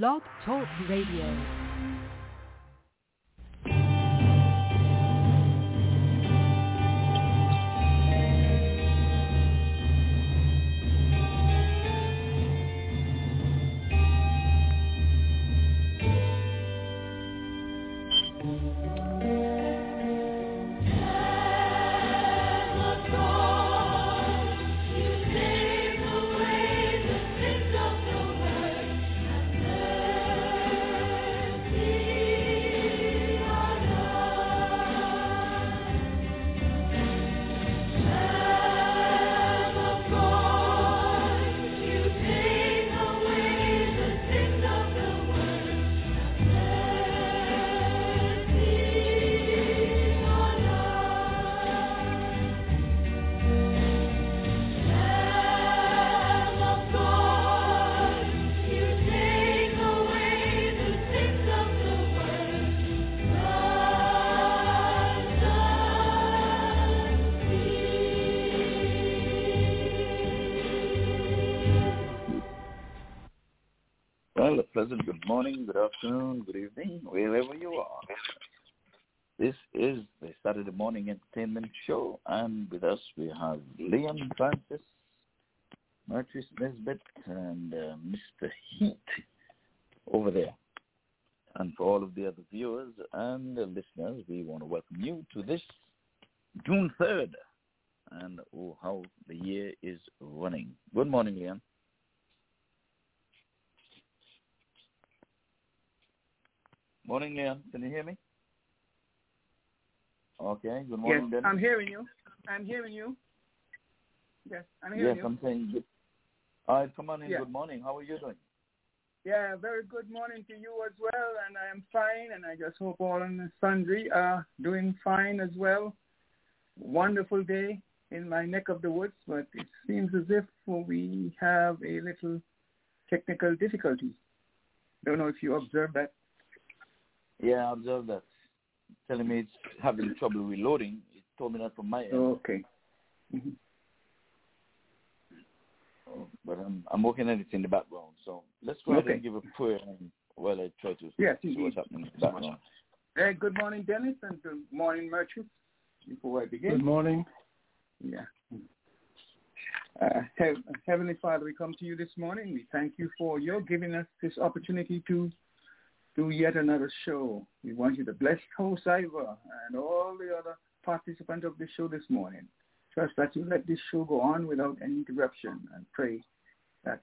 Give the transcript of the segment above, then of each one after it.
Blog Talk Radio. Morning, good afternoon, good evening, wherever you are. This is the Saturday Morning Entertainment Show, and with us we have Liam Francis, Mertrice Nesbitt, and uh, Mr. Heat over there. And for all of the other viewers and listeners, we want to welcome you to this June 3rd, and oh, how the year is running. Good morning, Leon. Morning, Leon. Can you hear me? Okay. Good morning, yes, Dennis. I'm hearing you. I'm hearing you. Yes, I'm hearing yes, you. I'm saying good. All right, come on in. Yeah. Good morning. How are you doing? Yeah, very good morning to you as well, and I am fine, and I just hope all and sundry are doing fine as well. Wonderful day in my neck of the woods, but it seems as if we have a little technical difficulty. Don't know if you observed that. Yeah, I observed that. Telling me it's having trouble reloading. It told me that from my end. Okay. hmm But I'm, I'm working on it in the background. So let's go ahead Okay. and give a prayer while I try to Yes, see indeed. what's happening in the background. Hey, good morning, Dennis, and good morning, Merchant. Before I begin. Good morning. Yeah. Uh, Heav- Heavenly Father, we come to you this morning. We thank you for your giving us this opportunity to do yet another show. We want you to bless host and all the other participants of the show this morning. Trust that you let this show go on without any interruption and pray that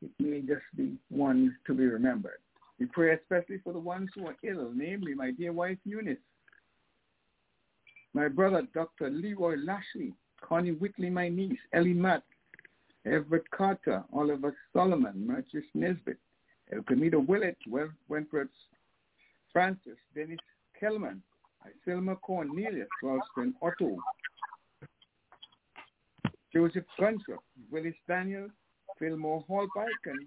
it may just be one to be remembered. We pray especially for the ones who are ill, namely my dear wife Eunice, my brother Dr. Leroy Lashley, Connie Whitley, my niece, Ellie Matt, Everett Carter, Oliver Solomon, Merchis Nesbitt, Elkamita Willett, Wen- Wentworth Francis, Dennis Kellman, Isilma Cornelius, Ralston Otto, Joseph Gunther, Willis Daniel, Fillmore Hallpike, and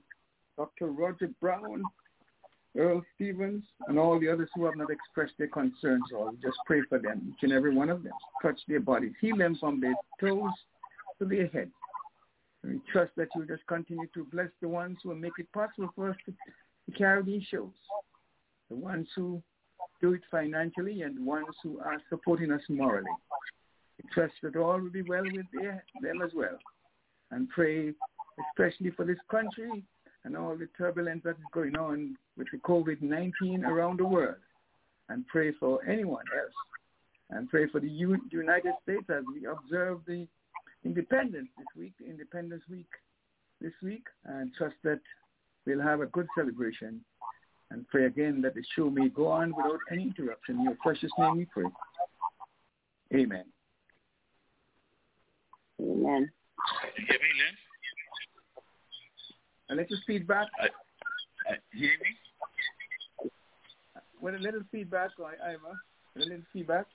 Dr. Roger Brown, Earl Stevens, and all the others who have not expressed their concerns, or just pray for them, each and every one of them. Touch their bodies, heal them from their toes to their heads. We trust that you will just continue to bless the ones who make it possible for us to, to carry these shows. The ones who do it financially and the ones who are supporting us morally. We trust that all will be well with their, them as well. And pray especially for this country and all the turbulence that is going on with the COVID-19 around the world. And pray for anyone else. And pray for the United States as we observe the Independence this week, Independence Week this week, and trust that we'll have a good celebration. And pray again that the show may go on without any interruption. In your precious name we pray. Amen. Amen. You hear me, Leon? A little feedback, Uh, you hear me? with a little feedback, I- Ivor, a little feedback,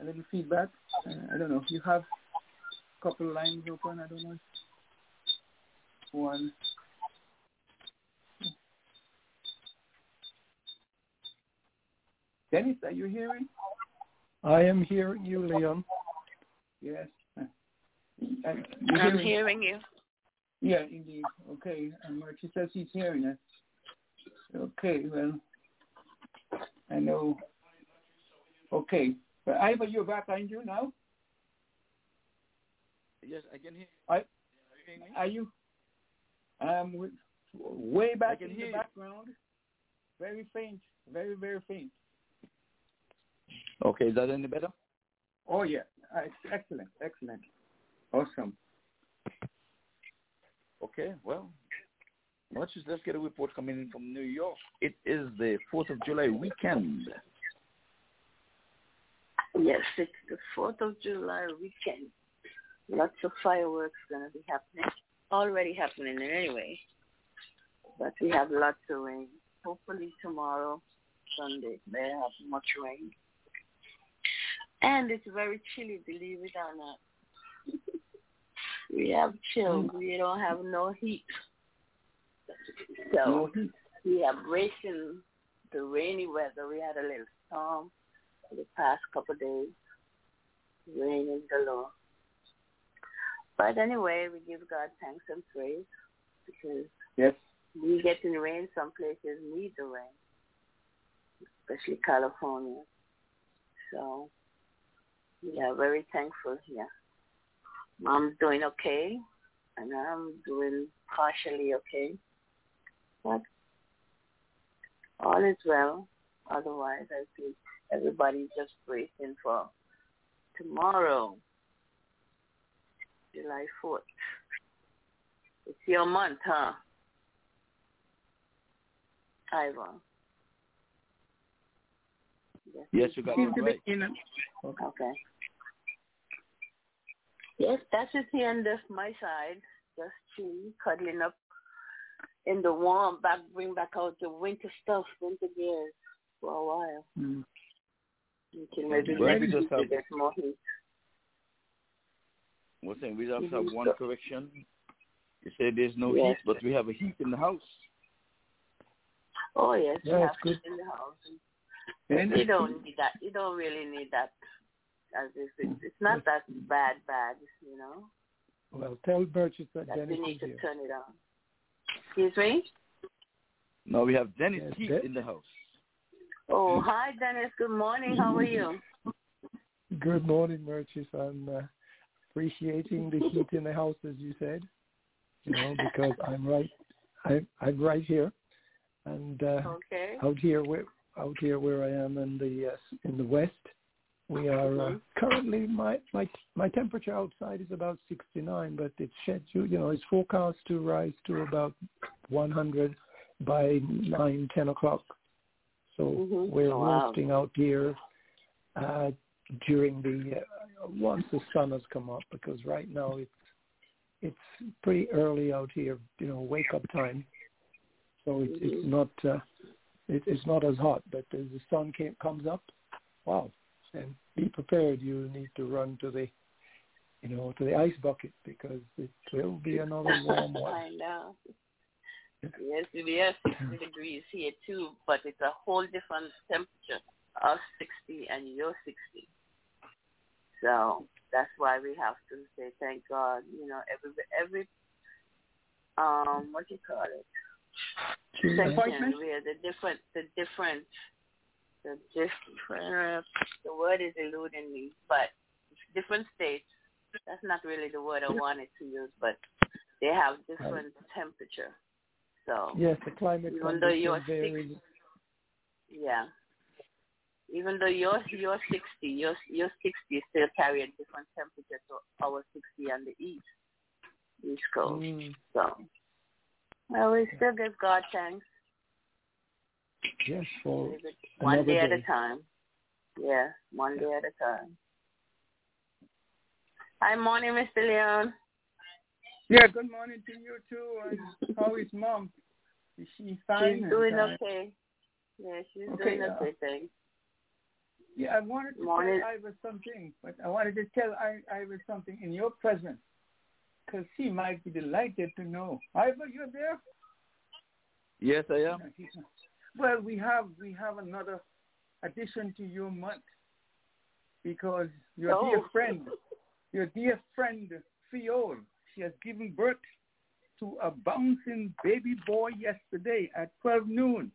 a little feedback. Uh, I don't know if you have a couple lines open. I don't know. One. Dennis, are you hearing? I am hearing you, Leon. Yes. Uh, you I'm hearing? hearing you. Yeah, indeed. Okay. Um, she says she's hearing us. Okay, well, I know. Okay, but Ivor, you're back, aren't you now? Yes, I can hear. I, are you hearing me? Are you? Um, way back in hear the you. background. Very faint, very very faint. Okay, is that any better? Oh yeah, Uh, excellent, excellent, awesome. Okay, well, let's just let's get a report coming in from New York. It is the Fourth of July weekend. Yes, it's the 4th of July weekend. Lots of fireworks going to be happening. Already happening anyway. But we have lots of rain. Hopefully tomorrow, Sunday, may have much rain. And it's very chilly, believe it or not. we have chill. Mm. We don't have no heat. So we are bracing the rainy weather. We had a little storm for the past couple of days. Rain is galore. But anyway, we give God thanks and praise because Yes. we get in rain. Some places need the rain, especially California. So we are very thankful here. Mom's doing okay, and I'm doing partially okay. But all is well. Otherwise, I think everybody's just bracing for tomorrow, July 4th. It's your month, huh? Ivan. Yes. Yes, you got Seems it right. be Okay. Yes, that's just the end of my side. Just chilling, cuddling up in the warm, back bring back out the winter stuff, winter gears for a while. Mm. Until maybe Well, next just week we have- get more heat. We're we have to Mhm. have one correction. You say there's no Yes. heat, but we have a heat in the house. Oh yes, Yeah, you it's have good. heat in the house. And You don't need that. You don't really need that. As if it's, it's not that bad, bad, you know. Well, tell Burgess that That Dennis you is need to here. turn it on. Excuse me. No, we have Dennis Yes, heat De- in the house. Oh, hi Dennis. Good morning. How are you? Good morning, Burgess. I'm uh, appreciating the heat in the house, as you said. You know, because I'm right, I, I'm right here, and uh, Okay. out here where out here where I am in the uh, in the west, we are uh, currently my my my temperature outside is about 69, but it's scheduled. You know, it's forecast to rise to about 100 by nine ten o'clock. So Mhm. we're Oh, wow. roasting out here uh, during the uh, once the sun has come up because right now it's it's pretty early out here. You know, wake up time. So it's it's Mhm. not uh, it, it's not as hot, but as the sun came, comes up, wow! And be prepared. You need to run to the you know to the ice bucket because it will be another warm one. I know. Yes, it is 60 degrees here too, but it's a whole different temperature of 60 and you're 60. So that's why we have to say thank God. You know, every every um what do you call it? Section where the different the different the different the word is eluding me, but different states. That's not really the word I wanted to use, but they have different temperature. So Yes, the climate Even though you're varies. yeah. Even though you're you're sixty, you're you're sixty still carry a different temperature to our sixty on the east east coast. Mm, So well we still give God thanks. yes, for one another day at a time. Yeah, one day at a time. Hi morning, Mr. Leon. yeah, good morning to you too. And how is mom? Is she fine? She's doing okay. Yeah, she's Okay, doing uh, okay, thanks. Yeah, I wanted to Morning. tell Ivor something, but I wanted to tell I, Ivor something in your presence, because he might be delighted to know. Ivor, you're there? Yes, I am. No, he's not. Well, we have we have another addition to your month because your dear Oh. friend, your dear friend Fiol, she has given birth to a bouncing baby boy yesterday at 12 noon.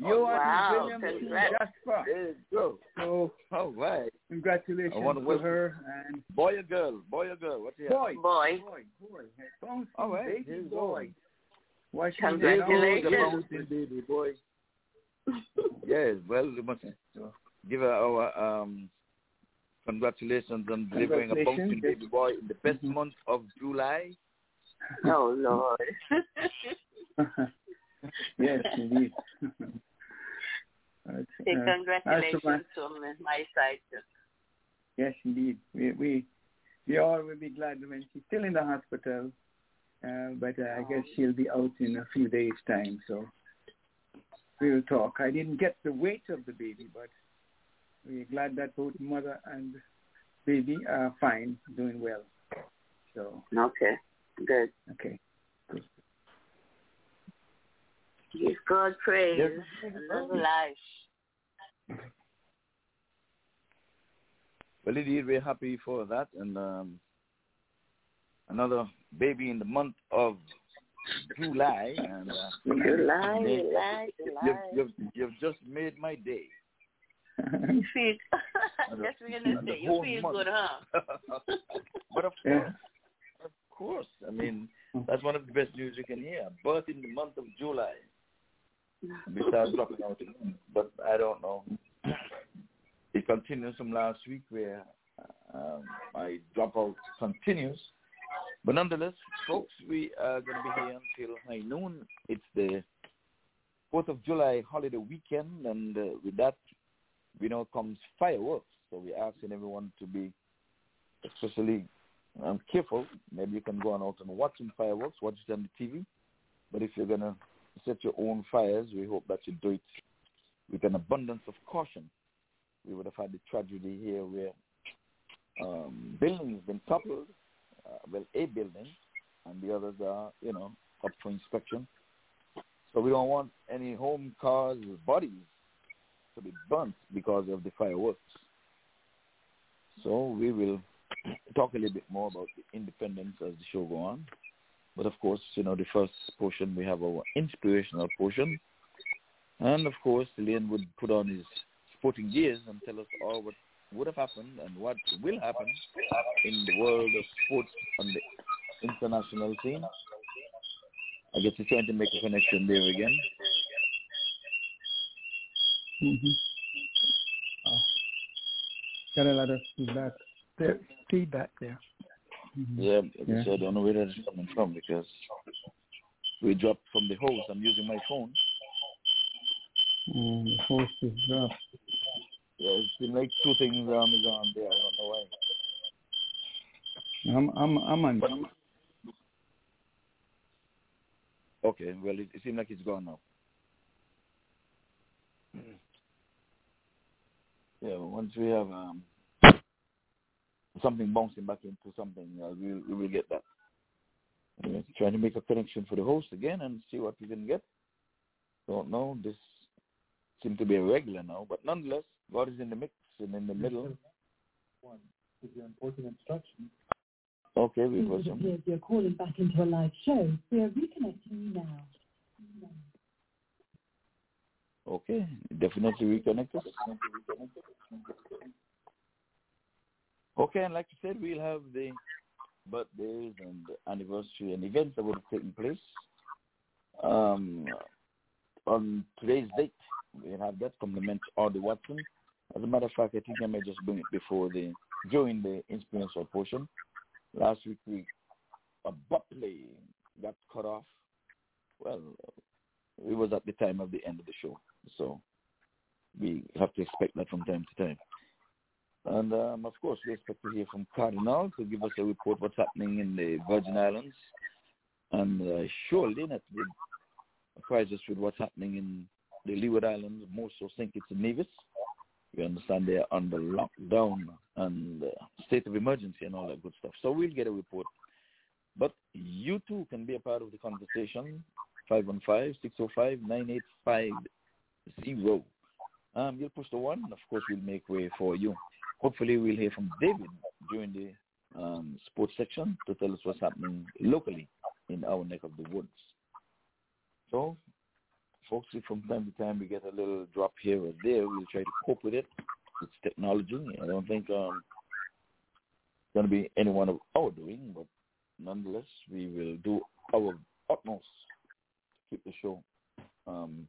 Johan wow, Williams congrats. Jasper. There you go. So All right. congratulations I wanna to welcome- her and Boy or girl? Boy or girl? What's your boy, Boy. boy, boy, bouncing All right, baby here you boy. go. Washing Congratulations. The baby boy. yes, well, we must give her our um, congratulations on delivering a bouncing Congratulations. baby boy in the best Mhm. month of July. Oh Lord. yes, indeed. Say uh, congratulations me, my side too. Yes, indeed. We we we all will be glad when she's still in the hospital, uh, but uh, I guess she'll be out in a few days' time. So we'll talk. I didn't get the weight of the baby, but we're glad that both mother and baby are fine, doing well. So Okay. Good. okay, good. Give God praise. Yes. Another life. Well, indeed, we're happy for that. And um, another baby in the month of July. And uh, July, yeah, July, you've, July. you've, you've just made my day. You feel just gonna and say you feel month. good, huh? but of Yeah. course, of course. I mean, that's one of the best news you can hear. Birth in the month of July. We start dropping out but I don't know. It continues from last week where um, my dropout continues. But nonetheless, folks, we are going to be here until high noon. It's the 4th of July holiday weekend, and uh, with that, we know comes fireworks. So we're asking everyone to be especially um, careful. Maybe you can go on out and watch some fireworks, watch it on the TV. But if you're going to set your own fires, we hope that you do it with an abundance of caution. We would have had the tragedy here where um, buildings been toppled, uh, well, a building, and the others are, you know, up for inspection. So we don't want any home cars, bodies to be burnt because of the fireworks. So we will talk a little bit more about the independence as the show go on. But of course, you know, the first portion we have our inspirational portion. And of course, Liam would put on his sporting gears and tell us all what would have happened and what will happen in the world of sports on the international scene. I guess he's trying to make a connection there again. Mm-hmm. Oh. Got a lot of feedback. There's feedback there. Mhm. Yeah, Yeah. I I don't know where that's coming from because we dropped from the host. I'm using my phone. Mm, the host is dropped. Yeah, it's been like two things on is on there. I don't know why. I'm I'm I'm on. But, okay, well, it, it seems like it's gone now. Yeah, once we have um, something bouncing back into something, uh, we, we will get that. Anyway, trying to make a connection for the host again and see what we can get. Don't know. This seems to be a regular now, but nonetheless, God is in the mix and in the middle. One is your important instruction. Okay, we It got would some. appear you're calling back into a live show. We are reconnecting you now. Okay, definitely reconnect us. Okay, and like you said, we'll have the birthdays and anniversary and events that would have taken place. Um, on today's date, we'll have that compliment Audrey Watson. As a matter of fact, I think I may just bring it before the during the inspirational portion. Last week, we abruptly got cut off. Well, it was at the time of the end of the show, so we have to expect that from time to time. And um, of course, we expect to hear from Cardinal to give us a report what's happening in the Virgin Islands, and uh, surely that would surprise us with what's happening in the Leeward Islands, more so St. Kitts and Nevis. We understand they are under lockdown and uh, state of emergency and all that good stuff. So we'll get a report. But you too can be a part of the conversation. 515-605-9850. Um, you'll push the one. Of course, we'll make way for you. Hopefully, we'll hear from David during the um, sports section to tell us what's happening locally in our neck of the woods. So, folks, if from time to time we get a little drop here or there, we'll try to cope with it. It's technology. I don't think um, it's going to be any one of our doing, but nonetheless, we will do our utmost to keep the show um,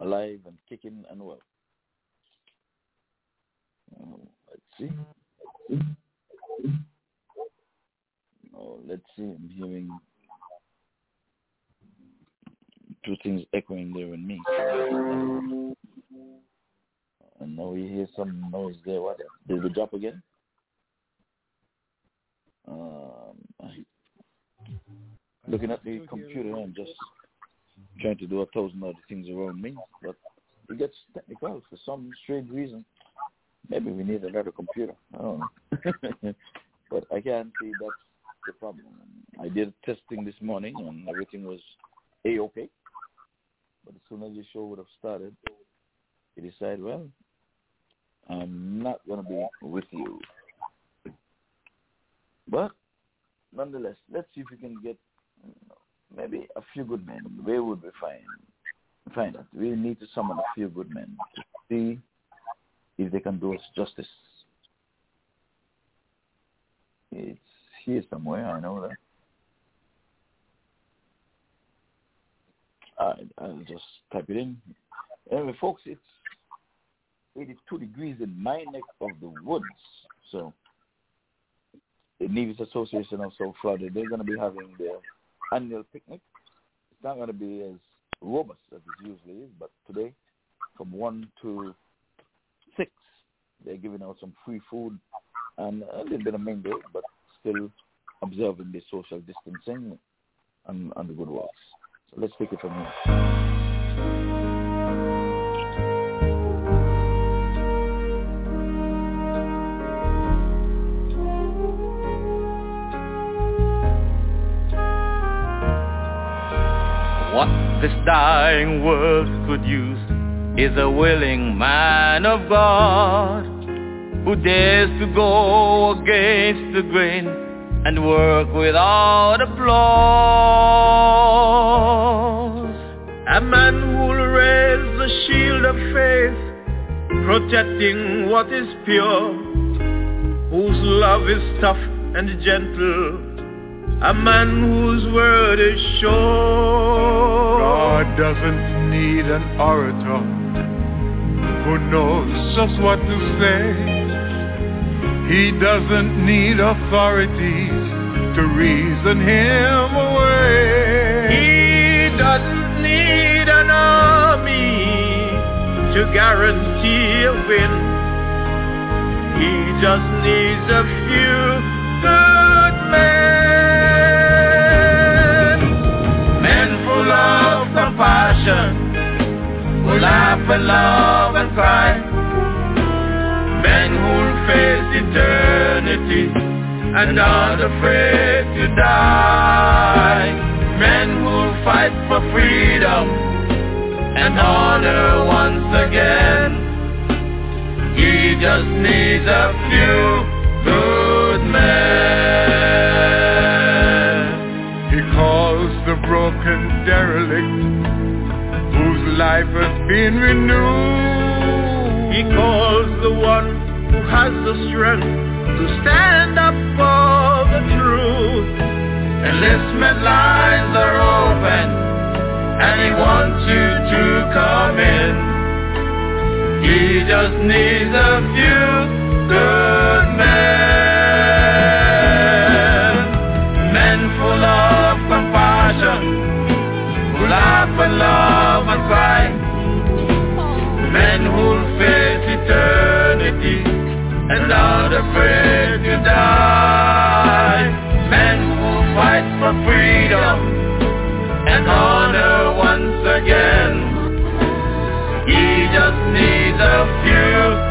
alive and kicking and well. Um, see. Oh, let's see. I'm hearing two things echoing there in me. And now we hear some noise there. What? Did we drop again? Um, looking at the computer and just trying to do a thousand other things around me, but it gets technical for some strange reason. Maybe we need another computer. I don't know. but I can't see that's the problem. I did testing this morning and everything was a-okay. But as soon as the show would have started, he decided, well, I'm not going to be with you. But nonetheless, let's see if we can get maybe a few good men. Where would we find find that? We need to summon a few good men to see if they can do us justice. It's here somewhere, I know that. I, I'll just type it in. Anyway, folks, it's 82 degrees in my neck of the woods. So the Nevis Association of South Florida, they're going to be having their annual picnic. It's not going to be as robust as it usually is, but today from 1 to 6, they're giving out some free food and uh, a little bit of mingle, but still observing the social distancing and, and the good walks. So let's take it from here. What this dying world could use is a willing man of God who dares to go against the grain and work without applause. A man who'll raise the shield of faith, protecting what is pure, whose love is tough and gentle, a man whose word is sure. God doesn't need an orator who knows just what to say. He doesn't need authorities to reason him away. He doesn't need an army to guarantee a win. He just needs a few good men. Men full of compassion, who laugh and love and cry. Men who'll face eternity and not afraid to die. Men who'll fight for freedom and honor once again. He just needs a few good men. He calls the broken derelict whose life has been renewed. He calls who has the strength to stand up for the truth. Enlistment lines are open and he wants you to come in. He just needs a few good men. Men full of compassion, who laugh and love afraid to die. Men who fight for freedom and honor once again. He just needs a few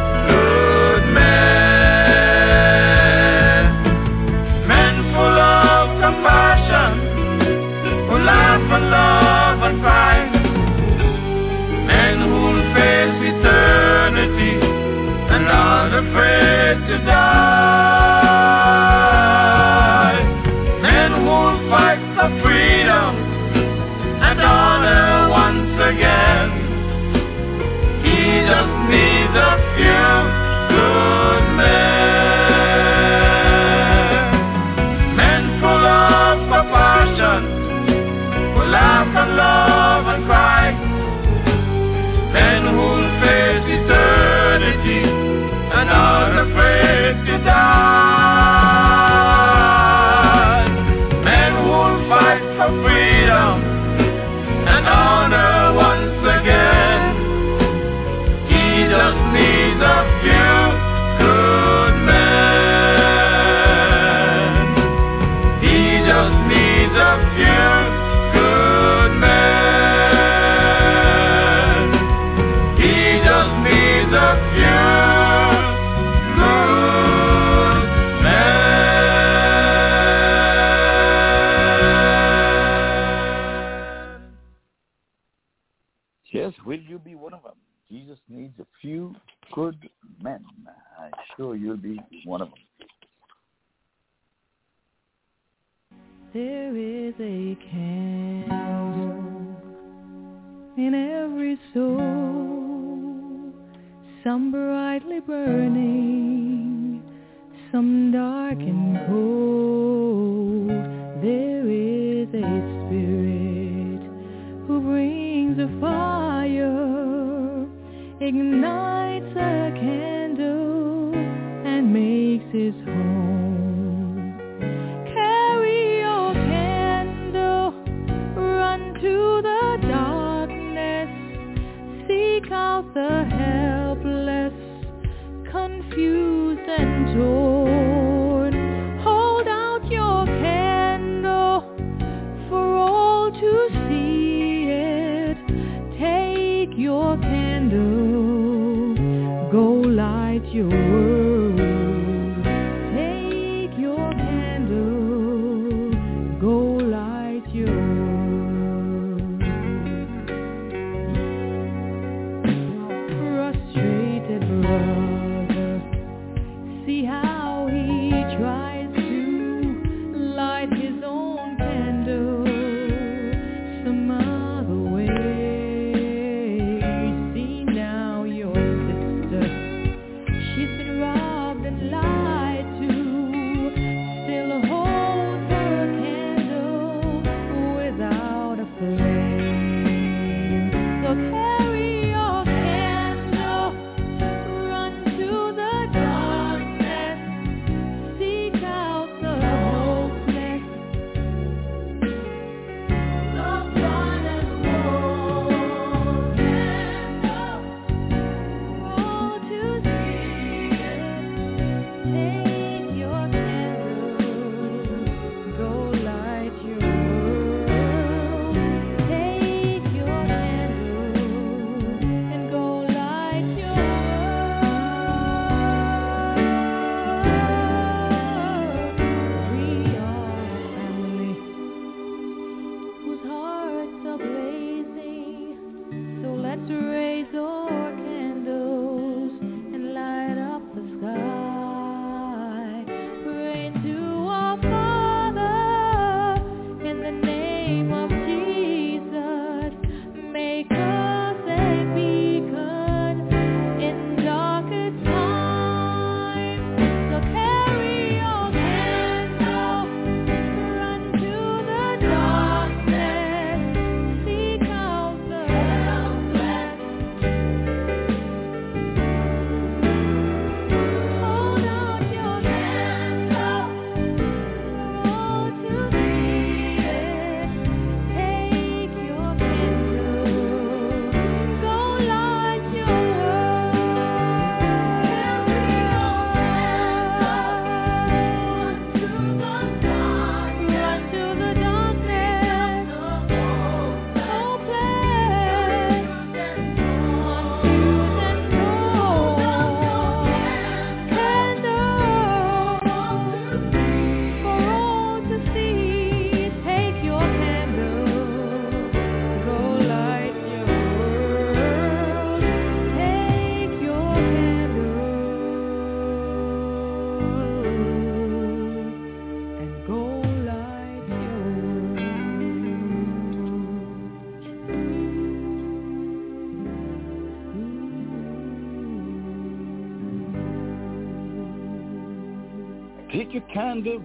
A candle in every soul, some brightly burning, some dark and cold. There is a spirit who brings a fire, ignites a candle, and makes his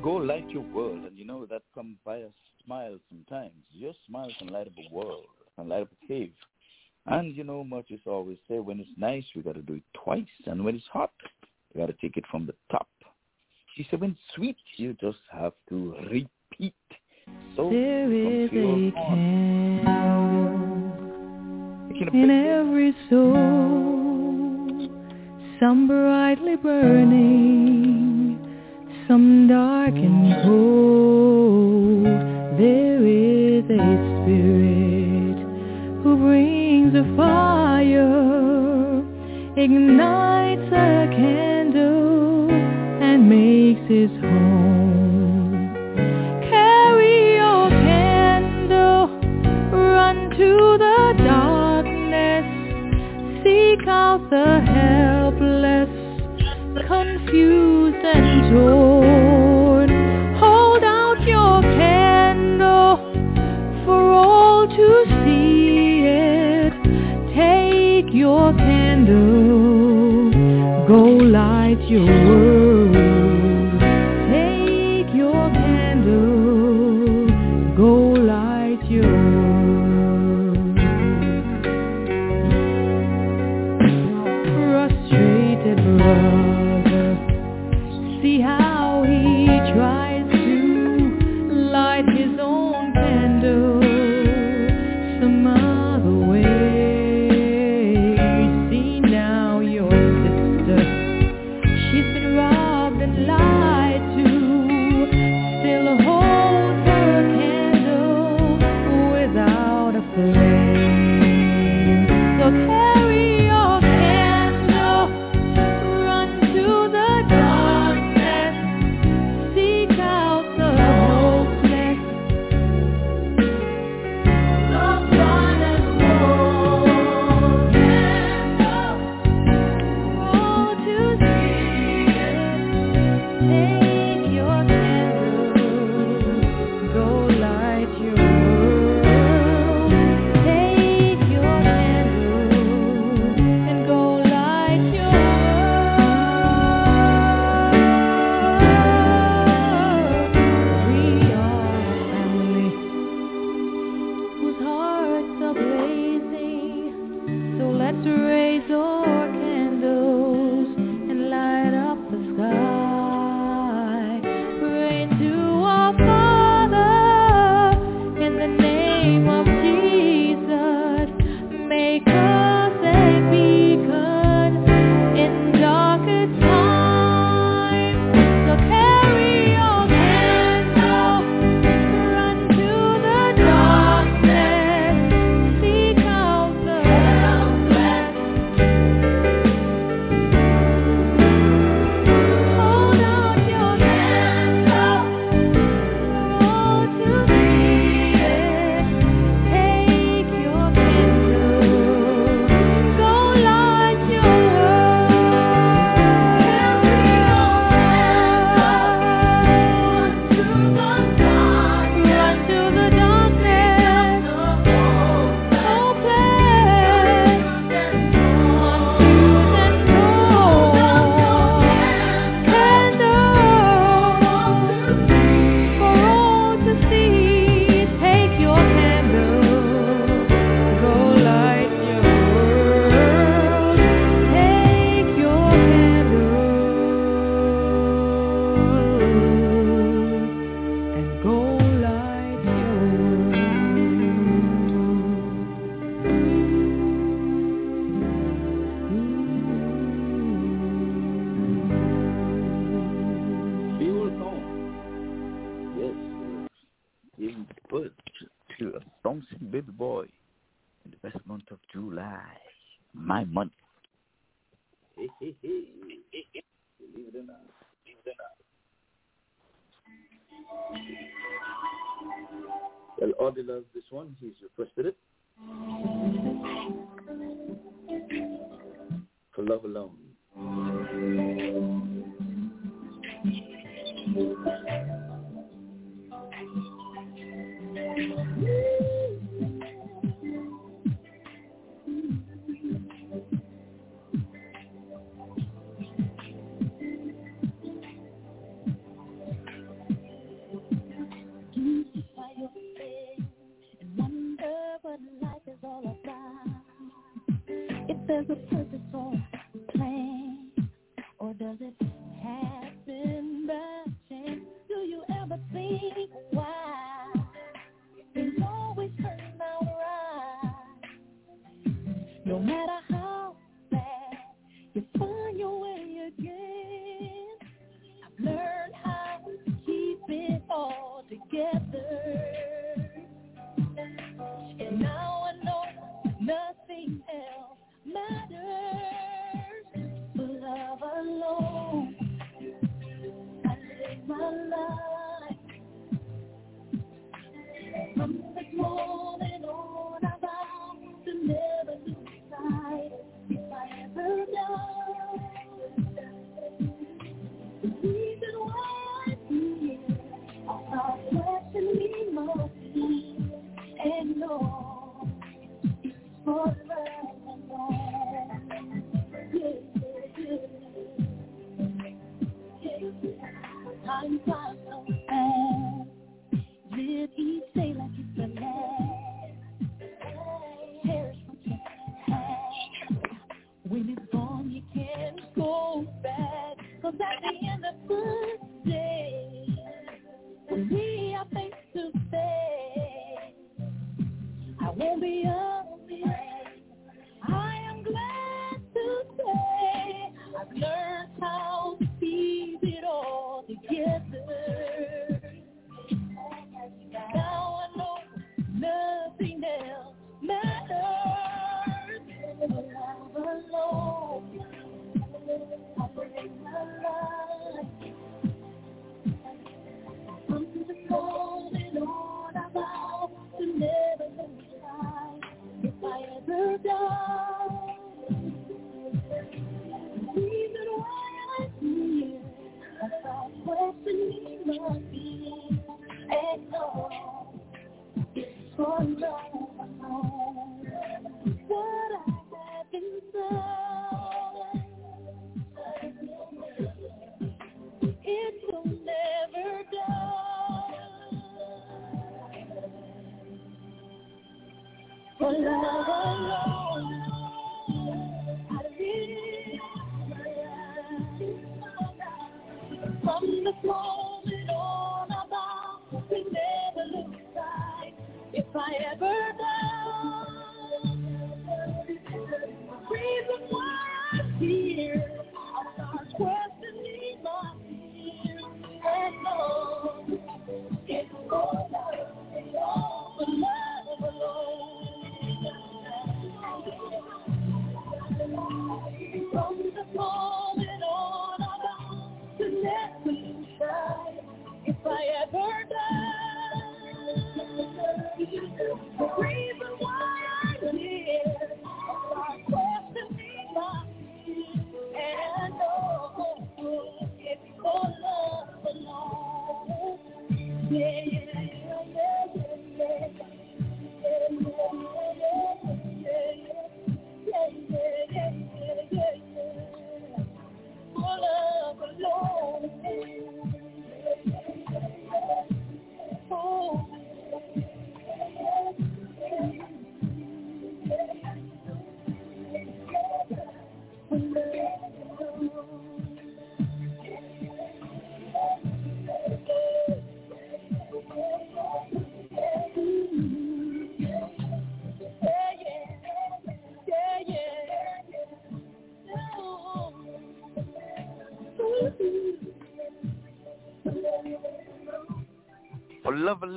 go light your world. And you know that comes by a smile sometimes. Your smile can light up a world, can light up a cave. And you know, Murtis always say, when it's nice, we got to do it twice. And when it's hot, we got to take it from the top. She said, when it's sweet, you just have to repeat. So There is a candle in every soul, some brightly burning, some dark and cold. There is a spirit who brings a fire, ignites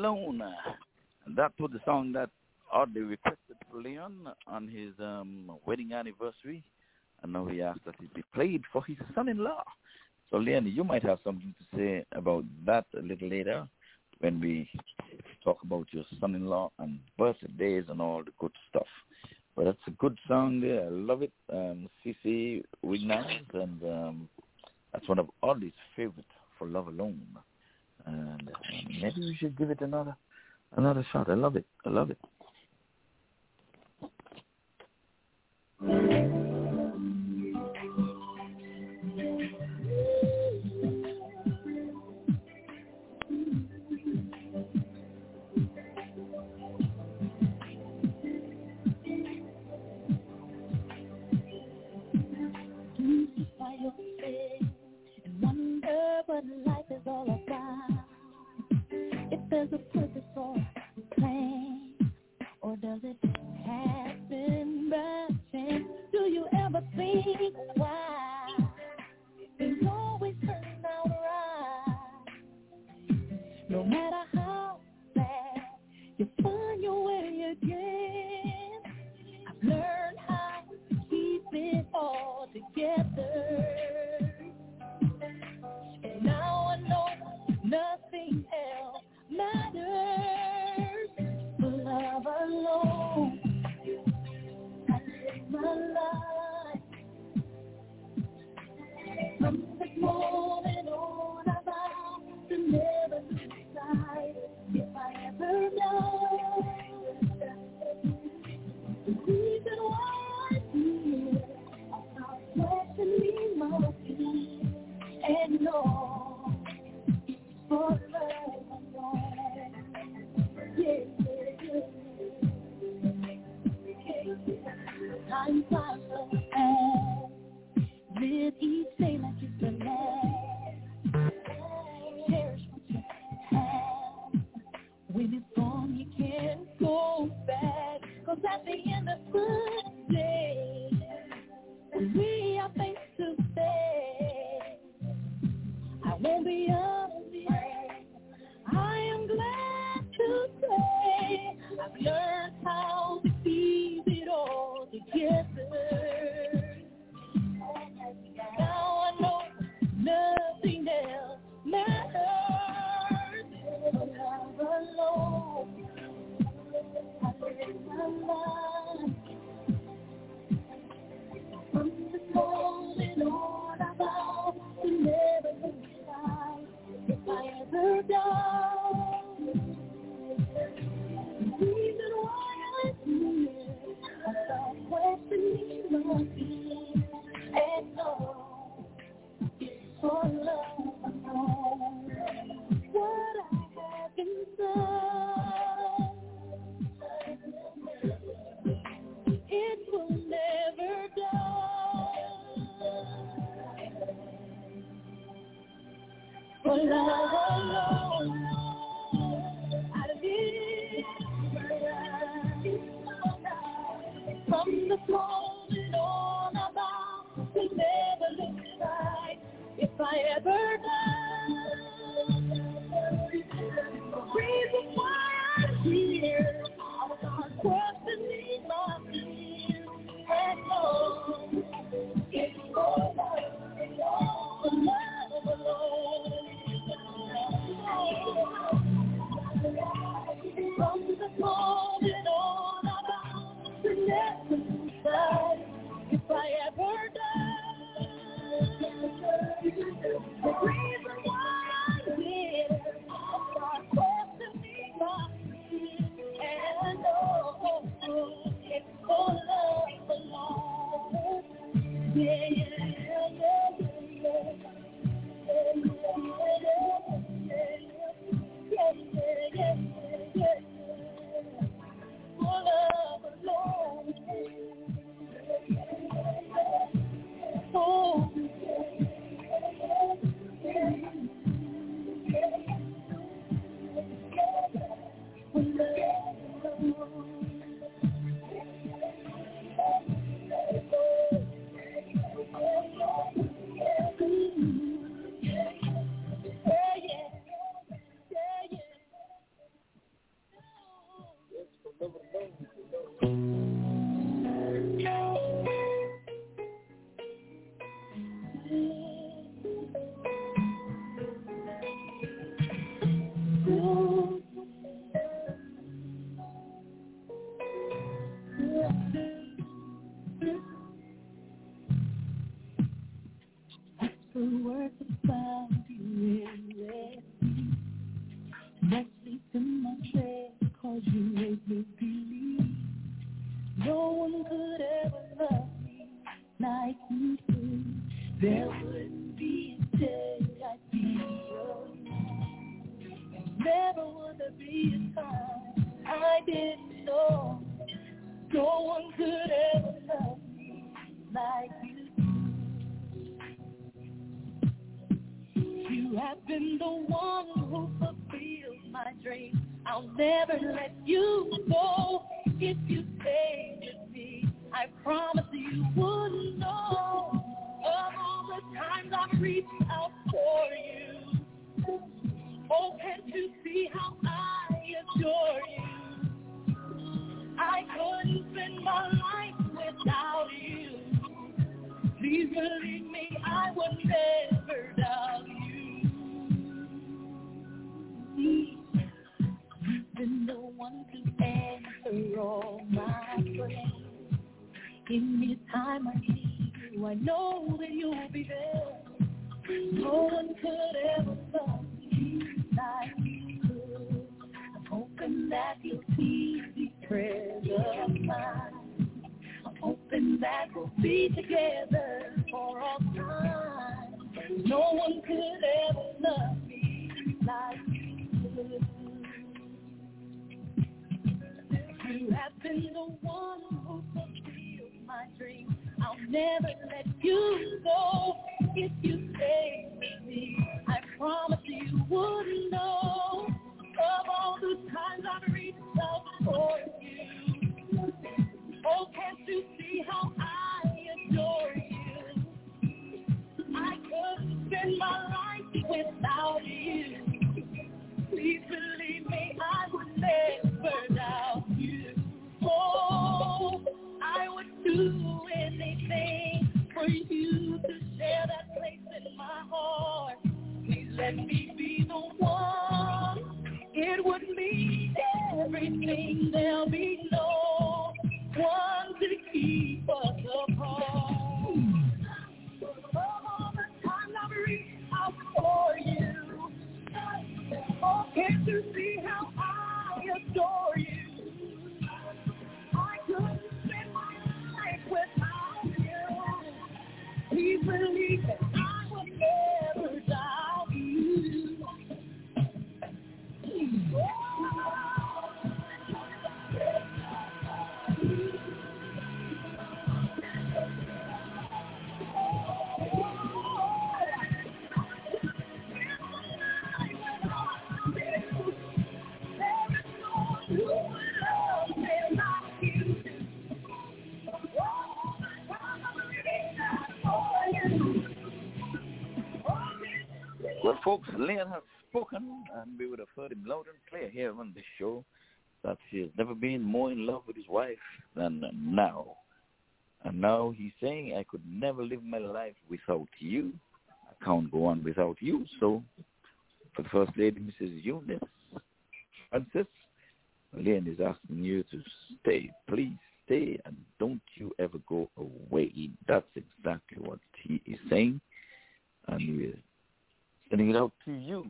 alone. That was the song that Audley requested for Leon on his um, wedding anniversary. And now he asked that it be played for his son-in-law. So Leon, you might have something to say about that a little later when we talk about your son-in-law and birthdays and all the good stuff. But that's a good song there. I love it. Um, CeCe Winans, and um, that's one of Audley's favorite for Love Alone maybe we should give it another another shot. I love it. I love it. Lynn has spoken, and we would have heard him loud and clear here on this show that he has never been more in love with his wife than now. And now he's saying, I could never live my life without you. I can't go on without you. So for the First Lady, Mrs. Eunice Francis, Lynn is asking you to stay. Please stay and don't you ever go away. That's exactly what he is saying. And getting it out to you.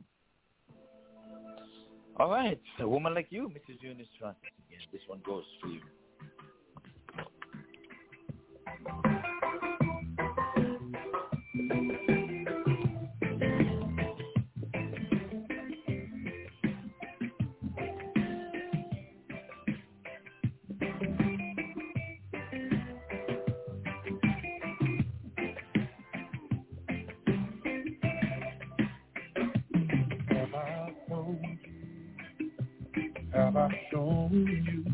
All right, a woman like you, Mrs. Eunice Trust. Again, this one goes for you. Thank you. you.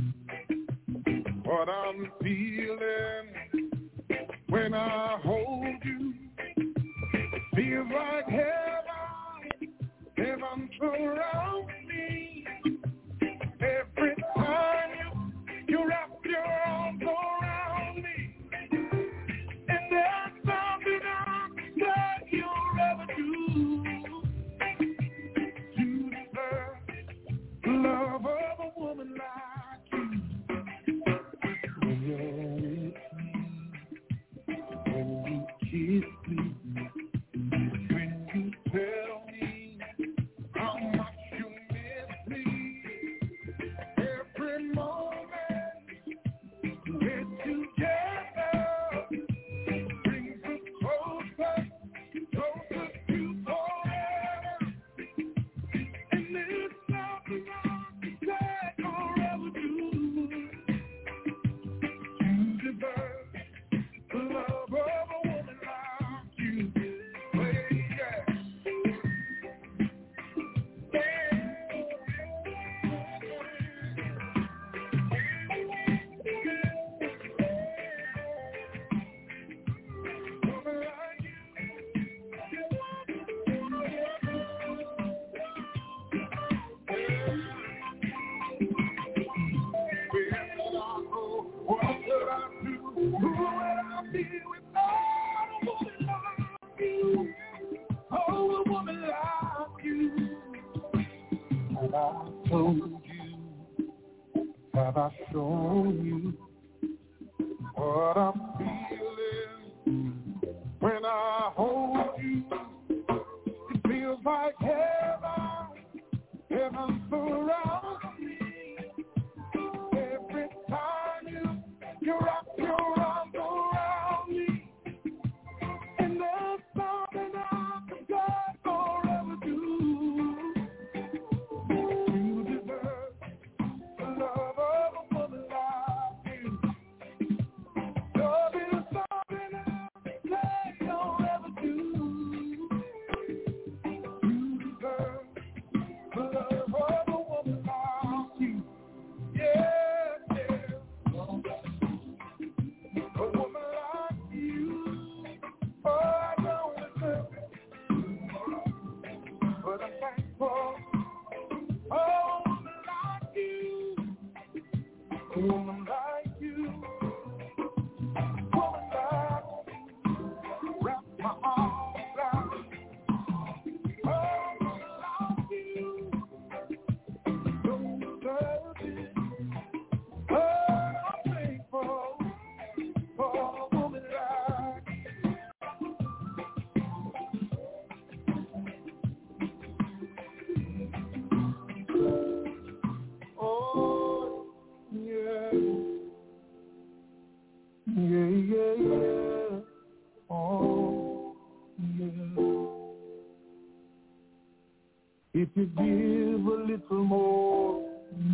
If you give a little more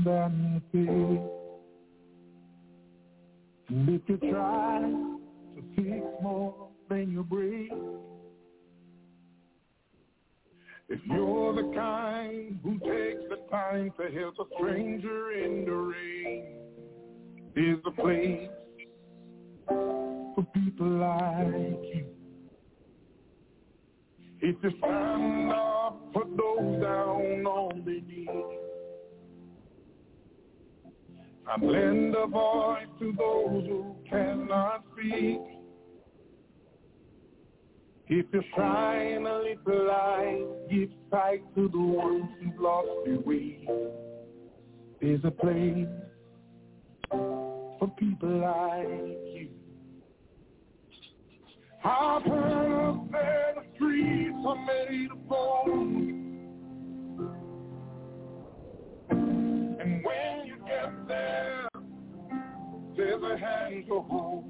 than you take, and if you try to fix more than you break, if you're the kind who takes the time to help a stranger in the rain, there's a place for people like you. If you stand up and lend a voice to those who cannot speak. If you shine a little light, give sight to the ones who've lost their way. There's a place for people like you. I've heard that the streets are made of gold. And when you get there, there's a hand to hold.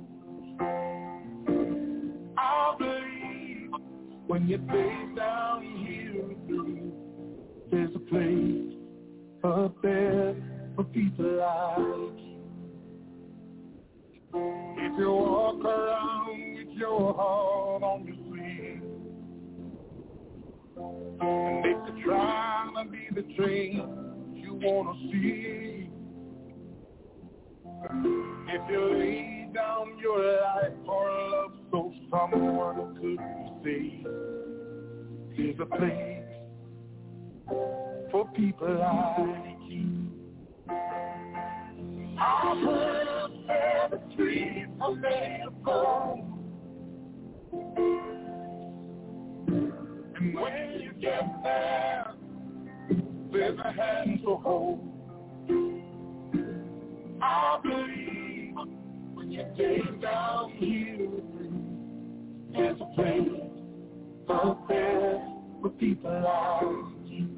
I believe when you face down here there's a place up there for people like you. If you walk around with your heart on your sleeve, and if you're trying to be the change you want to see, if you lay down your life for love so someone could see, there's a place for people like you. That the streets are made of gold. And when you get there, there's a hand to hold. I believe when you take down here, there's a place out there for people like you.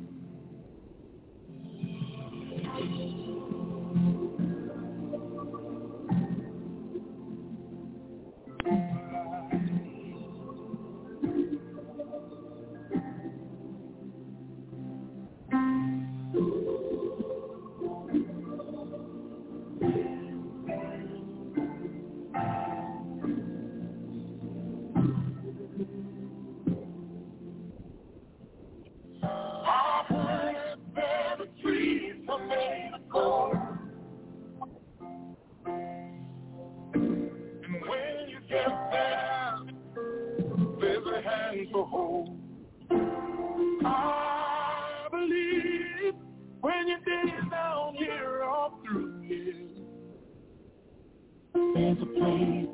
A hand to hold. I believe when your days down here are through here, there's a place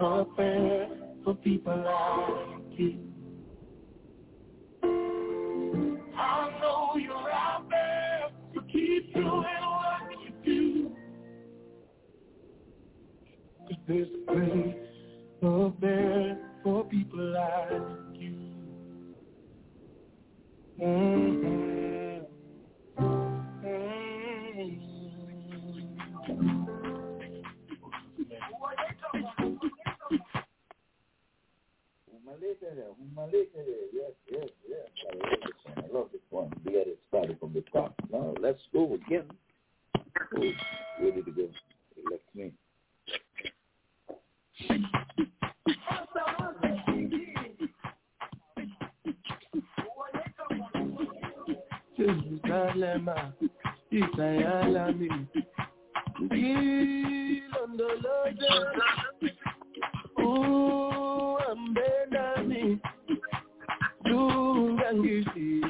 up there for people like you. I know you're out there, so keep doing what you do. Cause there's a place up there people like you. Mm-hmm. Yes, yes, yes. I love this one. We got it started from the top. Now let's go again. Ready to go. Let me. Jerusalem, Isayalami, Ilondoloze, Uambenami, Dungangisilana,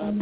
I'm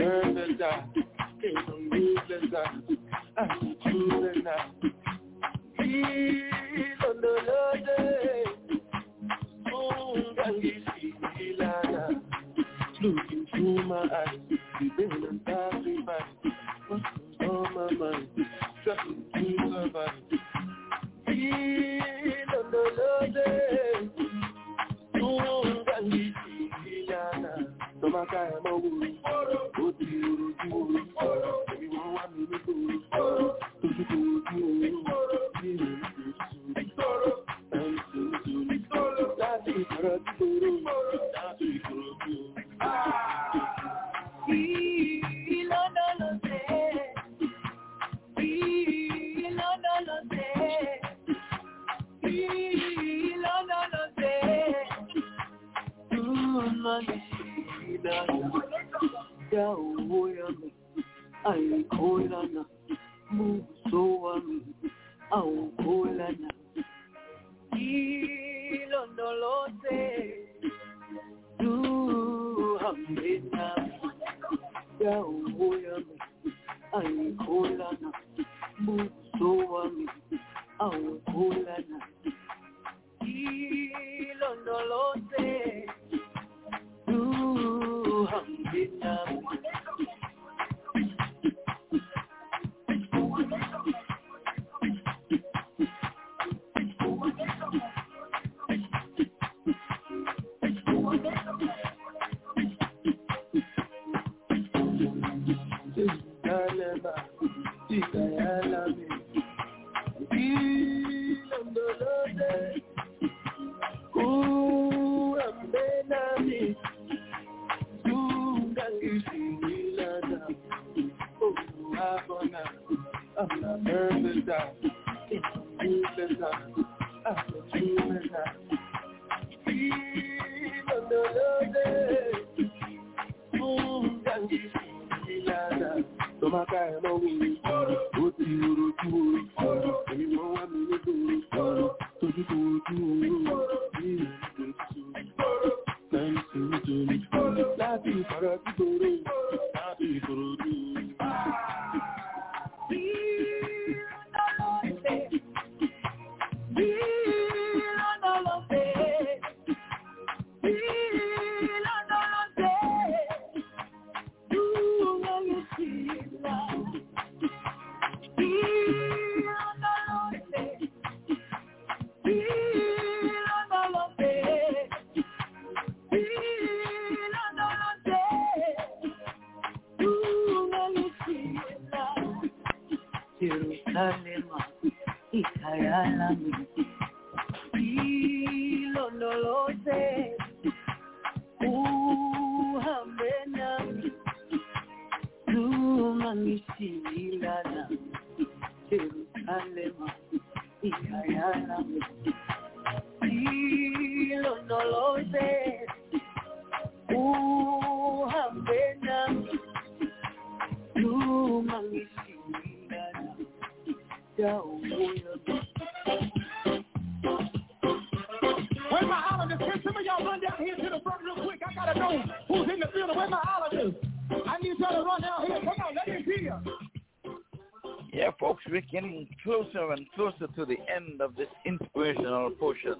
end of this inspirational portion.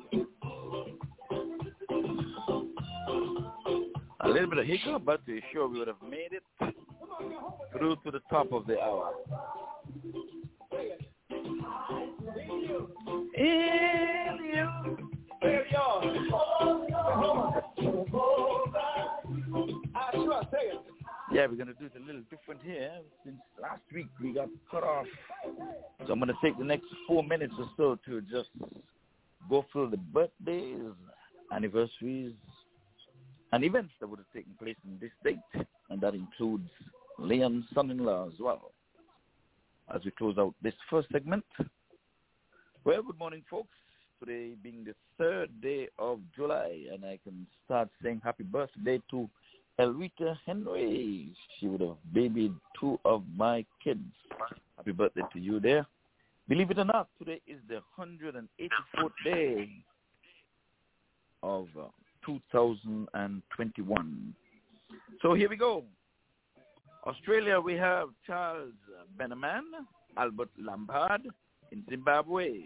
A little bit of hiccup, but we're sure we would have made it through to the top of the hour. In you. There. I ah, sure say it. Yeah, we're going to do it a little different here. Since last week we got cut off. So I'm going to take the next four minutes or so to just go through the birthdays, anniversaries, and events that would have taken place in this date. And that includes Leon's son-in-law as well. As we close out this first segment. Well, good morning, folks. Today being the third day of July, and I can start saying happy birthday to Elrita Henry. She would have babied two of my kids. Happy birthday to you there. Believe it or not, today is the 184th day of uh, 2021. So here we go. Australia, we have Charles Bannerman, Albert Lampard. In Zimbabwe,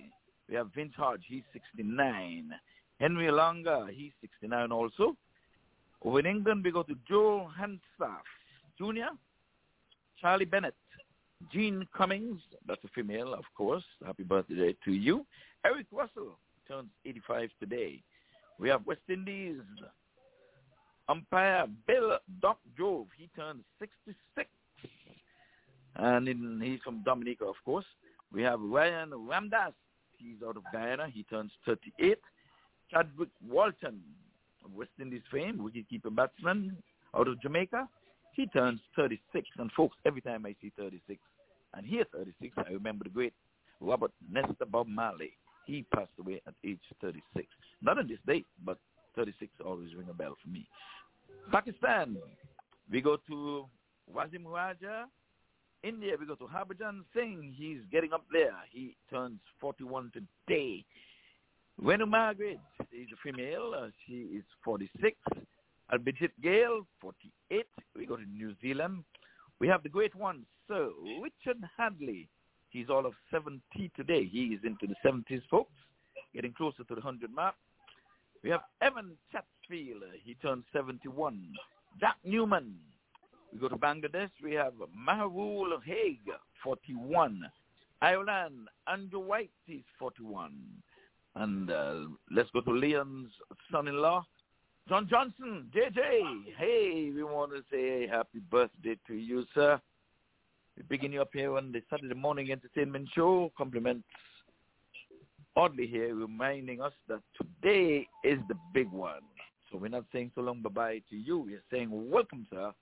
we have Vince Hogg, he's 69. Henry Longa, he's 69 also. Over in England, we go to Joe Hardstaff Jr., Charlie Bennett, Jean Cummings, that's a female, of course. Happy birthday to you. Eric Russell turns 85 today. We have West Indies umpire Bill Doc Jove. He turns 66. And in, he's from Dominica, of course. We have Ryan Ramdass. He's out of Guyana. He turns 38. Chadwick Walton West Indies fame, wicketkeeper batsman out of Jamaica. He turns 36. And folks, every time I see 36 and hear 36, I remember the great Robert Nesta Bob Marley. He passed away at age 36. Not on this date, but 36 always ring a bell for me. Pakistan, we go to Wasim Raja. India, we go to Harbhajan Singh. He's getting up there. He turns 41 today. Renu Margaret is a female. Uh, she is 46. Abhijit Kale, 48. We go to New Zealand. We have the great one, Sir Richard Hadlee. He's all of 70 today. He is into the 70s, folks, getting closer to the 100 mark. We have Ewen Chatfield. He turns 71. Jack Newman. We go to Bangladesh. We have Maharul Haig, 41. Ireland, Andrew White is 41. And uh, let's go to Leon's son-in-law, John Johnson, JJ. Hey, we want to say happy birthday to you, sir. We begin you up here on the Saturday morning entertainment show. Compliments Audley here, reminding us that today is the big one. So we're not saying so long bye-bye to you. We're saying welcome, sir.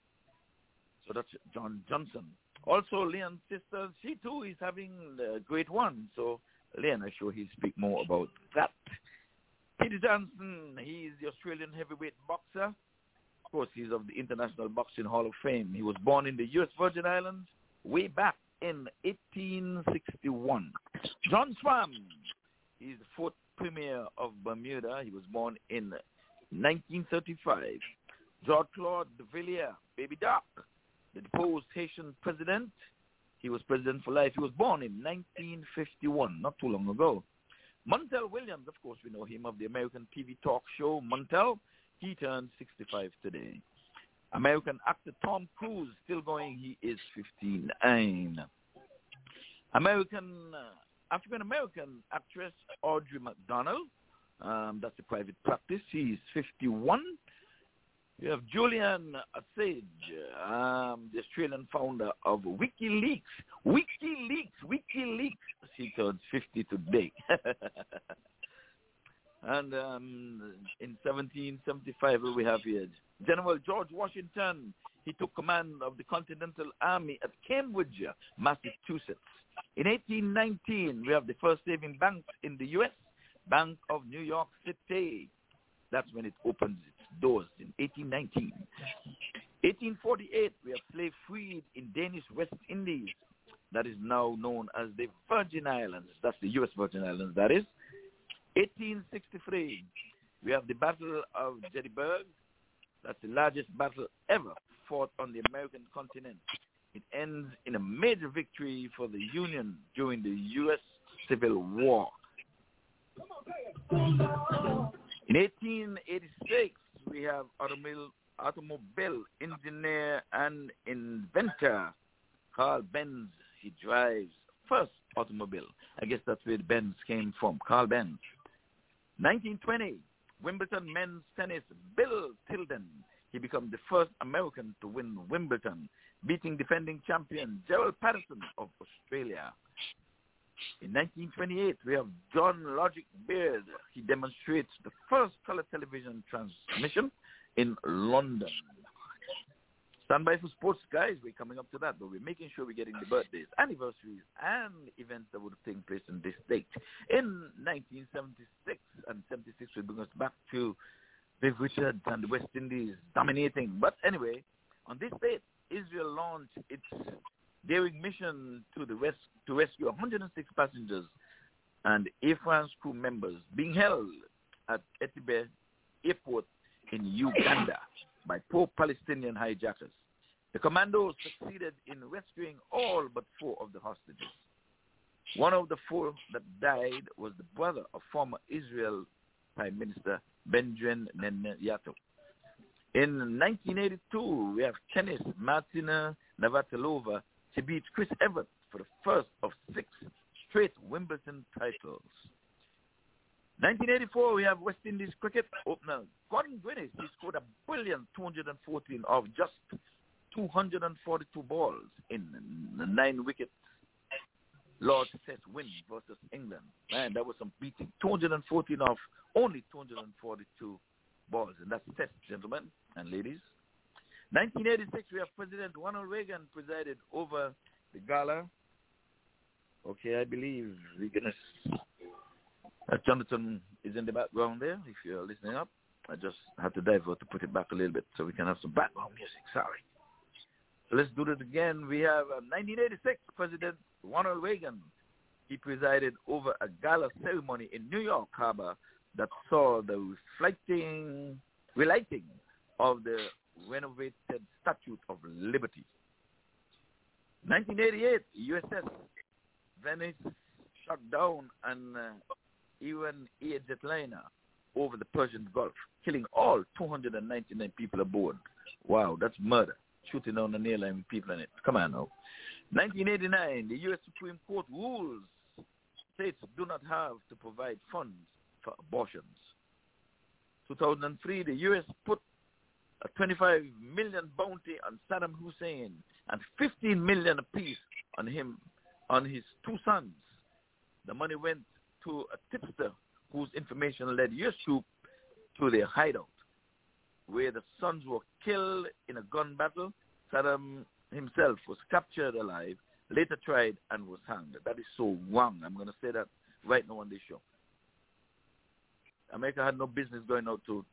So that's John Johnson. Also, Leon's sister, she too is having a great one. So Leon, I'm sure he'll speak more about that. Peter Johnson, he's the Australian heavyweight boxer. Of course, he's of the International Boxing Hall of Fame. He was born in the U.S. Virgin Islands way back in 1861. John Swan, he's the fourth premier of Bermuda. He was born in 1935. George Claude Duvalier, Baby Doc, the deposed Haitian president. He was president for life. He was born in 1951, not too long ago. Montel Williams, of course, we know him of the American TV talk show Montel. He turned 65 today. American actor Tom Cruise, still going. He is 59. American uh, African American actress Audra McDonald. Um, that's a private practice. She's 51. You have Julian Assange, um, the Australian founder of WikiLeaks. WikiLeaks, WikiLeaks. She turns 50 today. and um, in 1775, we have here General George Washington. He took command of the Continental Army at Cambridge, Massachusetts. In 1819, we have the first saving bank in the U.S., Bank of New York City. That's when it opens doors in 1819. 1848, we have slave freed in Danish West Indies. That is now known as the Virgin Islands. That's the U.S. Virgin Islands, that is. 1863, we have the Battle of Gettysburg. That's the largest battle ever fought on the American continent. It ends in a major victory for the Union during the U.S. Civil War. In 1886, we have automobile, automobile engineer and inventor Carl Benz. He drives first automobile. I guess that's where Benz came from, Carl Benz. 1920, Wimbledon men's tennis, Bill Tilden. He became the first American to win Wimbledon, beating defending champion Gerald Patterson of Australia. In 1928, we have John Logie Baird. He demonstrates the first color television transmission in London. Stand by for sports, guys. We're coming up to that, but we're making sure we're getting the birthdays, anniversaries, and events that would have taken place in this date. In 1976 and 76 we bring us back to Viv Richards and the West Indies dominating. But anyway, on this date, Israel launched its daring mission to the res- to rescue 106 passengers and Air France crew members being held at Entebbe Airport in Uganda by pro-Palestinian hijackers. The commandos succeeded in rescuing all but four of the hostages. One of the four that died was the brother of former Israel Prime Minister Benjamin Netanyahu. In 1982, we have tennis Martina Navratilova She beat Chris Evert for the first of six straight Wimbledon titles. 1984, we have West Indies cricket opener Gordon Greenidge. He scored a brilliant 214 of just 242 balls in the nine wicket Lord's Test win versus England. Man, that was some beating. 214 off only 242 balls. And that's Test, gentlemen and ladies. 1986, we have President Ronald Reagan presided over the gala. Okay, I believe we're going to... Jonathan is in the background there, if you're listening up. I just had to divert to put it back a little bit so we can have some background music. Sorry. So let's do it again. We have uh, 1986 President Ronald Reagan. He presided over a gala ceremony in New York Harbor that saw the reflecting, relighting of the renovated Statue of Liberty. 1988, USS Vincennes shut down an uh, even a jetliner over the Persian Gulf, killing all 299 people aboard. Wow, that's murder. Shooting down an airline with people in it. Come on now. 1989, the U.S. Supreme Court rules states do not have to provide funds for abortions. 2003, the U.S. put a 25 million bounty on Saddam Hussein and 15 million apiece on him, on his two sons. The money went to a tipster whose information led U.S. troops to their hideout, where the sons were killed in a gun battle. Saddam himself was captured alive, later tried, and was hanged. That is so wrong. I'm going to say that right now on this show. America had no business going out to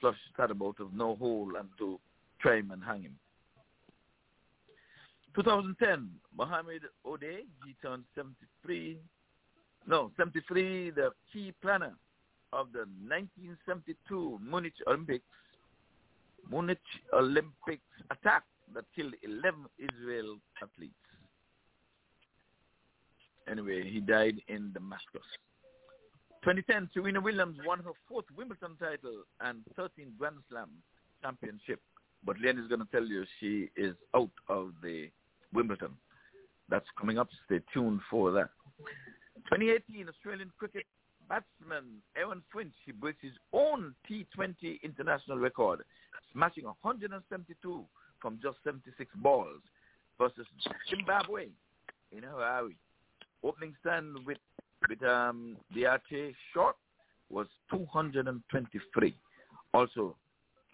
flush Saddam out of no hole and to try him and hang him. 2010, Mohammed Oudeh, he turned 73. No, 73, the key planner of the 1972 Munich Olympics, Munich Olympics attack that killed 11 Israel athletes. Anyway, he died in Damascus. 2010, Serena Williams won her fourth Wimbledon title and 13th Grand Slam championship. But Len is going to tell you she is out of the Wimbledon. That's coming up. Stay tuned for that. 2018, Australian cricket batsman Aaron Finch, he breaks his own T20 international record, smashing 172 from just 76 balls versus Zimbabwe in Harare. Opening stand with with um, the Archie short was 223, also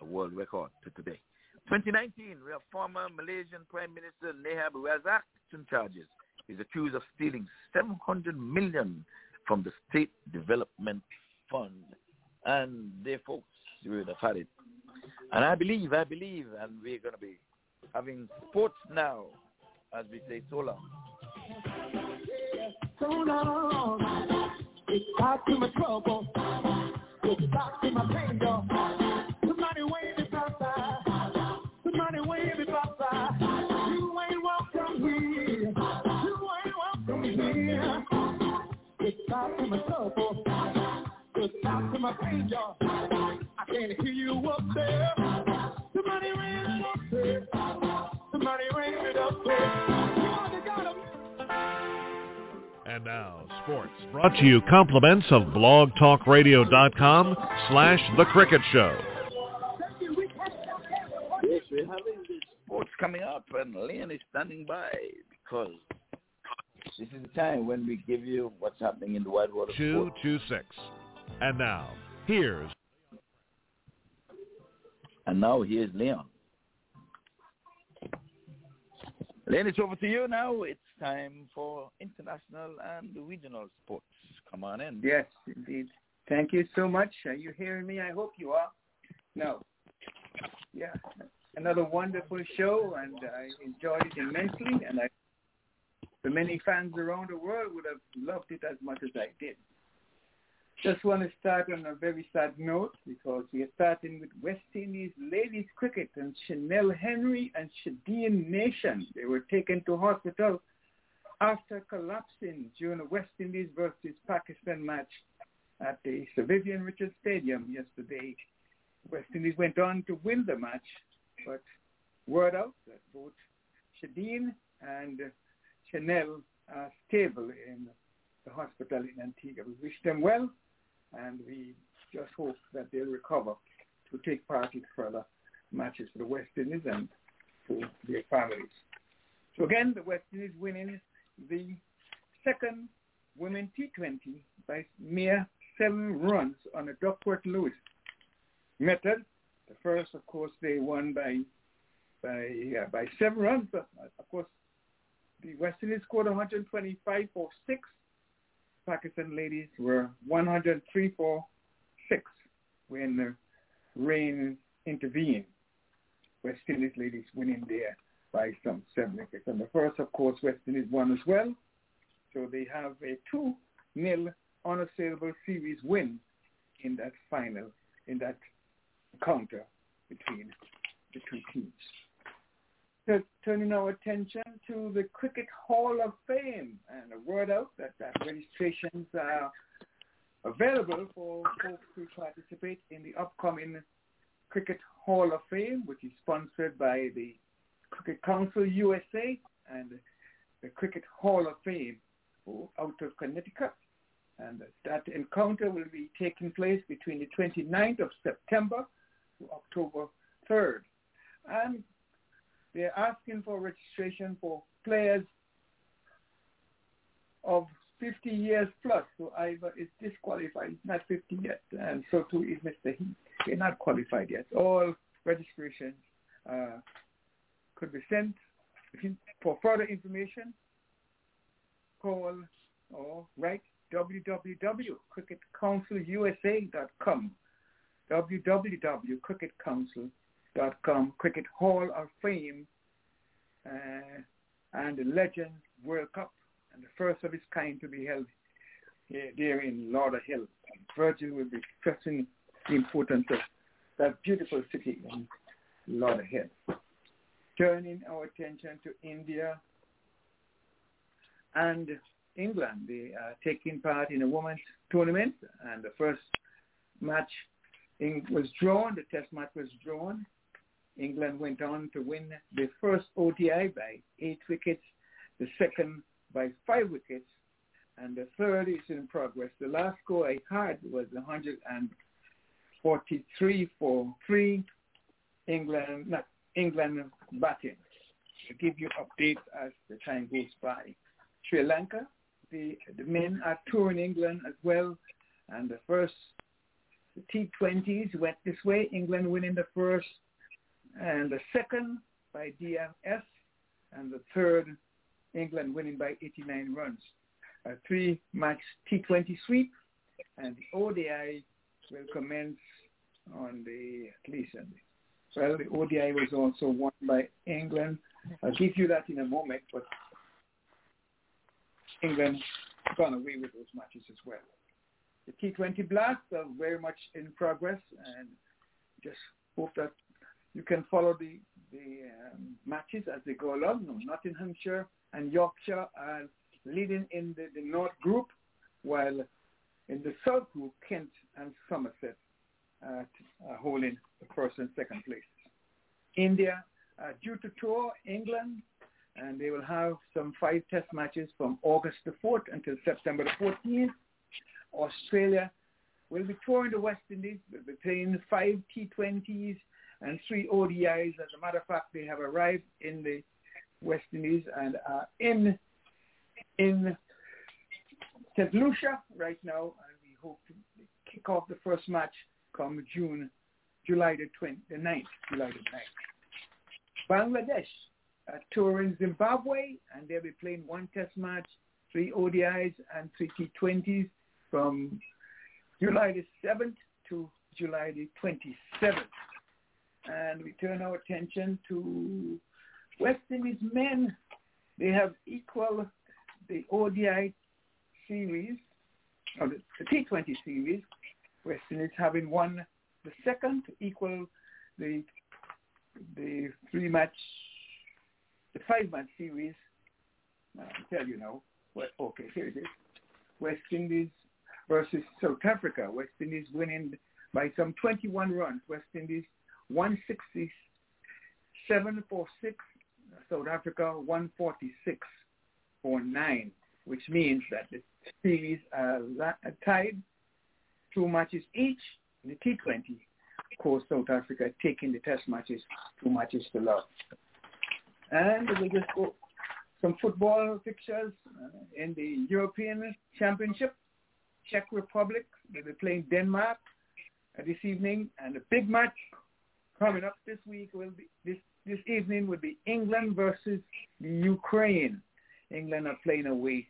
a world record to today. 2019, we have former Malaysian Prime Minister Najib Razak charges. He's accused of stealing 700 million from the State Development Fund. And they folks, would have had it. And I believe, I believe, and we're going to be having sports now, as we say so long. So long, it's back to my trouble, it's back to my pain, though. Somebody wave it outside, somebody wave it outside. You ain't welcome here, you ain't welcome here. It's to my trouble, it's to my pain, y'all. I can't hear you up there. Somebody wave it up there. Somebody wave it up there. And now, sports. Brought to you compliments of blogtalkradio.com slash The Cricket Show. Yes, we're having the sports coming up, and Leon is standing by because this is the time when we give you what's happening in the wide world 226. And now, here's... And now here's Leon. Leon, it's over to you now. It's time for international and regional sports. Come on in. Yes, indeed. Thank you so much. Are you hearing me? I hope you are. No. Yeah, another wonderful show, and I enjoyed it immensely. And I, the many fans around the world would have loved it as much as I did. Just want to start on a very sad note because we are starting with West Indies ladies cricket and Chinelle Henry and Chedean Nation. They were taken to hospital after collapsing during a West Indies versus Pakistan match at the Sir Vivian Richards Stadium yesterday. West Indies went on to win the match, but word out that both Chedean and Chinelle are stable in the hospital in Antigua. We wish them well, and we just hope that they'll recover to take part in further matches for the West Indies and for their families. So again, the West Indies winning the second Women T20 by mere seven runs on a Duckworth Lewis method. The first, of course, they won by by yeah, by seven runs. But uh, of course, the West Indies scored 125 for six. Pakistan ladies were 103 for six when the rain intervened. West Indies ladies winning there by some seven wickets. And the first, of course, West Indies won as well. So they have a 2-nil unassailable series win in that final, in that encounter between the two teams. So turning our attention to the Cricket Hall of Fame and a word out that, that registrations are available for folks to participate in the upcoming Cricket Hall of Fame, which is sponsored by the Cricket Council USA and the Cricket Hall of Fame out of Connecticut. And that encounter will be taking place between the 29th of September to October 3rd. And they're asking for registration for players of 50 years plus. So Ivor is disqualified. Not 50 yet. And so too is Mr. Heath. They're not qualified yet. All registrations uh, could be sent. For further information, call or write www.cricketcouncilusa.com www.cricketcouncil.com Cricket Hall of Fame uh, and the Legend World Cup and the first of its kind to be held here, there in Lauderhill. Virgil will be stressing the importance of that beautiful city in Lauderhill. Turning our attention to India and England. They are taking part in a women's tournament, and the first match was drawn. The test match was drawn. England went on to win the first ODI by eight wickets, the second by five wickets, and the third is in progress. The last score I had was 143 for three. England, not England batting. To give you updates as the time goes by. Sri Lanka, the, the men are touring England as well, and the first the T20s went this way, England winning the first and the second by DMS, and the third, England winning by 89 runs. A three-match T20 sweep, and the ODI will commence on the, at least, on the, well, the ODI was also won by England. I'll give you that in a moment, but England gone away with those matches as well. The T20 Blast are very much in progress, and just hope that you can follow the the um, matches as they go along. No, Nottinghamshire and Yorkshire are leading in the, the North group, while in the South group, Kent and Somerset are uh, holding the first and second place. India are due to tour England and they will have some five test matches from August the 4th until September the 14th. Australia will be touring the West Indies, They're playing five T20s and three ODIs. As a matter of fact, they have arrived in the West Indies and are in in St. Lucia right now, and we hope to kick off the first match come June, July the 20, the 9th, July the 9th. Bangladesh uh, touring Zimbabwe, and they'll be playing one test match, three ODIs, and three T20s from July the 7th to July the 27th. And we turn our attention to West Indies men. They have equal the ODI series, or the T20 series. West Indies having won the second equal the the three match the five-match series, I'll tell you now. Well, okay, here it is. West Indies versus South Africa. West Indies winning by some 21 runs. West Indies 167 for 6. South Africa 146 for 9, which means that the series are tied two matches each in the T20. Of course, South Africa taking the test matches two matches to love. And we'll just go some football fixtures uh, in the European Championship. Czech Republic, they'll be playing Denmark uh, this evening, and a big match coming up this week will be this this evening would be England versus Ukraine. England are playing away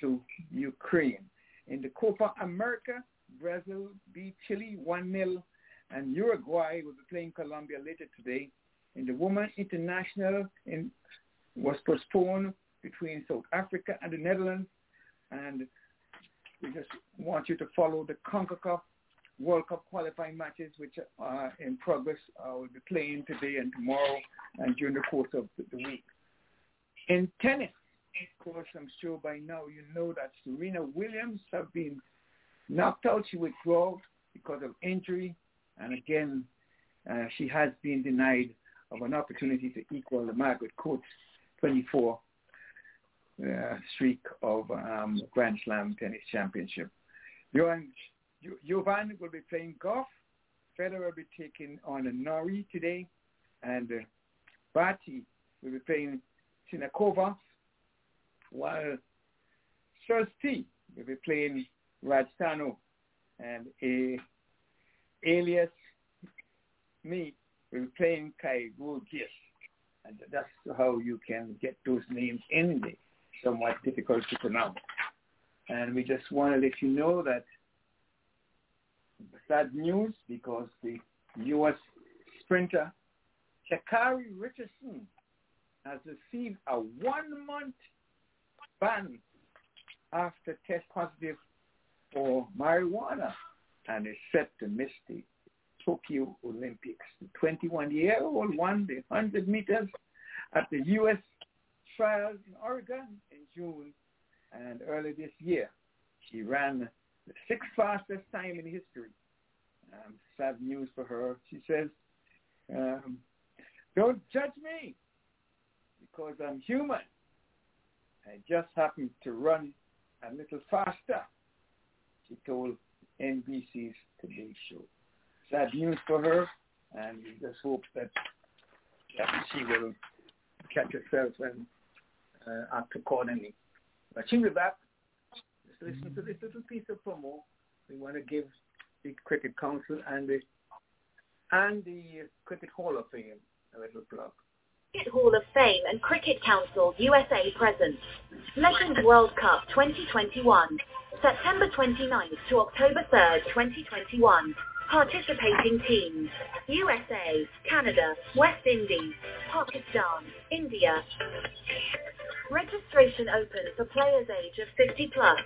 to Ukraine. In the Copa America, Brazil beat Chile 1-0 and Uruguay will be playing Colombia later today. In the Women International in, was postponed between South Africa and the Netherlands and we just want you to follow the CONCACAF World Cup qualifying matches, which are in progress. Uh, will be playing today and tomorrow and during the course of the week. In tennis, of course, I'm sure by now you know that Serena Williams has been knocked out. She withdrew because of injury, and again, uh, she has been denied of an opportunity to equal the Margaret Court 24 uh, streak of um, Grand Slam tennis championship. Jovan will be playing golf. Federer will be taking on Norrie today. And uh, Barty will be playing Siniakova. While Sursti will be playing Rajstano. And uh, alias Me will playing Kai Gurgis. And that's how you can get those names in the somewhat difficult to pronounce. And we just want to let you know that sad news because the U.S. sprinter Sha'Carri Richardson has received a one-month ban after test positive for marijuana and is set to miss the Tokyo Olympics. The 21-year-old won the 100 meters at the U.S. trials in Oregon in June and early this year. She ran the sixth fastest time in history. Um, sad news for her. She says, um, don't judge me because I'm human. I just happened to run a little faster, she told NBC's Today Show. Sad news for her, and we just hope that, she will catch herself and uh, act accordingly. But she'll be back. Let's listen to this little piece of promo we want to give the Cricket Council and the and the Cricket Hall of Fame a little plug. Cricket Hall of Fame and Cricket Council USA presents Legends World Cup 2021, September 29th to October 3rd, 2021. Participating teams, USA, Canada, West Indies, Pakistan, India. Registration open for players age of 50 plus.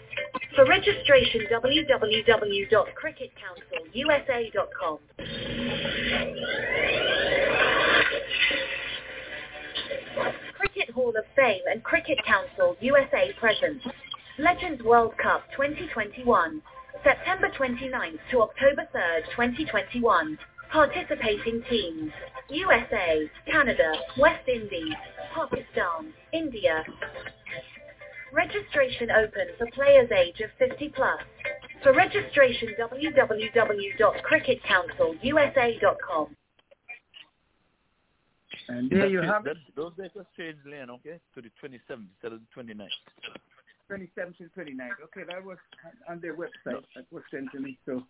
For registration, www.cricketcouncilusa.com. Hall of Fame and Cricket Council USA presents Legends World Cup 2021, September 29th to October 3rd, 2021. Participating teams, USA, Canada, West Indies, Pakistan, India. Registration open for players age of 50 plus. For registration, www.cricketcouncilusa.com. And there you That- have that- it, Those dates have changed, Leon, okay, to the 27th instead of the 29th. 27th and 29th. Okay, that was on their website. That was sent to me. So,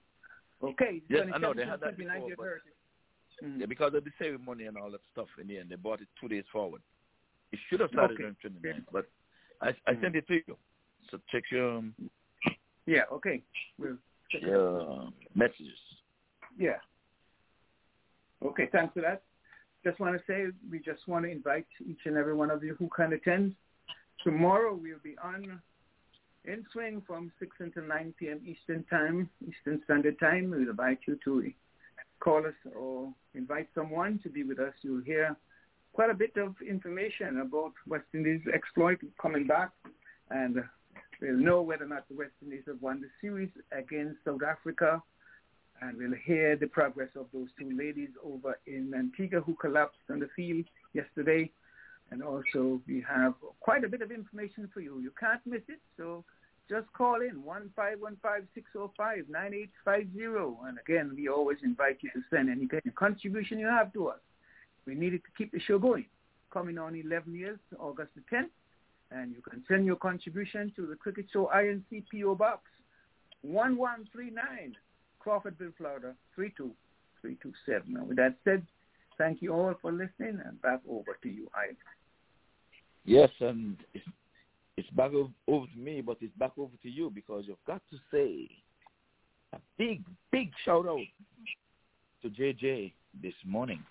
okay, Yes, I know, they had that before, you but- heard it. Mhm. Yeah, because of the ceremony and all that stuff in the end, they bought it two days forward. It should have started Okay. on 29th, but I, I sent it to you. So check your, um, Yeah, okay. We'll check out. messages. Yeah. Okay, thanks for that. Just want to say we just want to invite each and every one of you who can attend. Tomorrow we'll be on in swing from 6 until 9 p.m. Eastern Time, Eastern Standard Time. We'll invite you to call us or invite someone to be with us. You'll hear quite a bit of information about West Indies exploit coming back and we'll know whether or not the West Indies have won the series against South Africa and we'll hear the progress of those two ladies over in Antigua who collapsed on the field yesterday. And also, we have quite a bit of information for you. You can't miss it, so just call in 1-515-605-9850. And again, we always invite you to send any kind of contribution you have to us. We need it to keep the show going. Coming on 11 years, August the 10th. And you can send your contribution to the Cricket Show INC PO Box 1139, Crawfordville, Florida 32327. And with that said, thank you all for listening and back over to you, Ivan. Yes, and it's, back over to me, but it's back over to you because you've got to say a big, big shout out to JJ this morning.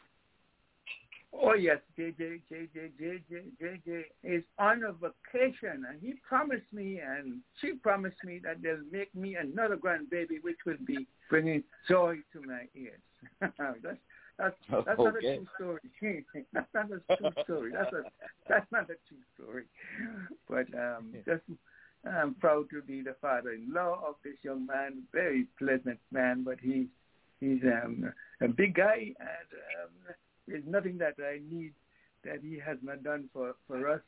Oh yes, JJ, JJ, JJ, JJ is on a vacation, and he promised me, and she promised me that they'll make me another grandbaby, which will be bringing joy to my ears. that's that's that's not a true story. that's not a true story. That's a that's not a true story. But um, just I'm proud to be the father-in-law of this young man. Very pleasant man, but he he's um, a big guy, and um, there's nothing that I need that he has not done for for us.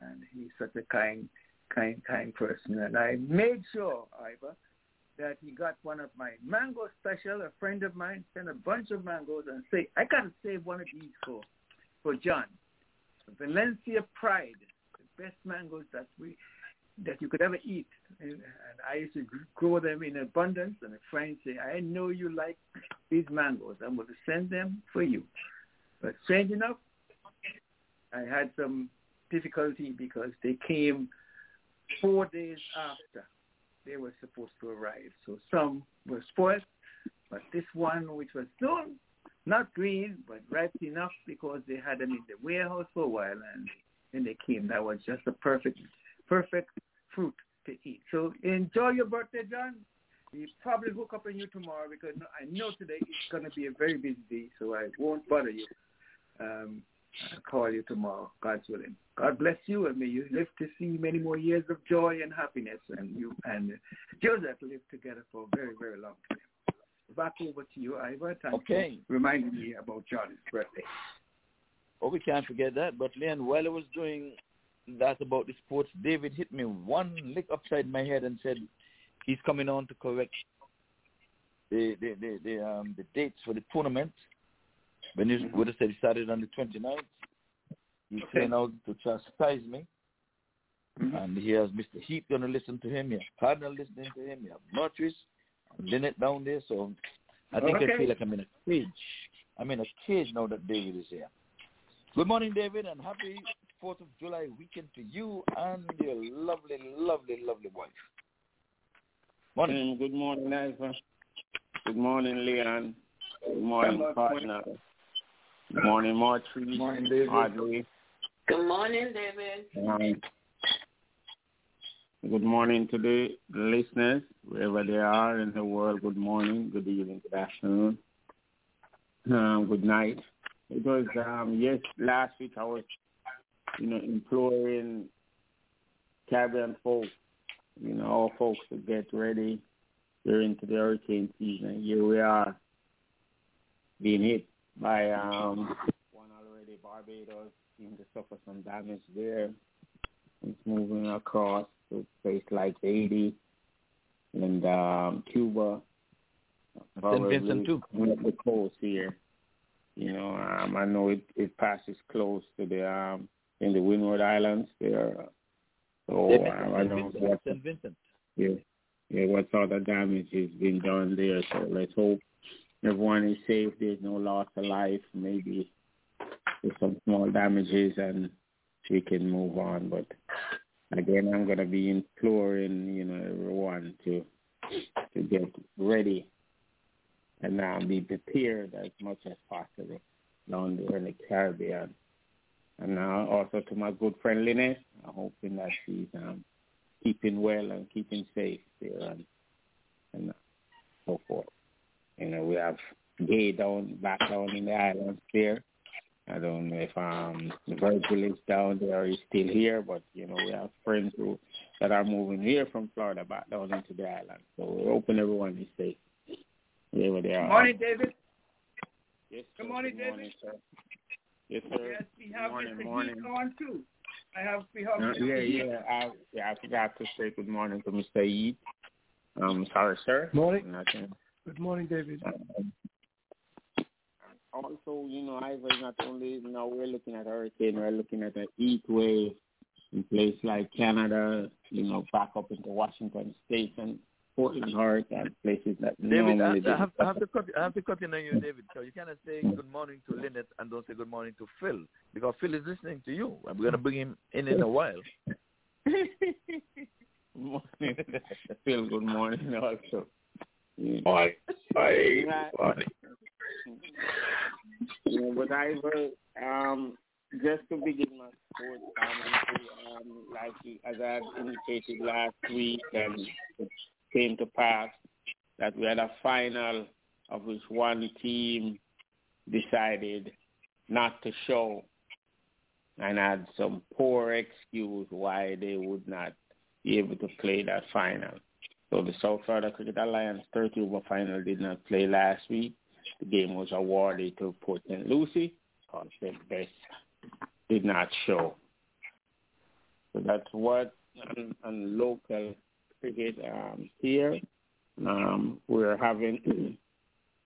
And he's such a kind, kind, kind person. And I made sure, Ivor, that he got one of my mango special. A friend of mine sent a bunch of mangoes and say, I gotta save one of these for for John. Valencia Pride, the best mangoes that we that you could ever eat. And, and I used to grow them in abundance. And a friend say, I know you like these mangoes. I'm going to send them for you. But strange enough, I had some difficulty because they came four days after they were supposed to arrive. So some were spoiled, but this one, which was still not green, but ripe enough because they had them in the warehouse for a while and then they came. That was just a perfect, perfect fruit to eat. So enjoy your birthday, John. We probably hook up on you tomorrow because I know today is going to be a very busy day, so I won't bother you. Um, call you tomorrow, God's willing. God bless you, and may you live to see many more years of joy and happiness, and you and Joseph live together for a very, very long time. Back over to you, Ivor. Thank Okay. you. Reminding me about John's birthday. Oh, we can't forget that. But Leon, while I was doing that about the sports, David hit me one lick upside my head and said he's coming on to correct the the the, the um the dates for the tournament. When you would have said he started on the 29th, he's Okay. saying out to chastise me. And he has Mr. Heath going to listen to him. He has Cardinal listening to him. He has Murtry's, Lynette down there. So I think I feel like I'm in a cage. I'm in a cage now that David is here. Good morning, David, and happy 4th of July weekend to you and your lovely, lovely, lovely wife. Morning. Mm, good morning, Ivor. Good morning, Leon. Good morning, partner. Good morning, Martry. Good morning, David. Audrey. Good morning, David. Um, good morning to the listeners, wherever they are in the world. Good morning, good evening, good afternoon, um, good night. Because um, yes, last week I was, you know, imploring Caribbean folks, you know, our folks to get ready. We're into the hurricane season. Here we are, being hit by um, one already. Barbados seemed to suffer some damage there. It's moving across to a place like Haiti and um, Cuba. St. Vincent too. The coast here. You know, um, I know it, it passes close to the um, in the Windward Islands there. So um, I know Vincent, what St. Vincent. yeah, yeah, what sort of damage has been done there. So let's hope everyone is safe. There's no loss of life. Maybe there's some small damages and she can move on. But again, I'm going to be imploring, you know, everyone to to get ready and now be prepared as much as possible down there in the Caribbean. And now also to my good friend I'm hoping that she's um, keeping well and keeping safe there and, and so forth. You know, we have Gay down back down in the islands there. I don't know if um Virgil is down there or he's still here, but you know, we have friends who that are moving here from Florida back down into the island. So we're hoping everyone is safe. Wherever they are. Morning, David. Yes, Good sir. morning, Good David. morning, sir. Yes, sir. Yes, we have morning, Mr. morning. Heath on too. I have we have Uh, yeah, Heath. yeah. I, yeah, I forgot to say good morning to Mr. Eid. Um, sorry, sir. Morning. Nothing. Good morning, David. Uh, also, you know, Ivor is not only now we're looking at hurricane, we're looking at the heat wave in places like Canada, you know, back up into Washington State and Portland, Oregon, places that David, I, normally I, have, I didn't- have to cut. I have to cut in on you, David. So you cannot say hmm. good morning to Lynette and don't say good morning to Phil because Phil is listening to you. I'm going to bring him in in a while. morning. Phil, good morning also. Morning. Yeah. Morning. Yeah, but Ivor, um, just to begin my sports commentary, um, like as I indicated last week, and it came to pass that we had a final of which one team decided not to show and had some poor excuse why they would not be able to play that final. So the South Florida Cricket Alliance 30 over final did not play last week. The game was awarded to Port St. Lucie because the best did not show. So that's what on, on local cricket um, here. Um, we're having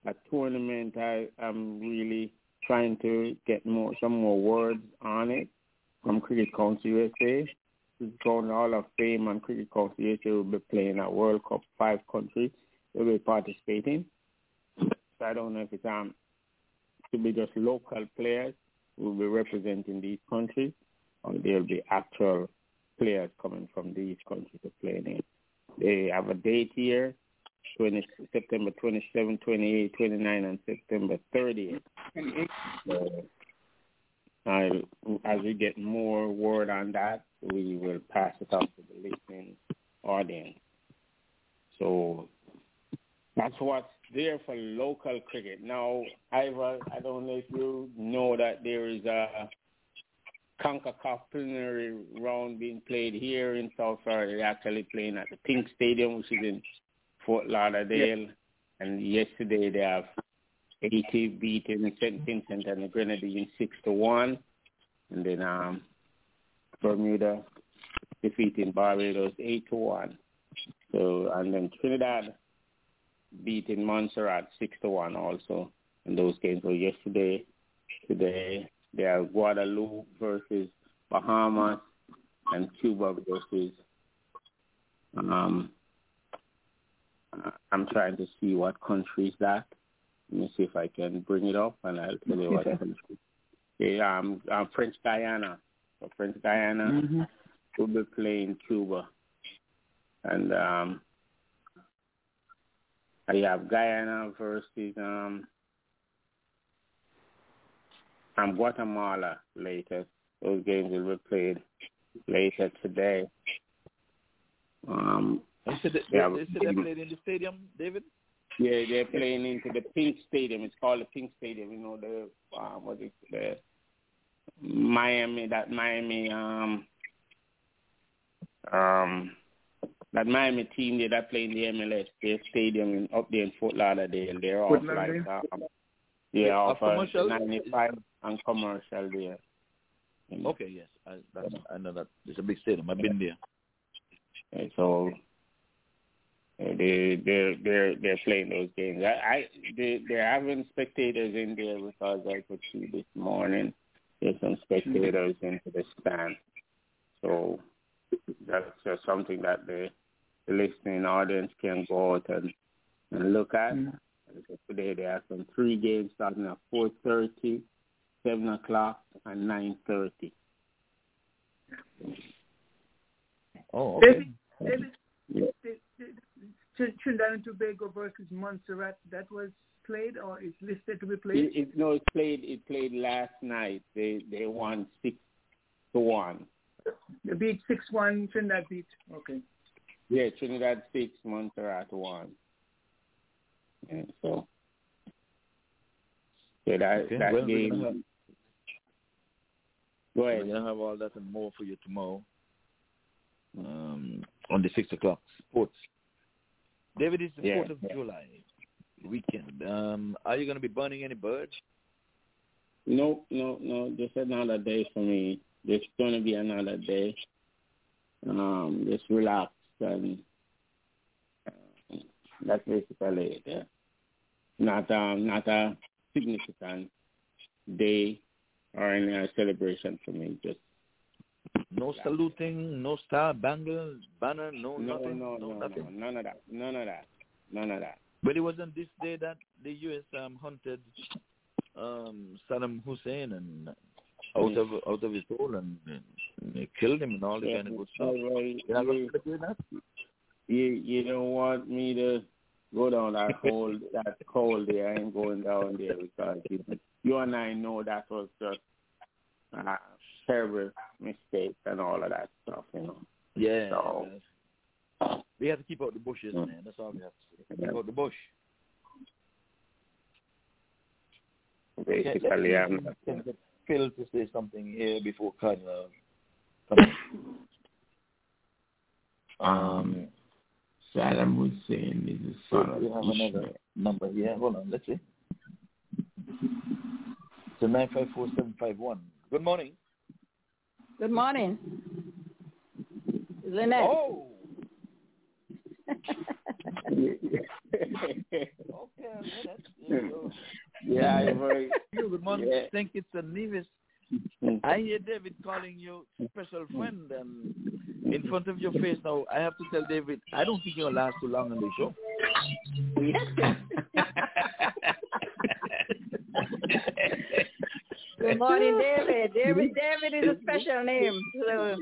a tournament. I, I'm really trying to get more some more words on it from Cricket Council USA. It's going Hall of Fame and Cricket USA will be playing a World Cup. Five countries will be participating. So I don't know if it's um to be just local players who will be representing these countries or there'll be actual players coming from these countries to play in it. They have a date here, 20, September 27, 28, 29, and September 30th. So, as we get more word on that, we will pass it on to the listening audience. So that's what's there for local cricket. Now, Ivor, I don't know if you know that there is a CONCACAF preliminary round being played here in South Florida. They're actually playing at the Pink Stadium, which is in Fort Lauderdale. And yesterday they have Haiti beaten St. Vincent and the Grenadines 6 to 1. And then um, Bermuda defeating Barbados 8 to 1. So, and then Trinidad beating Montserrat 6 to 1 also in those games. So yesterday, today, they are Guadeloupe versus Bahamas and Cuba versus um I'm trying to see what country is that. Let me see if I can bring it up and I'll tell you what country. Yeah, um, French Guiana. So French Guiana Mm-hmm. will be playing Cuba. And um I have Guyana versus um um Guatemala later. Those games will be played later today. Um You said that, Yeah, they, they said they played in the stadium, David. Yeah, they're playing into the Pink Stadium. It's called the Pink Stadium. You know the uh, what is the Miami that Miami um um that Miami team there that play in the MLS. Their stadium in, up there in Fort Lauderdale. They're off Fort like um, yeah, Yeah, off a commercial? ninety five and commercial there. And- Okay, yes, I, that's, I know that. It's a big stadium. I've been there. And so they they're they're they're playing those games. I, I they they're having spectators in there because I could see this morning there's some spectators into the stand. So that's just something that the, the listening audience can go out and, and look at. Mm-hmm. Today there are some three games starting at four thirty, seven o'clock, and nine thirty. Oh, okay. David, David, Yeah. The- the- Trinidad and Tobago versus Montserrat, that was played or is listed to be played? it, no, it played. It played last night. They they won six to one. They beat 6-1, Trinidad beat. Okay. Yeah, Trinidad six, Montserrat one. Yeah, so so that Okay, that well, we're game. gonna have- Go We're ahead. gonna have all that and more for you tomorrow. Um, on the six o'clock sports. David, it's the Yeah, Fourth of. July weekend. Um, are you gonna be burning any birds? No, no, no. Just another day for me. It's gonna be another day. Um, just relax and uh, that's basically it. Yeah. Not um, not a significant day or any uh, celebration for me. Just No saluting, no star bangle, banner, no, no, nothing, no, no, nothing. no, none of that, none of that, none of that. But it wasn't this day that the U.S. Um, hunted um, Saddam Hussein and out of out of his soul and, and they killed him and all that Yeah, kind of good stuff. well, You're not going to do that? You you don't want me to go down that hole that hole there. I ain't going down there because you, you and I know that was just a terrible mistake and all of that stuff, you know. Yeah. So, We have to keep out the bushes, man. That's all we have to say. Keep out the bush. basically, Let's I'm see if we can get Phil to say something here before Cardinal. Um, Saddam Hussein is the son of we have Ishmael. another number here. Hold on, let's see. So nine five four seven five one. Good morning. Good morning. Lynette. Oh. Yeah, I very, good morning. Yeah. think it's a Nevis. I hear David calling you special friend and in front of your face now. I have to tell David, I don't think you'll last too long on the show. Good morning, David. David David is a special name. So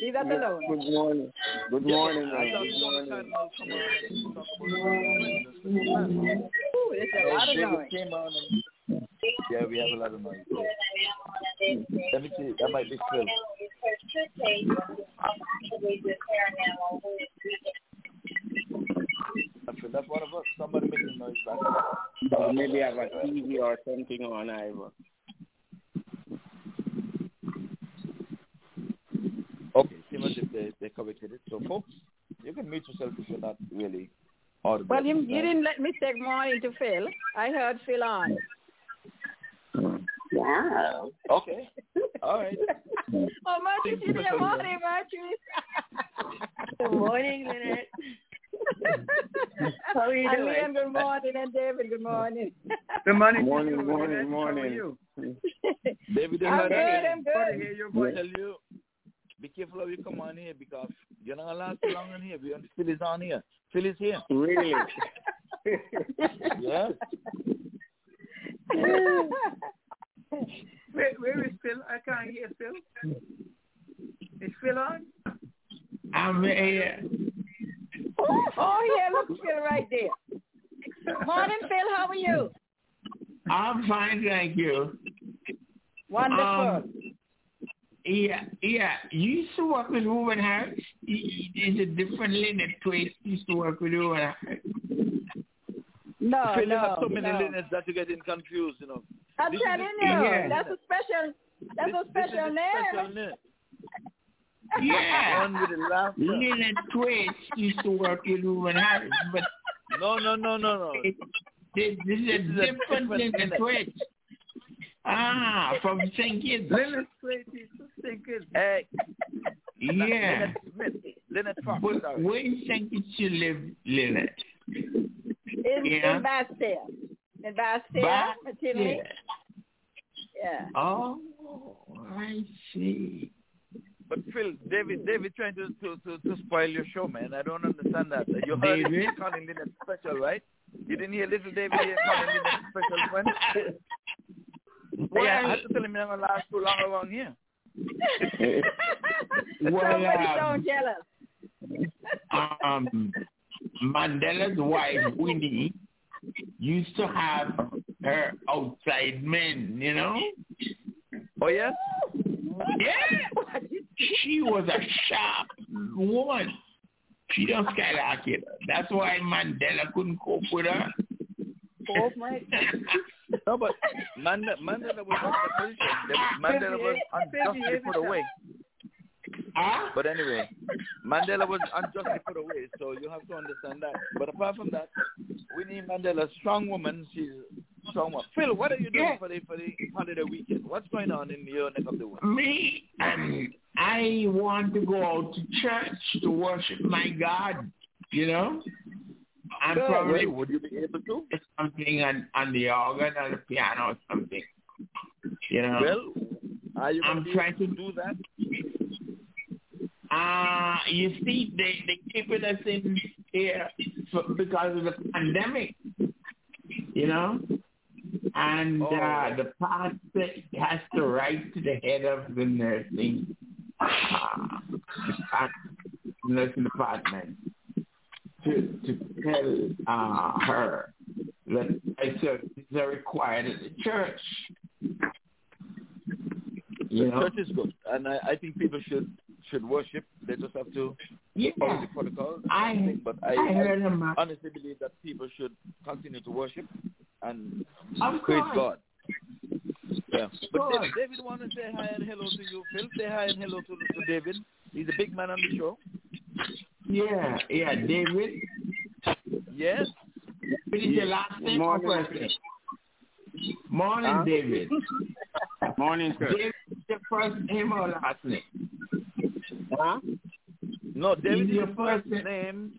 leave that alone. Good morning. Good morning. Man. Good morning. were Cardinal come on and talk about Ooh, there's a lot of noise. came on and yeah, we have a lot of noise. Let me see. That might be Phil. That's that's one of us. Somebody making noise back there. Or maybe have a TV or something on Ivor. Okay, see what if they, they corrected it. So, folks, you can mute yourself if you're not really audible. Well, you, you didn't let me take good morning to Phil. I heard Phil on. Wow. Okay. All right. oh, Marty, you good morning, Marty. Good morning, Lynette. How are you and doing? Liam, good morning, and David, good morning. Good morning. Morning, to you, morning, Lynette. morning. How are you? David, I'm I good, I'm Good to good. Careful how you come on here because you're not going to last too long on here. We Phil is on here. Phil is here. Really? Yeah. Where, where is Phil? I can't hear Phil. Is Phil on? I'm here. oh, yeah, look, Phil right there. Morning, Phil, how are you? I'm fine, thank you. Wonderful. Um, yeah, yeah. You used to work with Ruben Harris. He- he- Is it different Lynette Twait used to work with Ruben Harris? no, Phil, you have so many no. Linnets that you're getting confused, you know. I'm This telling the- you, Yeah. that's a special, that's This- a special the name. Special name. Yeah. One with the laughter. Lynette Twait used to work with Ruben Harris, but No, no, no, no, no. it, this, this is a is different different Lynette Lynette. Ah, from St. Kitts. Lynette Slate is thinking. Hey, Yeah. Lynette Smith. Fox. But sorry. where in St. Kitts you live, Lynette? In, Yeah. in Basseterre. In Basseterre, Basseterre. Yeah. Oh, I see. But Phil, David, David trying to, to, to, to spoil your show, man. I don't understand that. You heard David? him calling Lynette special, right? You didn't hear little David here calling Lynette special friend? yeah, I had to tell him you're not going to last too long around here. Well, Somebody um, don't jealous. um, Mandela's wife, Winnie, used to have her outside men, you know? Oh, yes? Yeah. She was a sharp woman. She don't skyrocket. That's why Mandela couldn't cope with her. My. No, but Mandela, Mandela was on the position. Mandela was unjustly put away. But anyway, Mandela was unjustly put away, so you have to understand that. But apart from that, Winnie Mandela, strong woman. She's strong much. Phil, what are you doing Yeah. for the for the holiday weekend? What's going on in your neck of the woods? Me, um, I want to go out to church to worship my God. You know, and Yeah, probably would you be able to? something on on the organ or the piano or something. You know. Well, are you I'm trying to do that? Uh, you see, they they keeping us in here for, because of the pandemic, you know, and Oh. uh, the pastor has to write to the head of the nursing uh, nursing department to to tell uh, her that it's a required at the church. You the know? church is good, and I, I think people should should worship. They just have to Yeah. follow the protocol. I- think, but I, I heard him, uh, honestly believe that people should continue to worship and Of praise course. God. Yeah. But. David, David want to say hi and hello to you, Phil. Say hi and hello to, to David. He's a big man on the show. Yeah, yeah, David. Yes. What is your last name or Morning. first name? Morning, Huh? David. Morning, sir. David, your first name or last name? Huh? No, David is your first first name.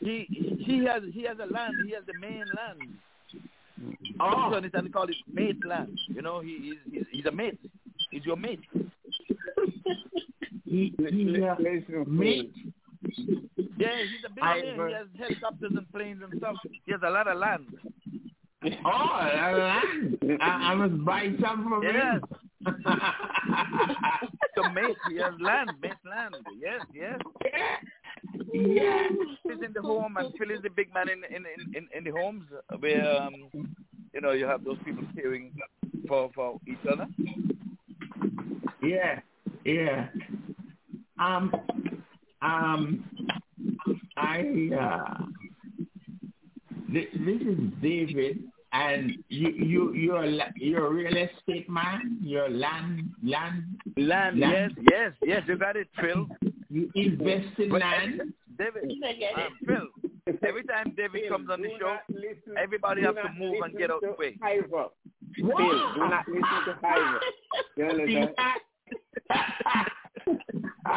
He he has he has a land. He has the main land. Oh. So understand they call it mate land. You know, he he's, he's, he's a mate. He's your mate. He, he, uh, mate. Yeah, he's a billionaire. He has helicopters and planes and stuff. He has a lot of land. Oh, uh, land. I, I must buy some from Yes. him. So mate, he has land, mate land. Yes, yes. Yeah. He's in the home, and Phil is the big man in in in, in, in the homes where um, you know you have those people caring for for each other. Yeah, yeah. Um, um, I uh, this, this is David, and you you you're a la- you're a real estate man. You're a land land Land, yes, yes, yes. You got it, Phil. You invest in But land. David, um, Phil. Every time David comes on the show, everybody has to move and get out of the way. Phil, do not listen to Ivor. You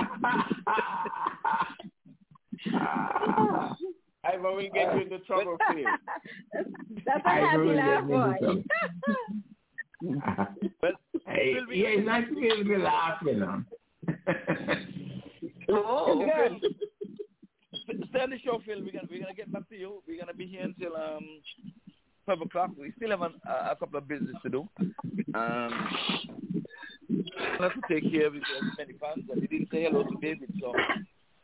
understand? Ivor will get you into trouble, Phil. That's a I happy really laugh, boy. but hey, yeah, it's nice to be able to laugh, you know. Oh, Yeah. Phil. Stay on the show, Phil. We're gonna we're gonna get back to you. We're gonna be here until um twelve o'clock. We still have an, a, a couple of business to do. Um, we'll have to take care of it. There's many fans, and he didn't say hello to David, so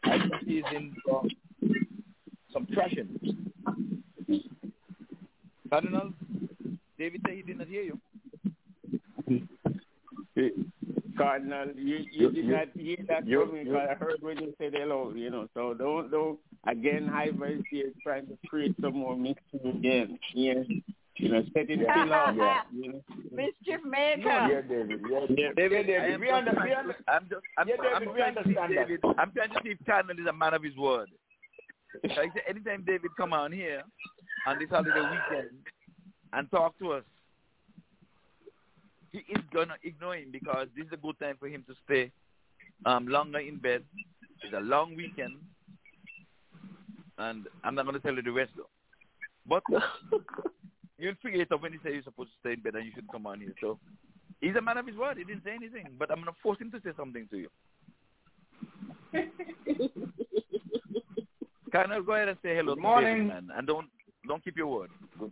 I think he's in for some trashing. Cardinal, David said he did not hear you. Cardinal, you, you, You- did you- not hear that you- from me you- because I heard when you said hello, you know. So don't, don't, again, Ivor is here trying to create some more mystery again. Yeah. You know, set it still off. Yeah. You know. Mischief maker. Yeah, David. Yeah, David, David, I am we just under, we under, I'm just, I'm, Yeah, I'm we trying to see understand that. David. I'm trying to see if Cardinal is a man of his word. Like I say, anytime David come on here on this holiday weekend and talk to us, he is gonna ignore him because this is a good time for him to stay um longer in bed. It's a long weekend, and I'm not gonna tell you the rest though. But you'll figure it out when he says you're supposed to stay in bed and you should come on here. So he's a man of his word. He didn't say anything, but I'm gonna force him to say something to you. Can I go ahead and say hello Good to David, morning. man, and don't don't keep your word. Good,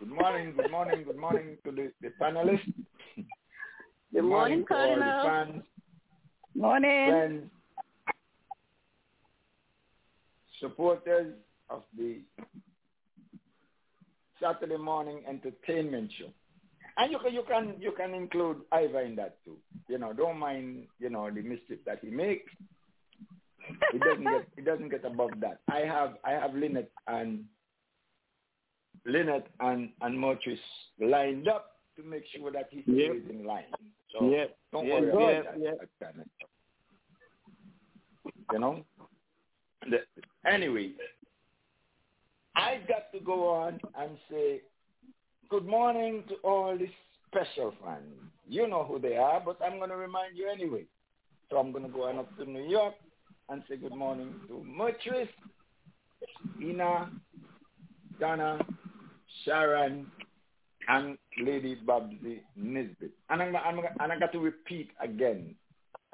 good morning, good morning, good morning to the, the panelists. Good morning, to all the fans, Morning. friends, supporters of the Saturday morning entertainment show. And you can you can you can include Ivor in that too. You know, don't mind, you know, the mischief that he makes. It doesn't get it doesn't get above that. I have I have Lynette and Lynette and, and Motrice lined up to make sure that he stays Yep. in line. So Yep. don't Yep. worry Yep. about that. Yep. that stuff. You know? The- anyway, I got to go on and say good morning to all the special fans. You know who they are, but I'm going to remind you anyway. So I'm going to go on up to New York and say good morning to Murtris, Ina, Donna, Sharon, and Lady Babsy Nisbet. And, I'm, I'm, and I got to repeat again.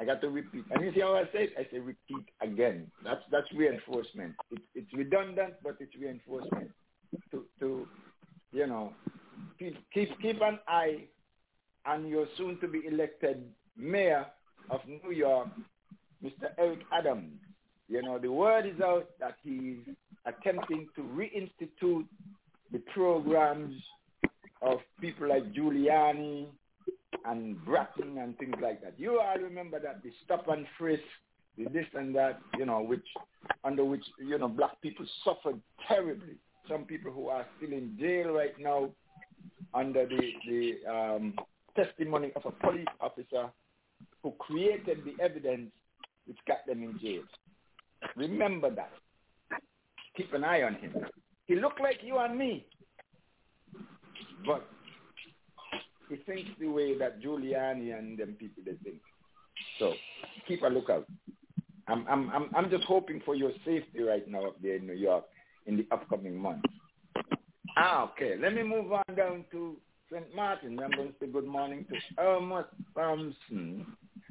I got to repeat. And you see how I say it? I say repeat again. That's that's reinforcement. It's it's redundant, but it's reinforcement. To to you know keep keep keep an eye on your soon to be elected mayor of New York, Mr. Eric Adams. You know the word is out that he's attempting to reinstitute the programs of people like Giuliani and Bratton and things like that. You all remember that the stop and frisk, the this and that, you know, which under which you know black people suffered terribly. Some people who are still in jail right now under the the um, testimony of a police officer who created the evidence which got them in jail. Remember that. Keep an eye on him. He looked like you and me, but he thinks the way that Giuliani and them people they think. So keep a lookout. I'm I'm I'm I'm just hoping for your safety right now up there in New York in the upcoming months. Ah, okay. Let me move on down to St. Martin. I'm going to say good morning to Irma Thompson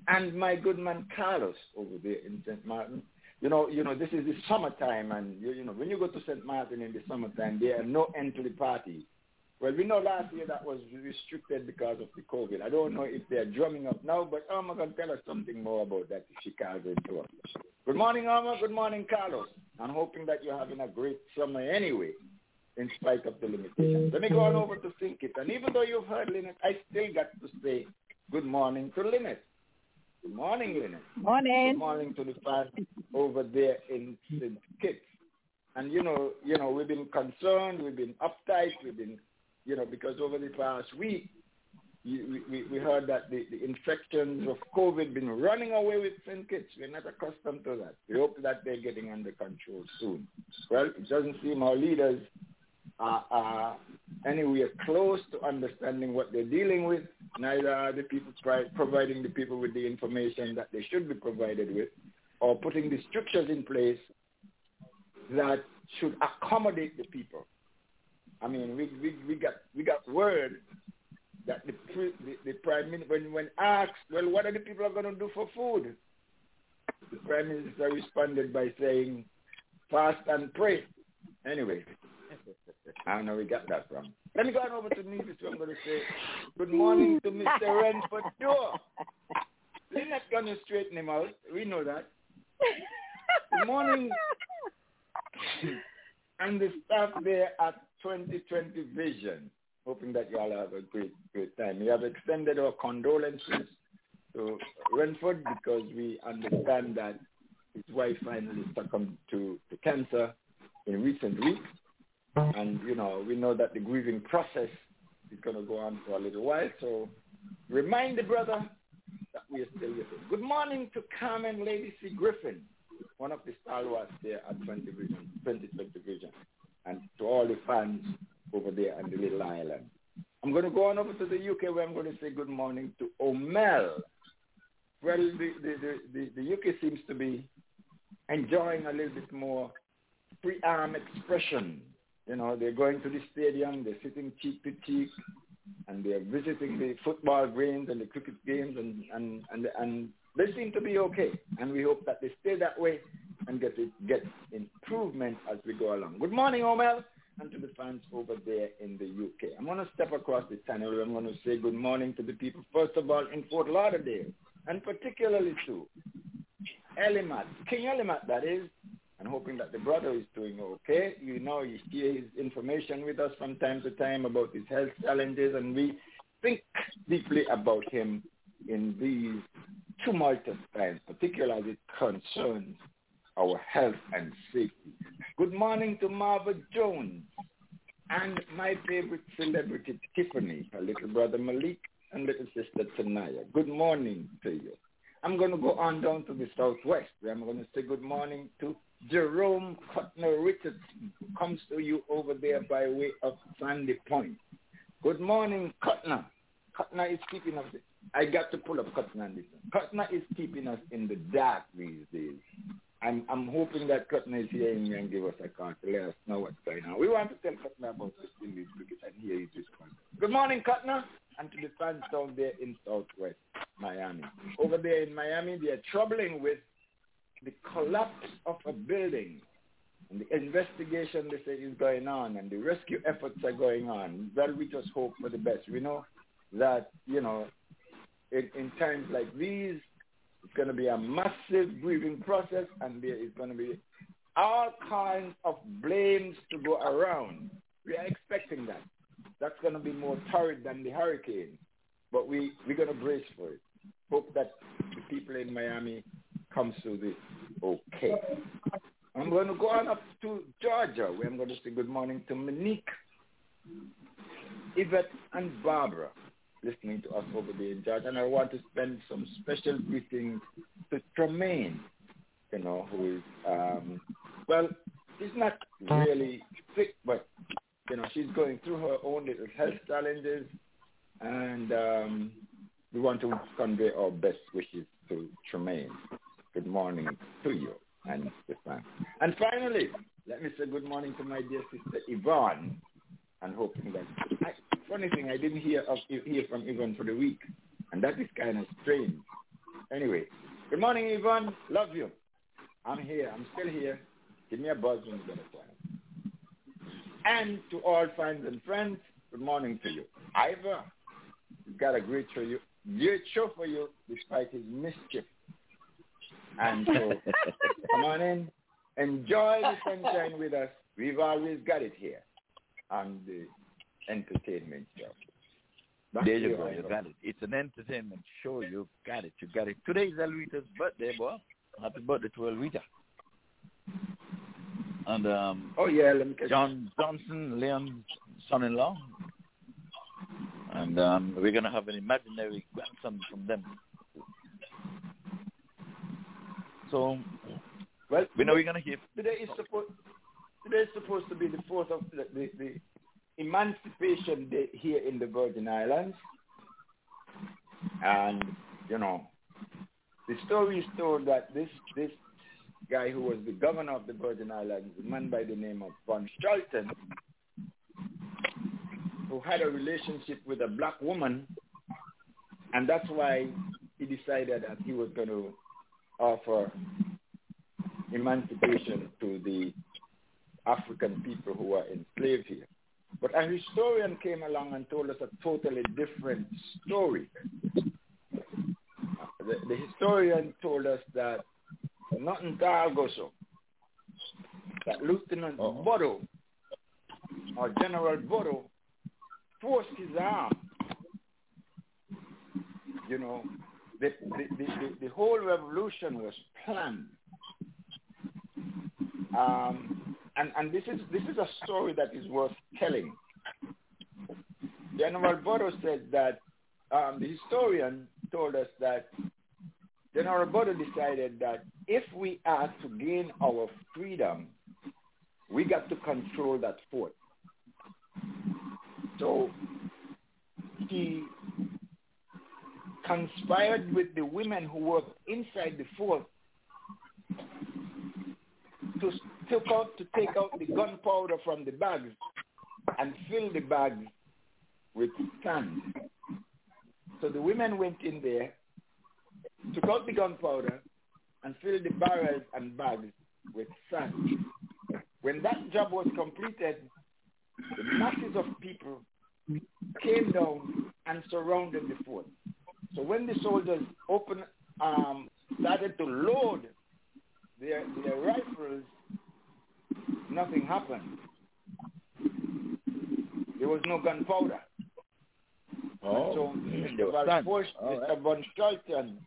and my good man Carlos over there in St. Martin. You know, you know, this is the summertime, and you, you know, when you go to St. Martin in the summertime, there are no end to the party. Well, we know last year that was restricted because of the COVID. I don't know if they're drumming up now, but Alma can tell us something more about that if she calls into us. Good morning, Alma. Good morning, Carlos. I'm hoping that you're having a great summer anyway, in spite of the limitations. Let me go on over to Think And even though you've heard Lynette, I still got to say good morning to Lynette. Good morning, Lynette. Morning. Good morning to the fans over there in St. Kitts. And you know, you know, we've been concerned, we've been uptight, we've been, you know, because over the past week, we, we, we heard that the, the infections of COVID been running away with St. Kitts. We're not accustomed to that. We hope that they're getting under control soon. Well, it doesn't seem our leaders are, are anywhere close to understanding what they're dealing with. Neither are the people providing the people with the information that they should be provided with or putting the structures in place that should accommodate the people. I mean, we, we, we got we got word that the the, the prime minister when when asked, well, what are the people are going to do for food? The prime minister responded by saying, fast and pray. Anyway, I don't know where we got that from. Let me go on over to Nevis. I'm going to say good morning to Mr. Renford Door. We're not going to straighten him out. We know that. Good morning. and the staff there at 2020 Vision. Hoping that you all have a great, great time. We have extended our condolences to Renford because we understand that his wife finally succumbed to, to cancer in recent weeks. And, you know, we know that the grieving process is going to go on for a little while. So remind the brother that we are still with him. Good morning to Carmen Lady C. Griffin, one of the stalwarts there at 20 Vision, 2020 Vision, and to all the fans over there on the little island. I'm going to go on over to the UK where I'm going to say good morning to Omel. Well, the, the, the, the, UK seems to be enjoying a little bit more free arm expression. You know, they're going to the stadium, they're sitting cheek to cheek, and they're visiting the football games and the cricket games, and, and, and, and they seem to be okay. And we hope that they stay that way and get get improvement as we go along. Good morning, Omel, and to the fans over there in the UK. I'm going to step across the channel. I'm going to say good morning to the people, first of all, in Fort Lauderdale, and particularly to Elimat, King Elimat, that is, and hoping that the brother is doing okay. You know, you hear his information with us from time to time about his health challenges, and we think deeply about him in these tumultuous times, particularly as it concerns our health and safety. Good morning to Marva Jones and my favorite celebrity, Tiffany, her little brother Malik, and little sister Tanaya. Good morning to you. I'm going to go on down to the southwest I'm going to say good morning to Jerome Cutner Richardson, who comes to you over there by way of Sandy Point. Good morning, Kutna. Kutna is keeping us. I got to pull up Kutna on. Kutna is keeping us in the dark these days. I'm I'm hoping that Kutna is me and give us a call to let us know what's going on. We want to tell Kutna about the Indies cricket and hear his response. Good morning, Kutna, and to the fans down there in Southwest Miami. Over there in Miami, they are troubling with the collapse of a building. And the investigation they say is going on and the rescue efforts are going on. Well, we just hope for the best. We know that, you know, in, in times like these, it's going to be a massive grieving process and there is going to be all kinds of blames to go around. We are expecting that. That's going to be more torrid than the hurricane. But we, we're going to brace for it. Hope that the people in Miami come through this okay. I'm going to go on up to Georgia where I'm going to say good morning to Monique, Yvette, and Barbara listening to us over there in Georgia. And I want to spend some special greetings to Tremaine, you know, who is, um, well, she's not really sick, but, you know, she's going through her own little health challenges. And um, we want to convey our best wishes to Tremaine. Good morning to you and Stefan. And finally, let me say good morning to my dear sister Yvonne, and hoping that. I, funny thing, I didn't hear of hear from Yvonne for the week, and that is kind of strange. Anyway, good morning, Yvonne. Love you. I'm here. I'm still here. Give me a buzz when you get a chance. And to all fans and friends, good morning to you. Ivor, we've got a great show, you, great show for you despite his mischief and so come on in, enjoy the sunshine with us. We've always got it here on the entertainment show. Back there you go. You got it. It's an entertainment show. You got it. You got it. Today is Elvita's birthday, boy. Happy birthday to Elvita. And um, oh yeah, let me John Johnson, Leon's son-in-law, and um, we're gonna have an imaginary grandson from them. So, well, we know we're gonna hear. Today is supposed today is supposed to be the fourth of the, the, the Emancipation Day here in the Virgin Islands, and you know, the story is told that this this guy who was the governor of the Virgin Islands, a man by the name of Von Scholten, who had a relationship with a black woman, and that's why he decided that he was going to offer emancipation to the African people who were enslaved here. But a historian came along and told us a totally different story. The, the historian told us that nothing Targoso, that Lieutenant oh. Buddhoe or General Buddhoe forced his arm, you know, the, the, the, the, whole revolution was planned. Um, and, and this is this is a story that is worth telling. General Buddhoe said that um, the historian told us that General Buddhoe decided that if we are to gain our freedom, we got to control that fort. So he conspired with the women who worked inside the fort to took out to take out the gunpowder from the bags and fill the bags with sand. So the women went in there, took out the gunpowder, and filled the barrels and bags with sand. When that job was completed, the masses of people came down and surrounded the fort. So when the soldiers open, um, started to load their, their rifles, nothing happened. There was no gunpowder. Oh, so Mr. Valforce, Mr. Right. Von Scholten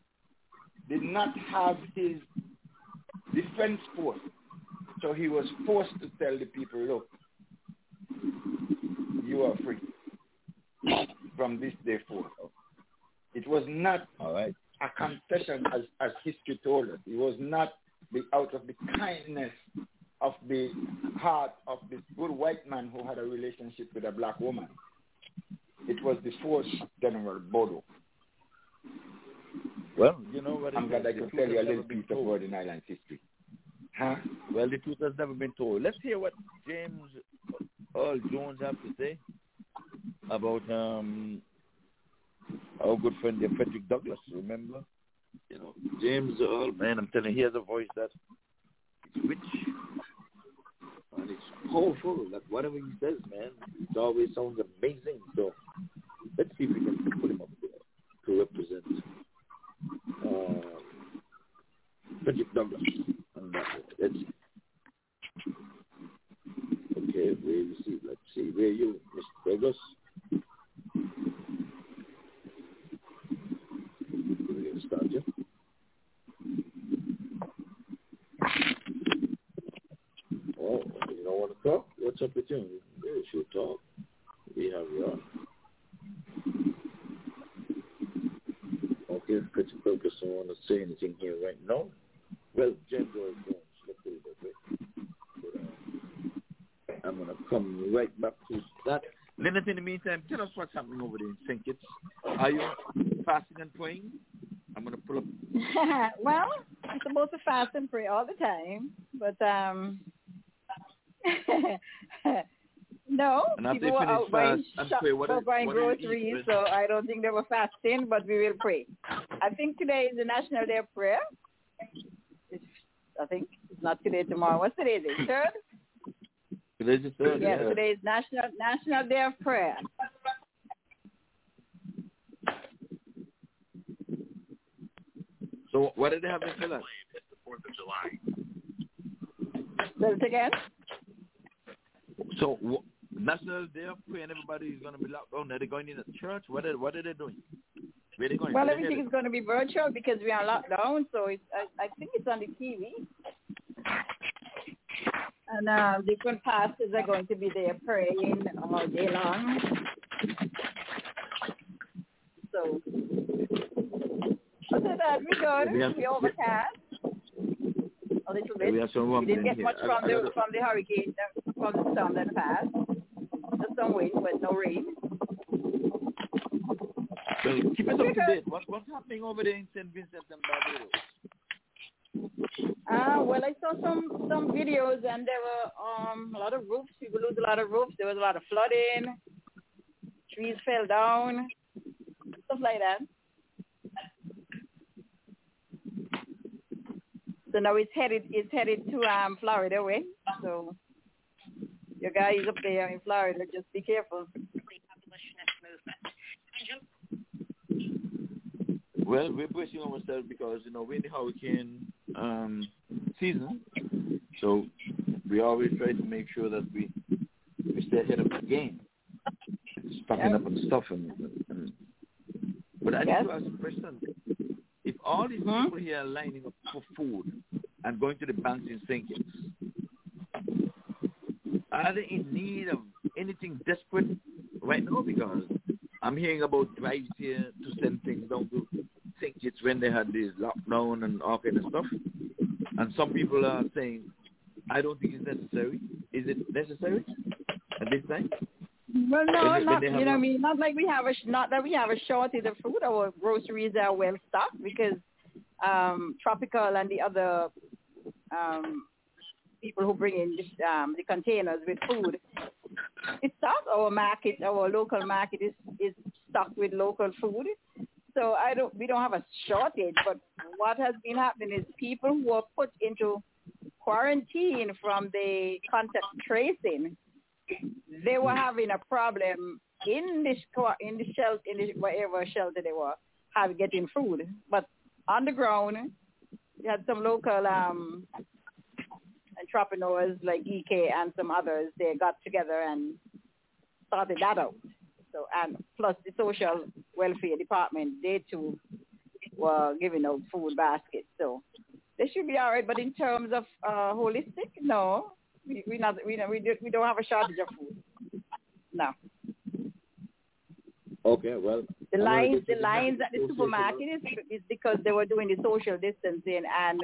did not have his defense force. So he was forced to tell the people, look, you are free from this day forth. It was not All right. a concession as, as history told us. It was not the, out of the kindness of the heart of this good white man who had a relationship with a black woman. It was the fourth General Buddhoe. Well, you know what? I'm it glad I the could tell you a little never been piece of told. Virgin Islands history. Huh? Well, the truth has never been told. Let's hear what James Earl Jones have to say about um our good friend there, Frederick Douglass. Remember, you know, James Earl. Man, I'm telling you, he has a voice that it's rich powerful. Like whatever he says, man, it always sounds amazing. So let's see if we can put him up there to represent uh, Frederick Douglass. Let's see. Okay, where you see? Let's see. Where you, Mr. Douglass? We're gonna start you. Oh, you don't want to talk? What's up with you? You should talk. We have you on. Okay, Frederick Douglass don't want to say anything here right now. Well, James Earl Jones, let's put it that way. But, uh, I'm going to come right back to that. Leonard, in the meantime, tell us what's happening over there in St. Kitts. Are you fasting and praying? I'm going to pull up. well, I'm supposed to fast and pray all the time, but um, no, And people were out buying, fast shop, pray, what is- buying what groceries, so I don't think they were fasting, but we will pray. I think today is the National Day of Prayer. It's, I think it's not today, tomorrow. What's today? Is it third? Today's the third. Yes, today is National National Day of Prayer. So what did they have in for that? Say it again. So National Day of Prayer and everybody is going to be locked down. Are they going in the church? What are, what are they doing? Where going? Well, everything is going to be virtual because we are locked down, so it's, I, I think it's on the TV. And uh, different pastors are going to be there praying all day long. So, other that, we good. We have- we overcast a little bit. Some We didn't get much I- from I the gotta- from the hurricane, uh, from the storm that passed. Just some wind, but no rain. Keep us up to date. What, what's happening over there in St. Vincent and Barbados? Uh, well, I saw some some videos, and there were um a lot of roofs. People lose a lot of roofs. There was a lot of flooding. Trees fell down, stuff like that. So now it's headed it's headed to um Florida way. So your guy is up there in Florida. Just be careful. Well, we're bracing ourselves because, you know, we're in the hurricane um, season. So we always try to make sure that we, we stay ahead of the game. Stocking up on stuff. And, and, but I Yes. need to ask a question. If all these Hmm? people here are lining up for food and going to the banks in St. Are they in need of anything desperate right now? Because I'm hearing about drives here to send things down to St. Kitts when they had this lockdown and all kind of stuff. And some people are saying, I don't think it's necessary. Is it necessary at this time? Well, no, when not you know. what I mean, not like we have a sh- not that we have a shortage of food. Our groceries are well stocked because um, tropical and the other um, people who bring in the, um, the containers with food. It's stocked. Our market, our local market is is stocked with local food. So I don't. We don't have a shortage. But what has been happening is people who are put into quarantine from the contact tracing they were having a problem in squa- in the shelter in the whatever shelter they were have getting food. But on the ground, you had some local um entrepreneurs like EK and some others. They got together and started that out. So and plus the social welfare department, they too were giving out food baskets. So they should be all right. But in terms of uh, holistic, no, we we not we don't we, do, we don't have a shortage of food. No. Okay, well. The lines, the lines at the supermarket is, is because they were doing the social distancing and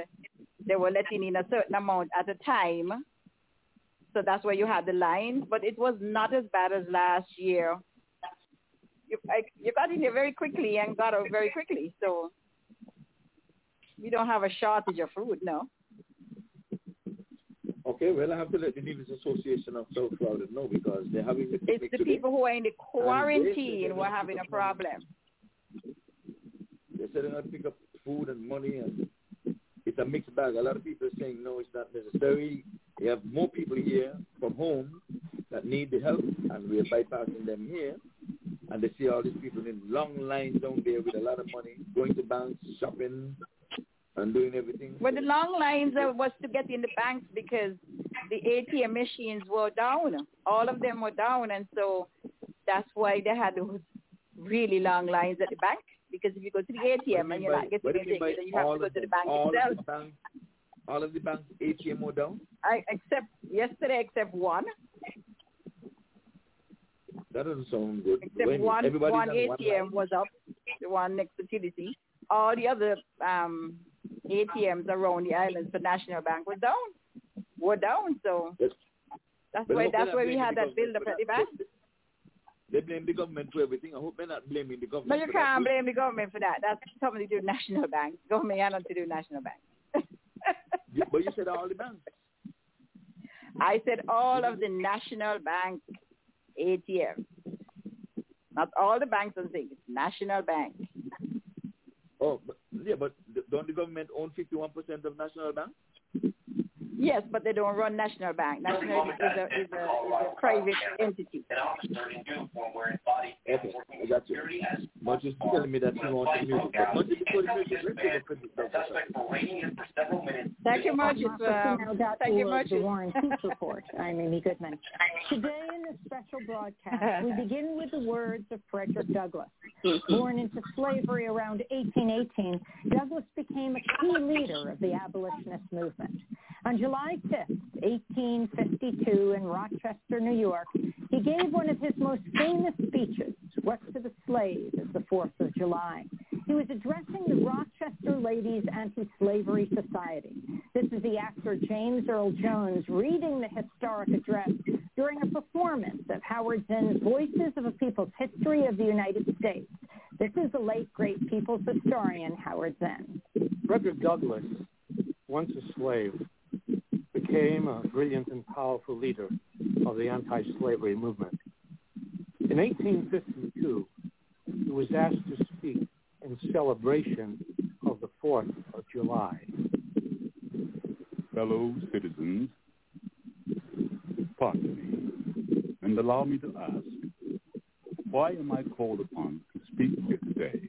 they were letting in a certain amount at a time. So that's where you had the lines, but it was not as bad as last year you I, you got in there very quickly and got out very quickly. So we don't have a shortage of food, no. Okay, well, I have to let the Dealers Association of South Florida know because they're having... The it's the people who are in the quarantine who are having a problem. They said they're to pick up food and money, and it's a mixed bag. A lot of people are saying, no, it's not necessary. You have more people here from home that need the help, and we're bypassing them here. And they see all these people in long lines down there with a lot of money, going to banks, shopping, and doing everything. Well, the long lines uh, was to get in the banks because the ATM machines were down. All of them were down, and so that's why they had those really long lines at the bank. Because if you go to the ATM and you're not getting What do you anything, then you have to go to the bank all itself. Of the banks, all of the banks ATM were down? I except yesterday, except one, That doesn't sound good. except one everybody's one ATM line. was up, the one next to TDC. All the other um ATMs around the islands, the National Bank was down, were down. So Yes. that's But why that's why we had that build up at the bank. They blame the government for everything. I hope they're not blaming the government. No, you can't blame the government for that. That's something to do with national bank. Government nothing to do national bank. But you said all the banks. I said all of the national bank ATM. Not all the banks and things. National bank. Oh, but, yeah, but don't the government own 51% of National Bank? Yes, but they don't run national bank. National is a, is a, is a private entity. Okay, I got you. Much is telling me that she wants the music. But much before the music, let's take a quick break. Thank you much. Marcus, uh, we now got thank you to much. the War and Report. I'm Amy Goodman. Today in this special broadcast, we begin with the words of Frederick Douglass. Born into slavery around 1818, Douglass became a key leader of the abolitionist movement. On July 5th, 1852, in Rochester, New York, he gave one of his most famous speeches, What to the Slave is the 4th of July. He was addressing the Rochester Ladies Anti-Slavery Society. This is the actor James Earl Jones reading the historic address during a performance of Howard Zinn's Voices of a People's History of the United States. This is the late, great people's historian, Howard Zinn. Frederick Douglass, once a slave, became a brilliant and powerful leader of the anti-slavery movement. In 1852, he was asked to speak in celebration of the 4th of July. Fellow citizens, pardon me, and allow me to ask, why am I called upon to speak here today?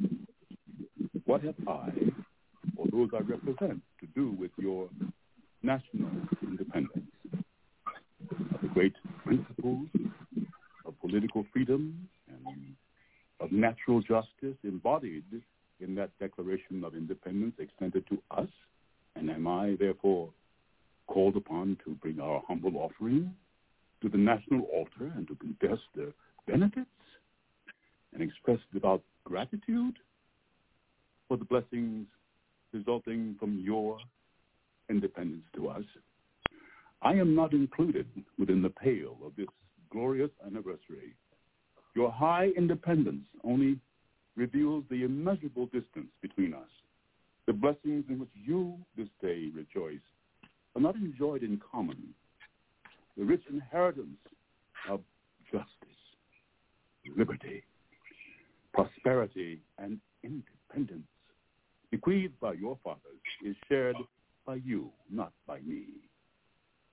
What have I, or those I represent, to do with your national independence? Of the great principles of political freedom and of natural justice embodied in that Declaration of Independence extended to us? And am I therefore called upon to bring our humble offering to the national altar and to contest their benefits and express devout gratitude for the blessings resulting from your independence to us. I am not included within the pale of this glorious anniversary. Your high independence only reveals the immeasurable distance between us. The blessings in which you this day rejoice are not enjoyed in common. The rich inheritance of justice, liberty, prosperity, and independence bequeathed by your fathers is shared by you, not by me.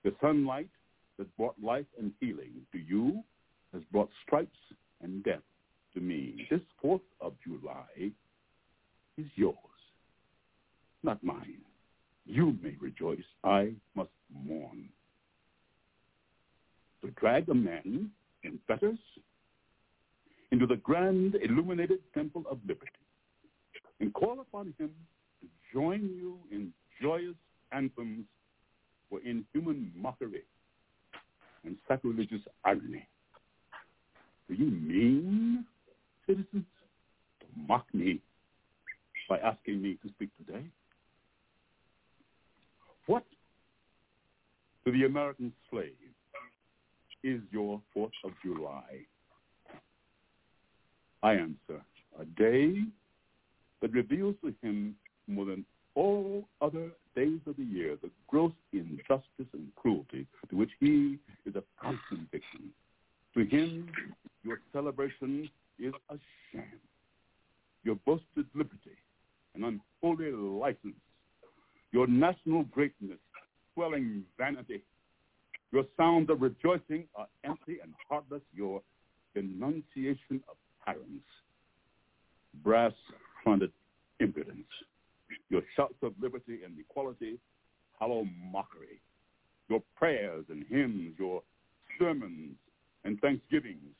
The sunlight that brought life and healing to you has brought stripes and death to me. This 4th of July is yours, not mine. You may rejoice. I must mourn. To drag a man in fetters into the grand illuminated temple of liberty and call upon him to join you in joyous anthems for inhuman mockery and sacrilegious irony. Do you mean, citizens, to mock me by asking me to speak today? What to the American slave is your 4th of July? I answer, a day that reveals to him more than all other days of the year the gross injustice and cruelty to which he is a constant victim. To him, your celebration is a sham. Your boasted liberty, an unholy license. Your national greatness, swelling vanity. Your sounds of rejoicing are empty and heartless. Your denunciation of tyrants. Brass-fronted impudence. Your shouts of liberty and equality, hollow mockery. Your prayers and hymns, your sermons and thanksgivings,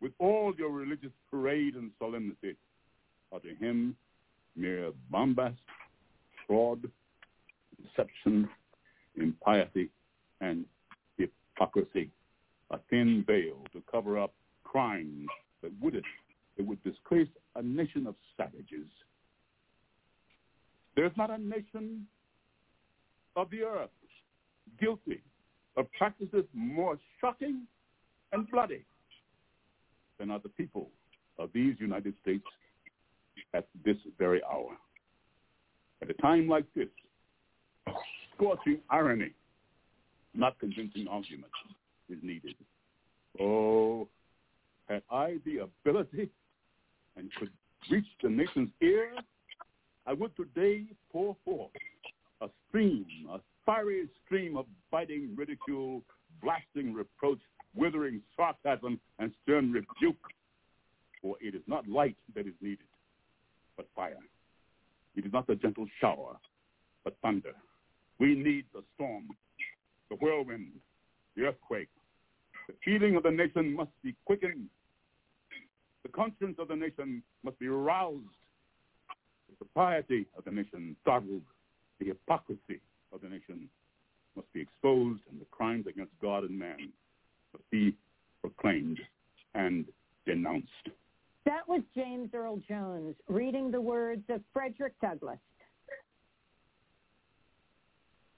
with all your religious parade and solemnity, are to him mere bombast, fraud, deception, impiety, and hypocrisy, a thin veil to cover up crimes that would that would disgrace a nation of savages. There's not a nation of the earth guilty of practices more shocking and bloody than are the people of these United States at this very hour. At a time like this, scorching irony, not convincing argument, is needed. Oh, had I the ability and could reach the nation's ear, I would today pour forth a stream, a fiery stream of biting ridicule, blasting reproach, withering sarcasm, and stern rebuke. For it is not light that is needed, but fire. It is not the gentle shower, but thunder. We need the storm, the whirlwind, the earthquake. The feeling of the nation must be quickened. The conscience of the nation must be roused. The piety of the nation startled. The hypocrisy of the nation must be exposed, and the crimes against God and man must be proclaimed and denounced. That was James Earl Jones reading the words of Frederick Douglass.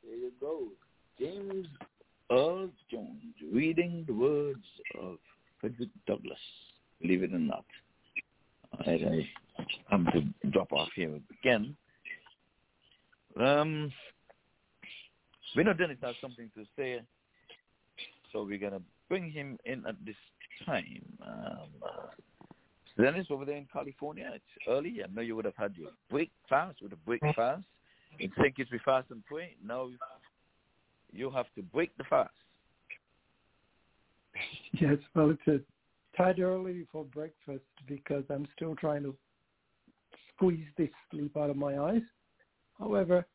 There you go. James Earl Jones reading the words of Frederick Douglass. Believe it or not. I, I'm to drop off here again. Um, we know Dennis has something to say, so we're gonna bring him in at this time. Um, Dennis over there in California, it's early. I know you would have had your break fast with a break fast. In St. Kitts we fast and pray. Now you have to break the fast. Yes, well, it's a tad early for breakfast because I'm still trying to squeeze this sleep out of my eyes. However,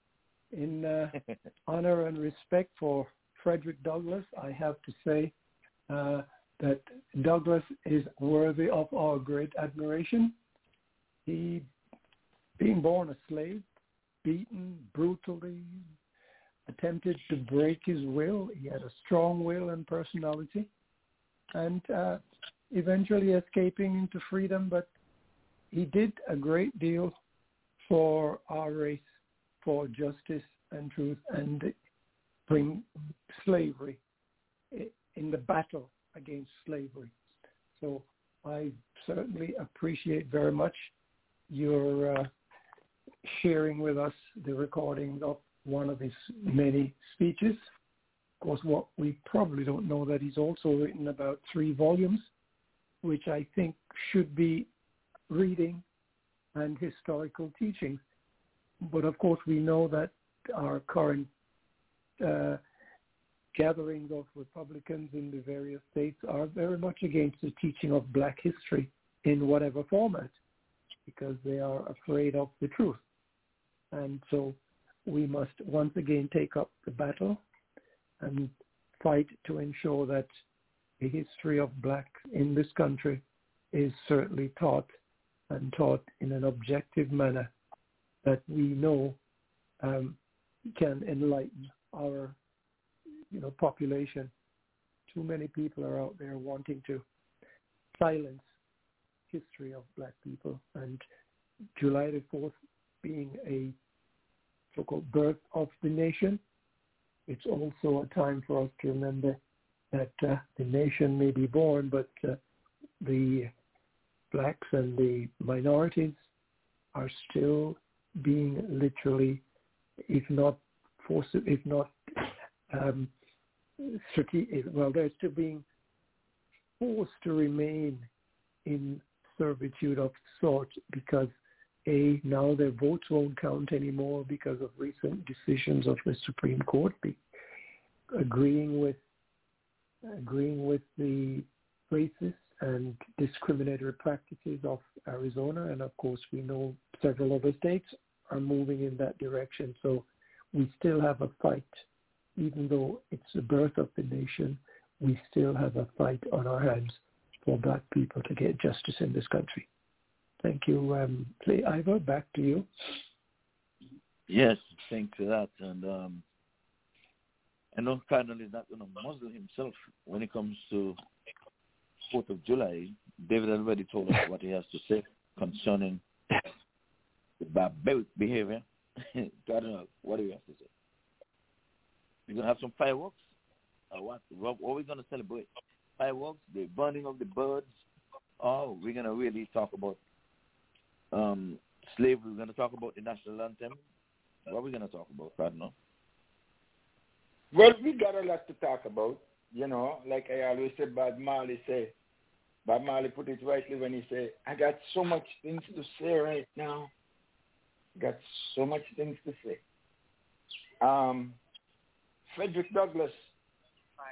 in uh, honor and respect for Frederick Douglass, I have to say uh, that Douglass is worthy of our great admiration. He, being born a slave, beaten brutally, attempted to break his will. He had a strong will and personality, and uh, eventually escaping into freedom. But he did a great deal for our race, for justice and truth, and bring slavery in the battle against slavery. So I certainly appreciate very much your uh, sharing with us the recording of one of his many speeches. Of course, what we probably don't know that he's also written about three volumes, which I think should be reading and historical teachings. But of course, we know that our current uh, gatherings of Republicans in the various states are very much against the teaching of black history in whatever format because they are afraid of the truth. And so we must once again take up the battle and fight to ensure that the history of black in this country is certainly taught and taught in an objective manner that we know um, can enlighten our you know population. Too many people are out there wanting to silence history of black people and July the 4th being a so-called birth of the nation. It's also a time for us to remember that uh, the nation may be born, but uh, the blacks and the minorities are still being literally, if not forced, if not um, well, they're still being forced to remain in servitude of sorts because a now their votes won't count anymore because of recent decisions of the Supreme Court be, agreeing with agreeing with the racist and discriminatory practices of Arizona, and of course we know several other states are moving in that direction. So we still have a fight, even though it's the birth of the nation. We still have a fight on our hands for black people to get justice in this country. Thank you. Um, Ivor, back to you. Yes, thanks for that. And um, I know Cardinal is not going to muzzle himself when it comes to 4th of July. David already told us what he has to say concerning the barbaric behavior. Cardinal, what do you have to say? We're going to have some fireworks? Or what? What are we going to celebrate? Fireworks, the burning of the birds? Oh, we're going to really talk about um, slavery. We're going to talk about the national anthem. What are we going to talk about, Cardinal? Well, we got a lot to talk about. You know, like I always say, Bob Marley say, Bob Marley put it rightly when he say, I got so much things to say right now. Got so much things to say. Um, Frederick Douglass,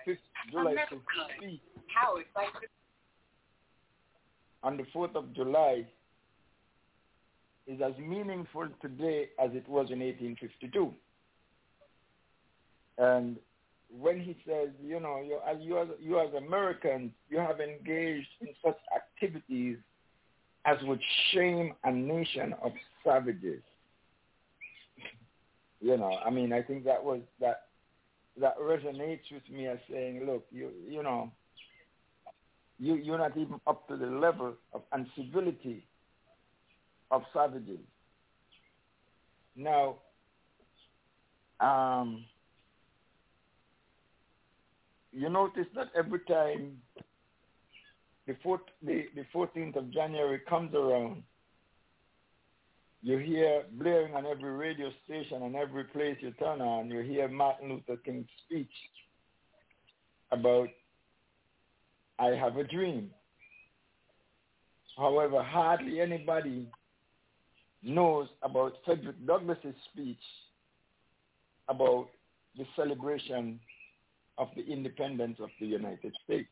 5th July 15th, on the 4th of July is as meaningful today as it was in 1852. And when he says, you know, you as you as you as Americans, you have engaged in such activities as would shame a nation of savages. You know, I mean, I think that was that that resonates with me as saying, look, you you know, you you're not even up to the level of uncivility of savages. Now, um, you notice that every time the, the, the 14th of January comes around, you hear blaring on every radio station and every place you turn on, you hear Martin Luther King's speech about I have a dream. However, hardly anybody knows about Frederick Douglass's speech about the celebration of the independence of the United States.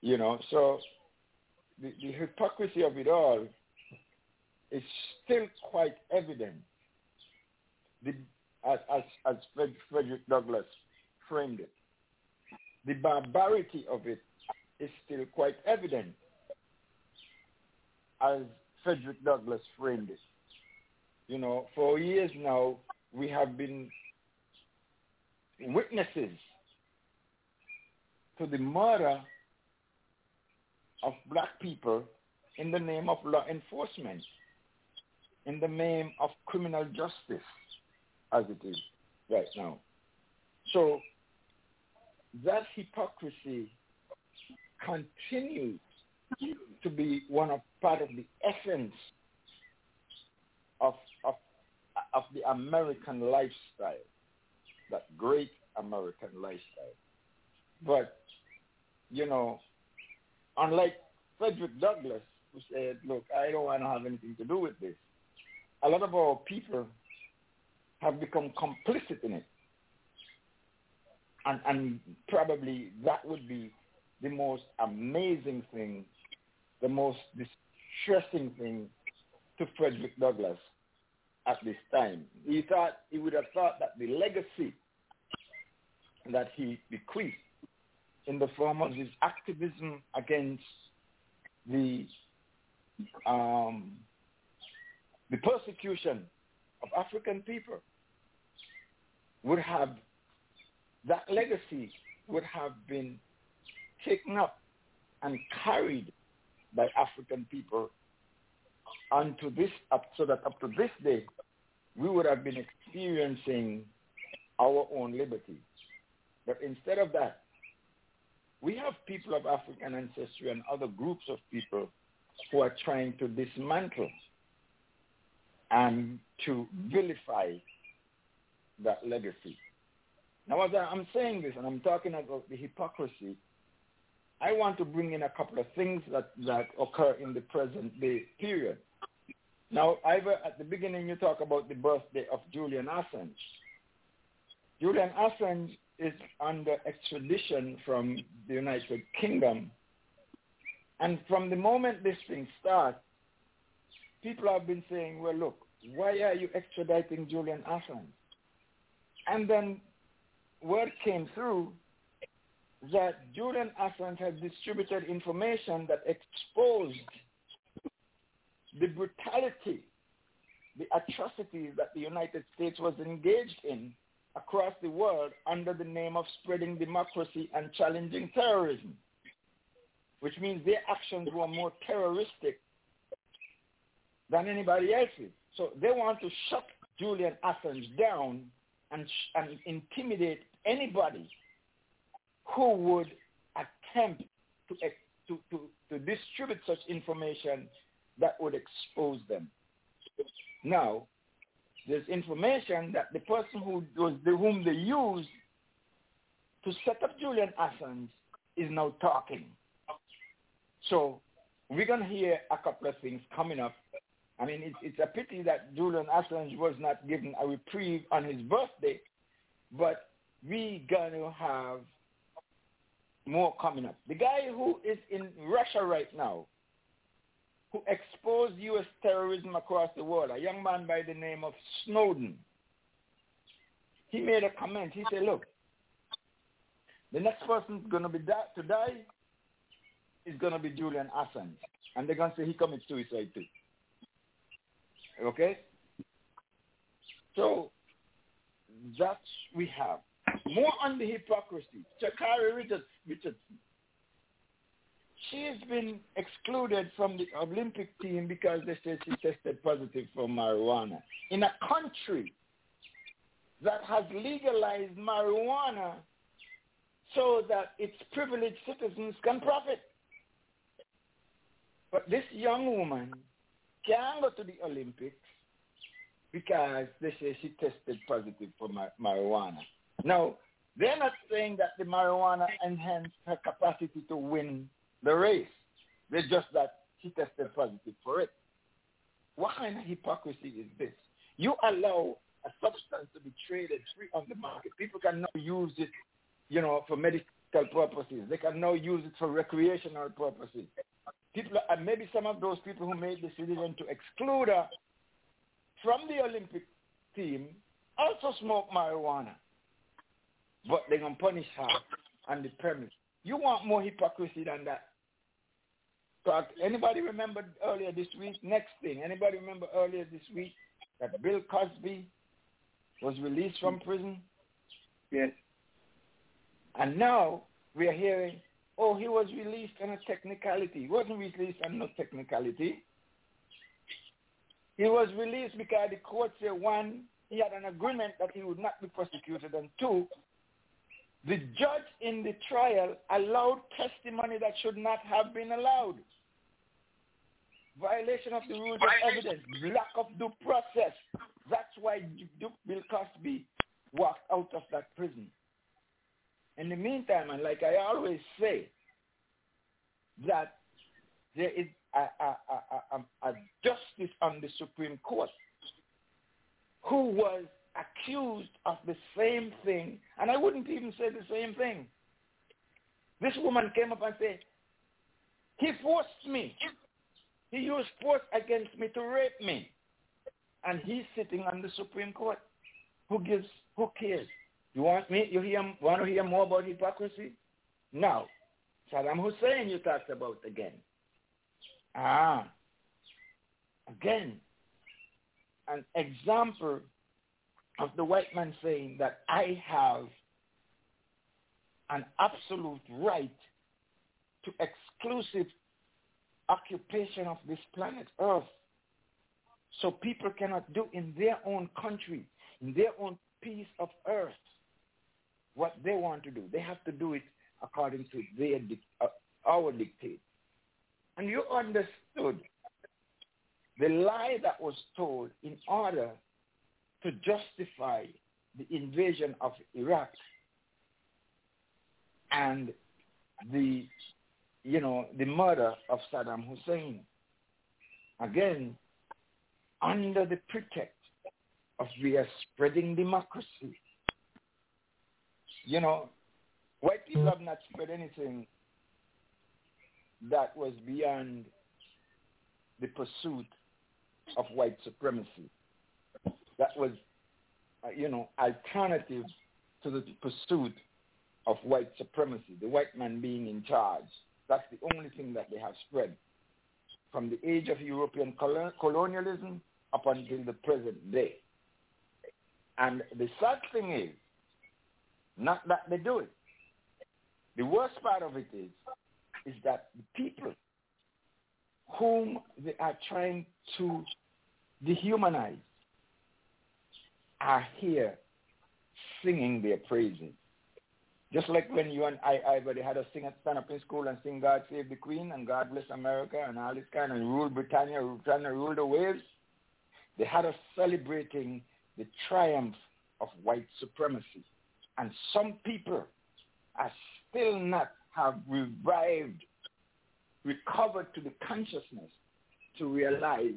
You know, so the, the hypocrisy of it all is still quite evident. The, as, as, as Fred, Frederick Douglass framed it. The barbarity of it is still quite evident as Frederick Douglass framed it. You know, for years now, we have been witnesses to the murder of black people in the name of law enforcement, in the name of criminal justice, as it is right now. So that hypocrisy continues to be one of part of the essence of of of the American lifestyle that great American lifestyle. But, you know, unlike Frederick Douglass, who said, look, I don't want to have anything to do with this, a lot of our people have become complicit in it. And, and probably that would be the most amazing thing, the most distressing thing to Frederick Douglass at this time. He thought he would have thought that the legacy that he bequeathed in the form of his activism against the um, the persecution of African people would have that legacy would have been taken up and carried by African people unto this up so that up to this day we would have been experiencing our own liberty. But instead of that, we have people of African ancestry and other groups of people who are trying to dismantle and to vilify that legacy. Now, as I'm saying this and I'm talking about the hypocrisy, I want to bring in a couple of things that, that occur in the present day period. Now, Ivor, at the beginning you talk about the birthday of Julian Assange. Julian Assange is under extradition from the United Kingdom. And from the moment this thing starts, people have been saying, well, look, why are you extraditing Julian Assange? And then word came through that Julian Assange had distributed information that exposed the brutality, the atrocities that the United States was engaged in across the world under the name of spreading democracy and challenging terrorism, which means their actions were more terroristic than anybody else's. So they want to shut Julian Assange down and, and intimidate anybody who would attempt to, to, to, to distribute such information that would expose them. Now, there's information that the person who was the whom they used to set up Julian Assange is now talking. So we're going to hear a couple of things coming up. I mean, it's, it's a pity that Julian Assange was not given a reprieve on his birthday, but we're going to have more coming up. The guy who is in Russia right now, who exposed U.S. terrorism across the world, a young man by the name of Snowden, he made a comment. He said, look, the next person going to be to die is going to be Julian Assange. And they're going to say he committed suicide too. Okay? So that we have. More on the hypocrisy. Sha'Carri Richardson. She has been excluded from the Olympic team because they say she tested positive for marijuana. In a country that has legalized marijuana so that its privileged citizens can profit. But this young woman can't go to the Olympics because they say she tested positive for marijuana. Now, they're not saying that the marijuana enhanced her capacity to win the race. They're just that she tested positive for it. What kind of hypocrisy is this? You allow a substance to be traded free on the market. People can now use it, you know, for medical purposes. They can now use it for recreational purposes. People, and maybe some of those people who made the decision to exclude her from the Olympic team also smoke marijuana. But they're going to punish her on the premise. You want more hypocrisy than that. Anybody remember earlier this week? Next thing, anybody remember earlier this week that Bill Cosby was released from prison? Yes. And now we are hearing, oh, he was released on a technicality. He wasn't released on no technicality. He was released because the court said, one, he had an agreement that he would not be prosecuted, and two, the judge in the trial allowed testimony that should not have been allowed. Violation of the rules of evidence, lack of due process. That's why Duke Bill Cosby walked out of that prison. In the meantime, and like I always say, that there is a, a, a, a, justice on the Supreme Court who was accused of the same thing, and I wouldn't even say the same thing. This woman came up and said, he forced me. He used force against me to rape me. And he's sitting on the Supreme Court. Who gives, who cares? You want me, you hear, want to hear more about hypocrisy? Now, Saddam Hussein you talked about again. Ah, again, an example of the white man saying that I have an absolute right to exclusive occupation of this planet Earth. So people cannot do in their own country, in their own piece of earth, what they want to do. They have to do it according to their uh, our dictate. And you understood the lie that was told in order to justify the invasion of Iraq and the you know the murder of Saddam Hussein. Again, under the pretext of we are spreading democracy. You know, white people have not spread anything that was beyond the pursuit of white supremacy. That was, uh, you know, alternative to the pursuit of white supremacy, the white man being in charge. That's the only thing that they have spread. From the age of European colonialism up until the present day. And the sad thing is, not that they do it. The worst part of it is, is that the people whom they are trying to dehumanize are here singing their praises. Just like when you and I, everybody had us sing stand up in school and sing God Save the Queen and God Bless America and all this kind of rule Britannia, Britannia rule the waves. They had us celebrating the triumph of white supremacy. And some people are still not have revived, recovered to the consciousness to realize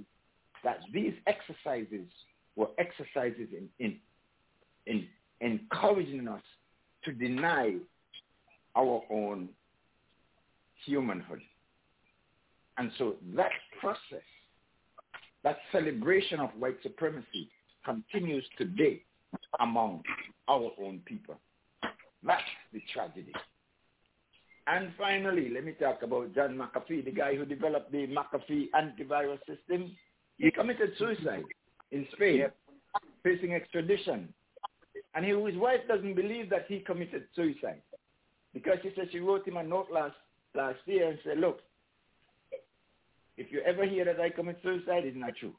that these exercises were exercises in, in, in encouraging us to deny our own humanhood. And so that process, that celebration of white supremacy continues today among our own people. That's the tragedy. And finally, let me talk about John McAfee, the guy who developed the McAfee antivirus system. He committed suicide in Spain, facing extradition. And he, his wife doesn't believe that he committed suicide. Because she said she wrote him a note last last year and said, "Look, if you ever hear that I commit suicide, it's not true."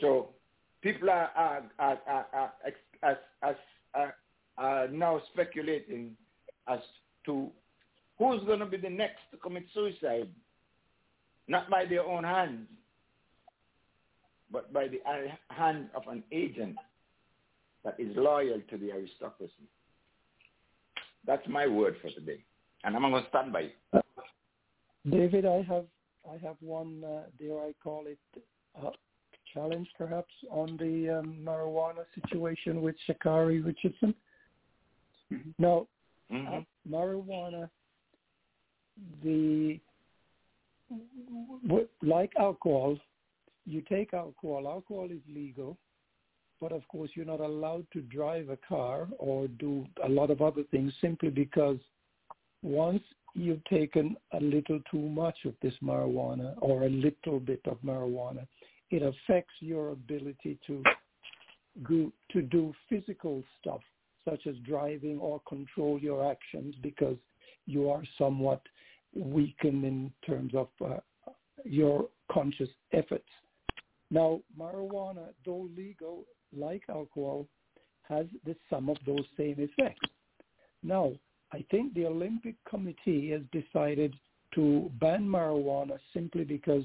So people are are are, are, are, as, as, are, are now speculating as to who's going to be the next to commit suicide, not by their own hands, but by the hand of an agent that is loyal to the aristocracy. That's my word for today, and I'm going to stand by it. David, I have I have one. Uh, dare I call it uh, challenge, perhaps, on the um, marijuana situation with Sha'Carri Richardson. Mm-hmm. Now, uh, marijuana, the w- like alcohol, you take alcohol. Alcohol is legal, but of course you're not allowed to drive a car or do a lot of other things simply because once you've taken a little too much of this marijuana or a little bit of marijuana, it affects your ability to do, to do physical stuff such as driving or control your actions because you are somewhat weakened in terms of uh, your conscious efforts. Now, marijuana, though legal, like alcohol, has the, some of those same effects. Now, I think the Olympic Committee has decided to ban marijuana simply because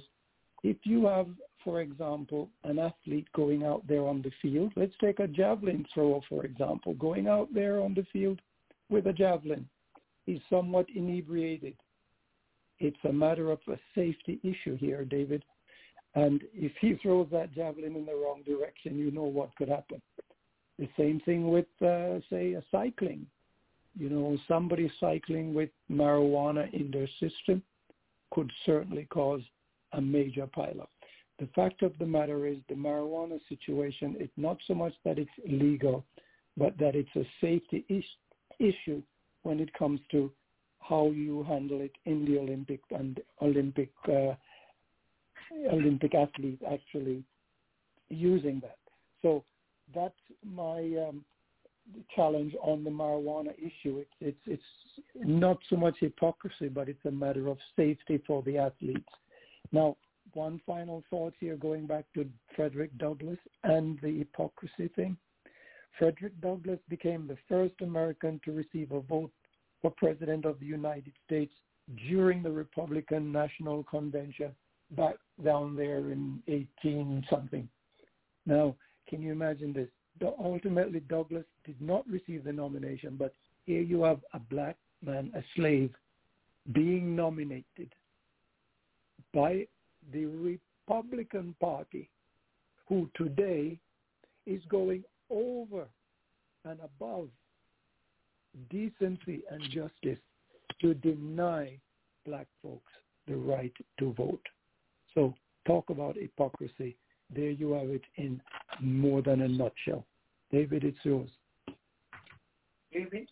if you have, for example, an athlete going out there on the field, let's take a javelin thrower, for example, going out there on the field with a javelin, he's somewhat inebriated. It's a matter of a safety issue here, David. And if he throws that javelin in the wrong direction, you know what could happen. The same thing with, uh, say, a cycling. You know, somebody cycling with marijuana in their system could certainly cause a major pileup. The fact of the matter is the marijuana situation, it's not so much that it's illegal, but that it's a safety is- issue when it comes to how you handle it in the Olympic and Olympic uh, Olympic athlete actually using that. So that's my um, challenge on the marijuana issue. It's, it's, it's not so much hypocrisy, but it's a matter of safety for the athletes. Now, one final thought here, going back to Frederick Douglass and the hypocrisy thing. Frederick Douglass became the first American to receive a vote for President of the United States during the Republican National Convention back down there in 18 something. Now, can you imagine this? Ultimately, Douglass did not receive the nomination, but here you have a black man, a slave, being nominated by the Republican Party, who today is going over and above decency and justice to deny black folks the right to vote. So talk about hypocrisy. There you have it in more than a nutshell. David, it's yours. David?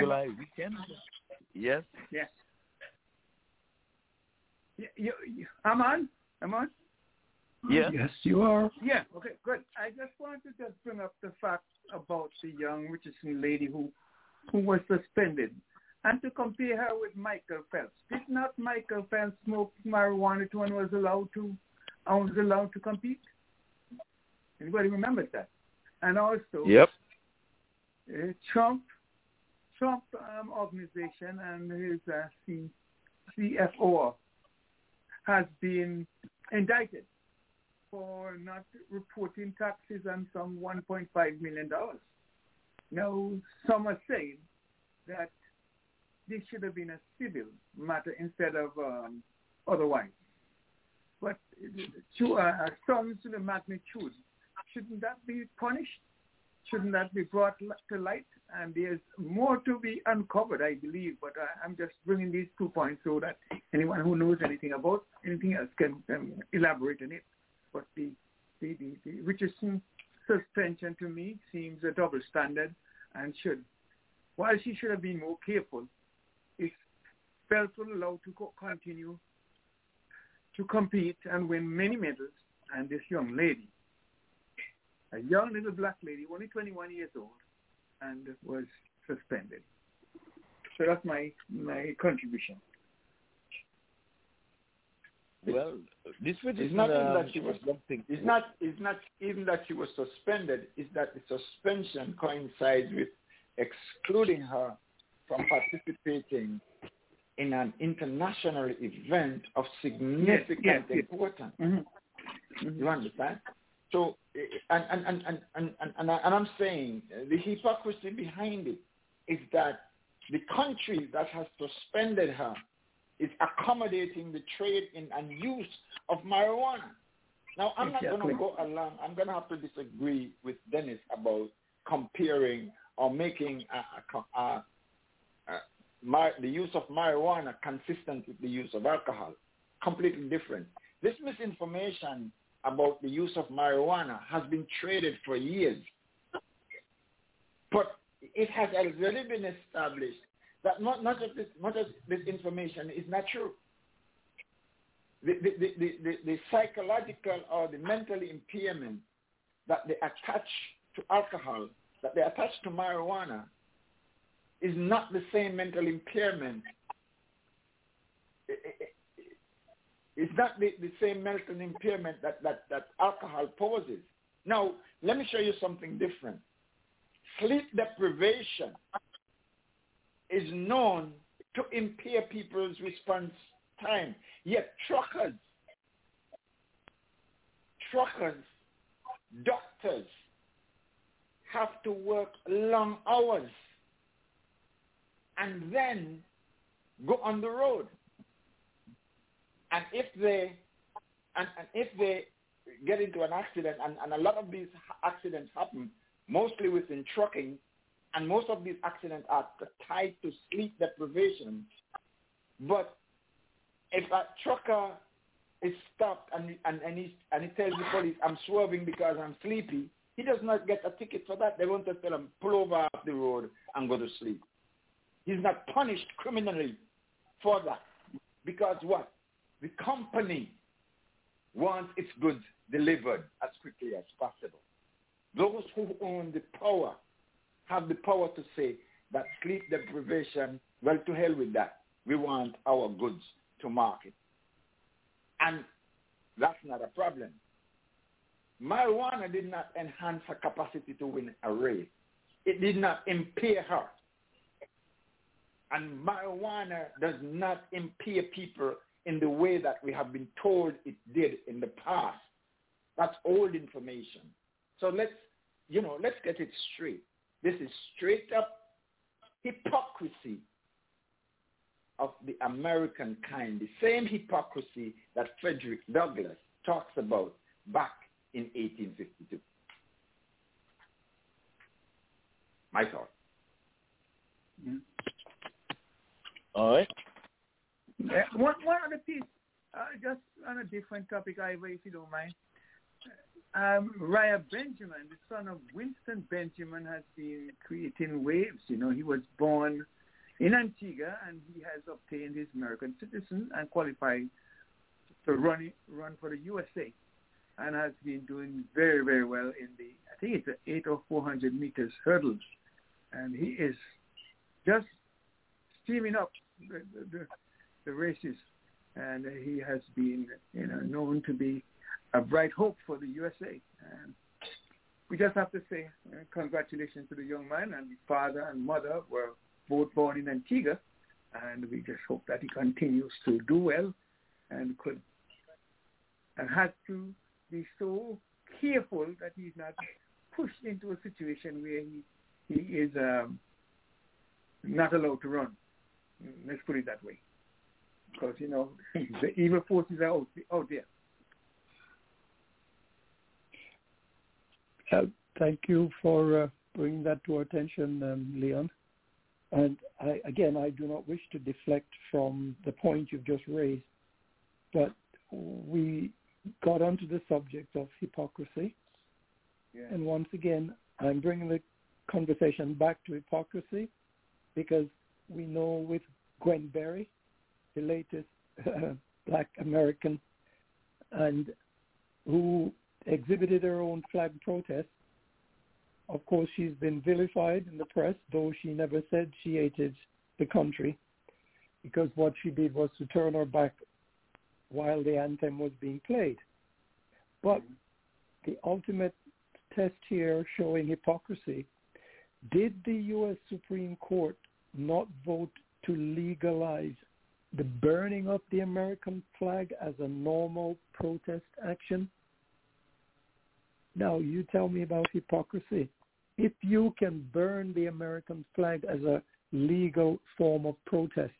July weekend. Yes. Yeah. You, you, you, I'm on. I'm on. Yes. Yes, you are. Yeah. Okay. Good. I just wanted to just bring up the fact about the young Richardson lady who who was suspended, and to compare her with Michael Phelps. Did not Michael Phelps smoke marijuana too and was allowed to, and was allowed to compete? Anybody remember that? And also, yep. Uh, Trump Trump um, organization and his uh, C- CFO has been indicted for not reporting taxes on some $1.5 million. Now, some are saying that this should have been a civil matter instead of um, otherwise. But uh, to, uh, certain magnitude, shouldn't that be punished? Shouldn't that be brought to light? And there's more to be uncovered, I believe. But I, I'm just bringing these two points so that anyone who knows anything about anything else can um, elaborate on it. But the the, the, the Richardson suspension to me seems a double standard and should, while she should have been more careful, if Phelps will allow to co- continue to compete and win many medals, and this young lady, a young little black lady, only 21 years old, and was suspended. So that's my my contribution. Well, this was It's not even that she was something. It's not. It's not even that she was suspended. It's that the suspension coincides with excluding her from participating in an international event of significant yes, yes. importance. Mm-hmm. You understand? So, eh, and and and and and, and, and, I, and I'm saying uh, the hypocrisy behind it is that the country that has suspended her is accommodating the trade in and use of marijuana. Now, I'm not Exactly. going to go along. I'm going to have to disagree with Dennis about comparing or making a, a, a, a, mar, the use of marijuana consistent with the use of alcohol. Completely different. This misinformation about the use of marijuana has been traded for years. But it has already been established that not, not just this, not just this information is not true. The, the, the, the, the psychological or the mental impairment that they attach to alcohol, that they attach to marijuana, is not the same mental impairment. It's not the, the same mental impairment that, that, that alcohol poses. Now, let me show you something different. Sleep deprivation is known to impair people's response time. Yet truckers, truckers, doctors have to work long hours and then go on the road. And if they and, and if they get into an accident, and, and a lot of these accidents happen mostly within trucking, and most of these accidents are tied to sleep deprivation. But if a trucker is stopped and and and he and he tells the police, "I'm swerving because I'm sleepy," he does not get a ticket for that. They won't just tell him pull over off the road and go to sleep. He's not punished criminally for that because what? The company wants its goods delivered as quickly as possible. Those who own the power have the power to say that sleep deprivation, well, to hell with that. We want our goods to market. And that's not a problem. Marijuana did not enhance her capacity to win a race. It did not impair her. And marijuana does not impair people in the way that we have been told it did in the past. That's old information. So let's, you know, let's get it straight. This is straight up hypocrisy of the American kind, the same hypocrisy that Frederick Douglass talks about back in 1852. My thought. Mm-hmm. All right. One, one other piece, uh, just on a different topic, Ivor, if you don't mind. Um, Rai Benjamin, the son of Winston Benjamin, has been creating waves. You know, he was born in Antigua and he has obtained his American citizen and qualified to run run for the USA, and has been doing very very well in the I think it's the eight or four hundred meters hurdles, and he is just steaming up the, the, the races, and he has been you know known to be a bright hope for the USA. And we just have to say uh, congratulations to the young man and his father and mother were both born in Antigua, and we just hope that he continues to do well and could and has to be so careful that he's not pushed into a situation where he he is um, not allowed to run. Let's put it that way, because you know the evil forces are out, Oh dear. Uh, thank you for uh, bringing that to our attention, um, Leon. And I, again, I do not wish to deflect from the point you've just raised, but we got onto the subject of hypocrisy. Yeah. And once again, I'm bringing the conversation back to hypocrisy because we know with Gwen Berry the latest uh, black American, and who exhibited her own flag protest. Of course, she's been vilified in the press, though she never said she hated the country, because what she did was to turn her back while the anthem was being played. But the ultimate test here showing hypocrisy, did the U.S. Supreme Court not vote to legalize the burning of the American flag as a normal protest action? Now, you tell me about hypocrisy. If you can burn the American flag as a legal form of protest,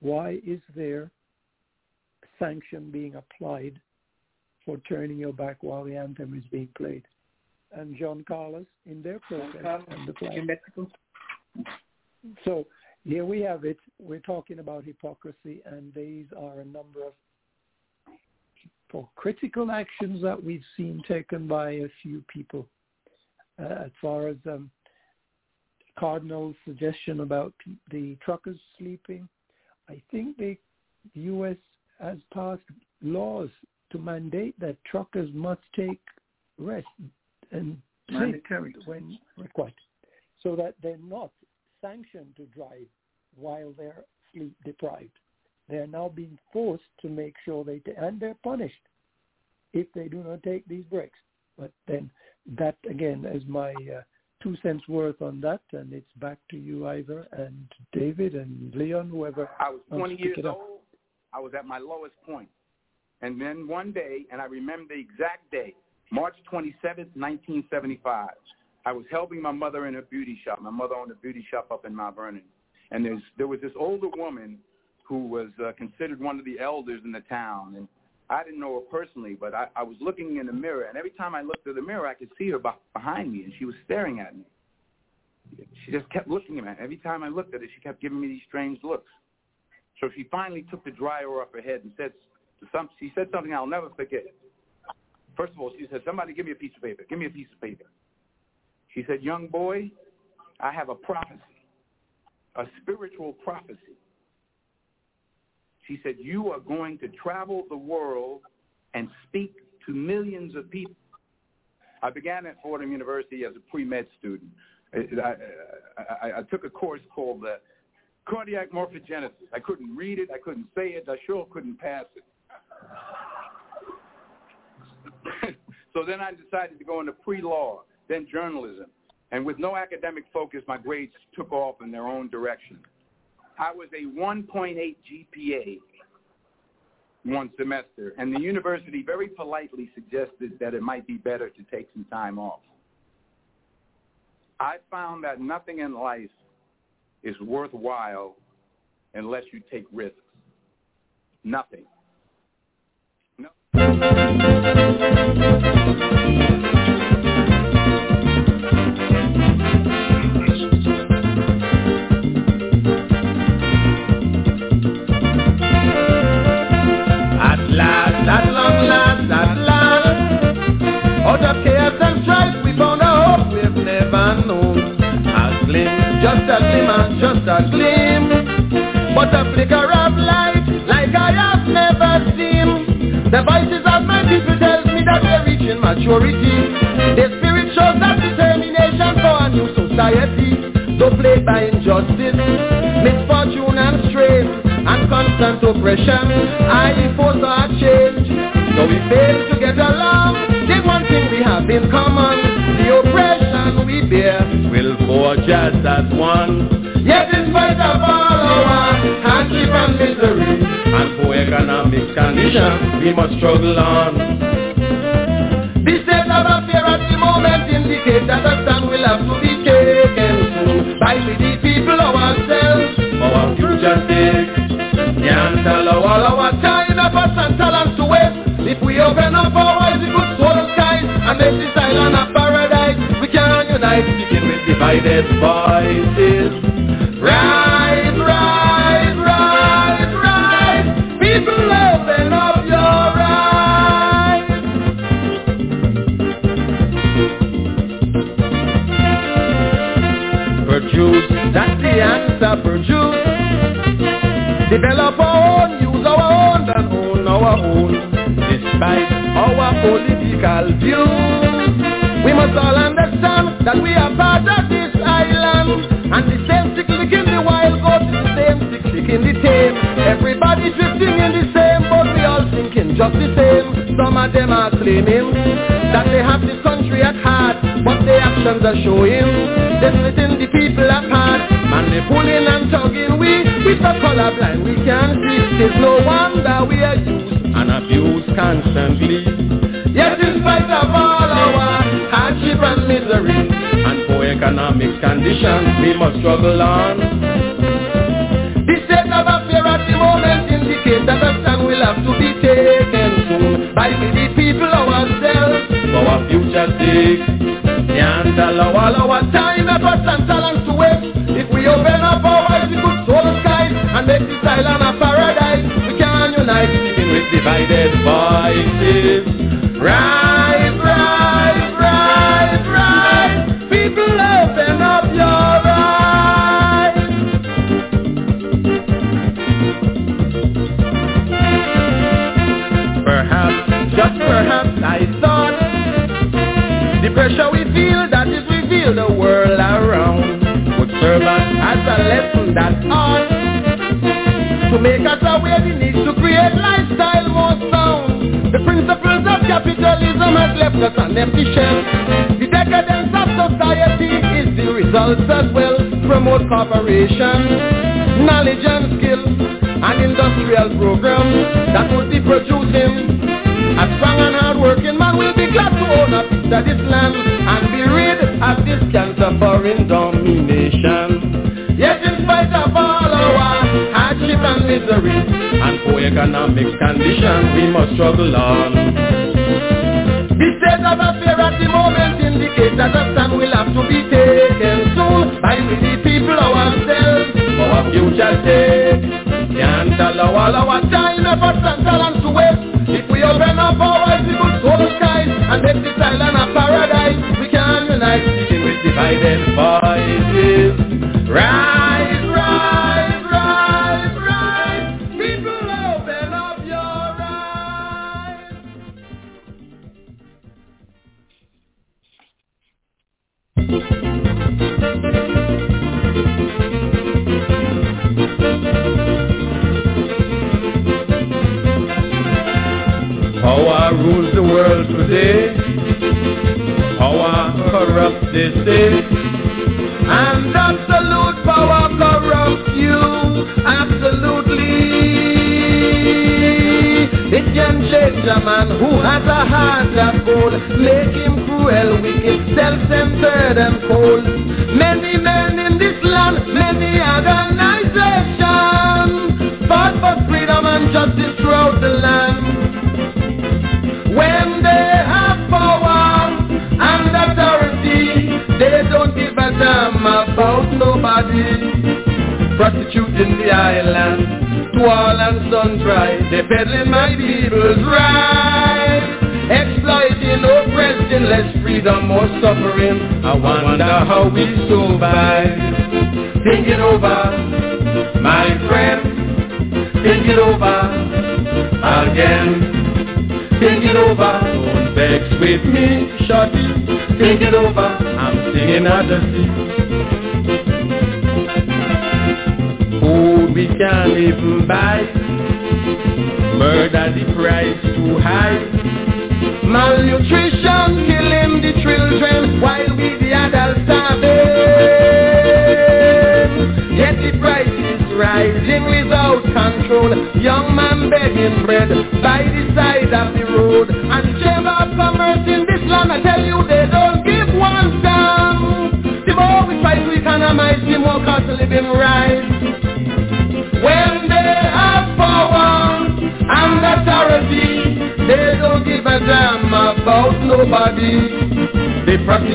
why is there sanction being applied for turning your back while the anthem is being played? And John Carlos in their protest and the flag. In Mexico. So here we have it. We're talking about hypocrisy, and these are a number of critical actions that we've seen taken by a few people. Uh, as far as um, Cardinal's suggestion about the truckers sleeping, I think the U.S. has passed laws to mandate that truckers must take rest and sleep when required, so that they're not sanctioned to drive while they're sleep deprived. They're now being forced to make sure they ta- and they're punished if they do not take these breaks. But then that again is my uh, two cents worth on that, and it's back to you, Ivor and David and Leon, whoever. I was 20 years old. I was at my lowest point. And then one day, and I remember the exact day, March 27th, 1975, I was helping my mother in her beauty shop. My mother owned a beauty shop up in Mount Vernon. And there's, there was this older woman who was uh, considered one of the elders in the town. And I didn't know her personally, but I, I was looking in the mirror. And every time I looked at the mirror, I could see her behind me, and she was staring at me. She just kept looking at me. Every time I looked at her, she kept giving me these strange looks. So she finally took the dryer off her head and said some. She said something I'll never forget. First of all, she said, "Somebody give me a piece of paper. Give me a piece of paper." She said, "Young boy, I have a prophecy, a spiritual prophecy." She said, "You are going to travel the world and speak to millions of people." I began at Fordham University as a pre-med student. I, I, I, took a course called the cardiac morphogenesis. I couldn't read it. I couldn't say it. I sure couldn't pass it. so then I decided to go into pre-law, then journalism. And with no academic focus, my grades took off in their own direction. I was a 1.8 GPA one semester, and the university very politely suggested that it might be better to take some time off. I found that nothing in life is worthwhile unless you take risks. Nothing. No. Just a and just a gleam. But a flicker of light, like I have never seen. The voices of my people tells me that we're reaching maturity. The spirit shows that determination for a new society. Though plagued by injustice, misfortune and strain, and constant oppression, I foresaw our change. Though we fail to get along, the one thing we have in common, the oppression we bear, forge us as one. Yet in spite of all our hardship and misery, and poor economic conditions, we must struggle on. The state of affairs at the moment indicates that a stand will have to be taken soon by we the people ourselves, our future sake. Bye. him That they have this country at heart. But their actions are showing They're splitting the people apart Man, they pulling and tugging We, we so colorblind we can't see. There's no wonder we are used and abused constantly. Yet in spite of all our hardship and misery And poor economic conditions We must struggle on. professionals that will promote cooperation, knowledge and skill, and industrial programs that would be producing. A strong and hardworking man will be glad to own up to this land and be rid of this cancer foreign domination. Yet in spite of all our hardship and misery and poor economic conditions, we must struggle on. The state of affairs at the moment indicates that a stand will have to be taken we the people ourselves, our future days.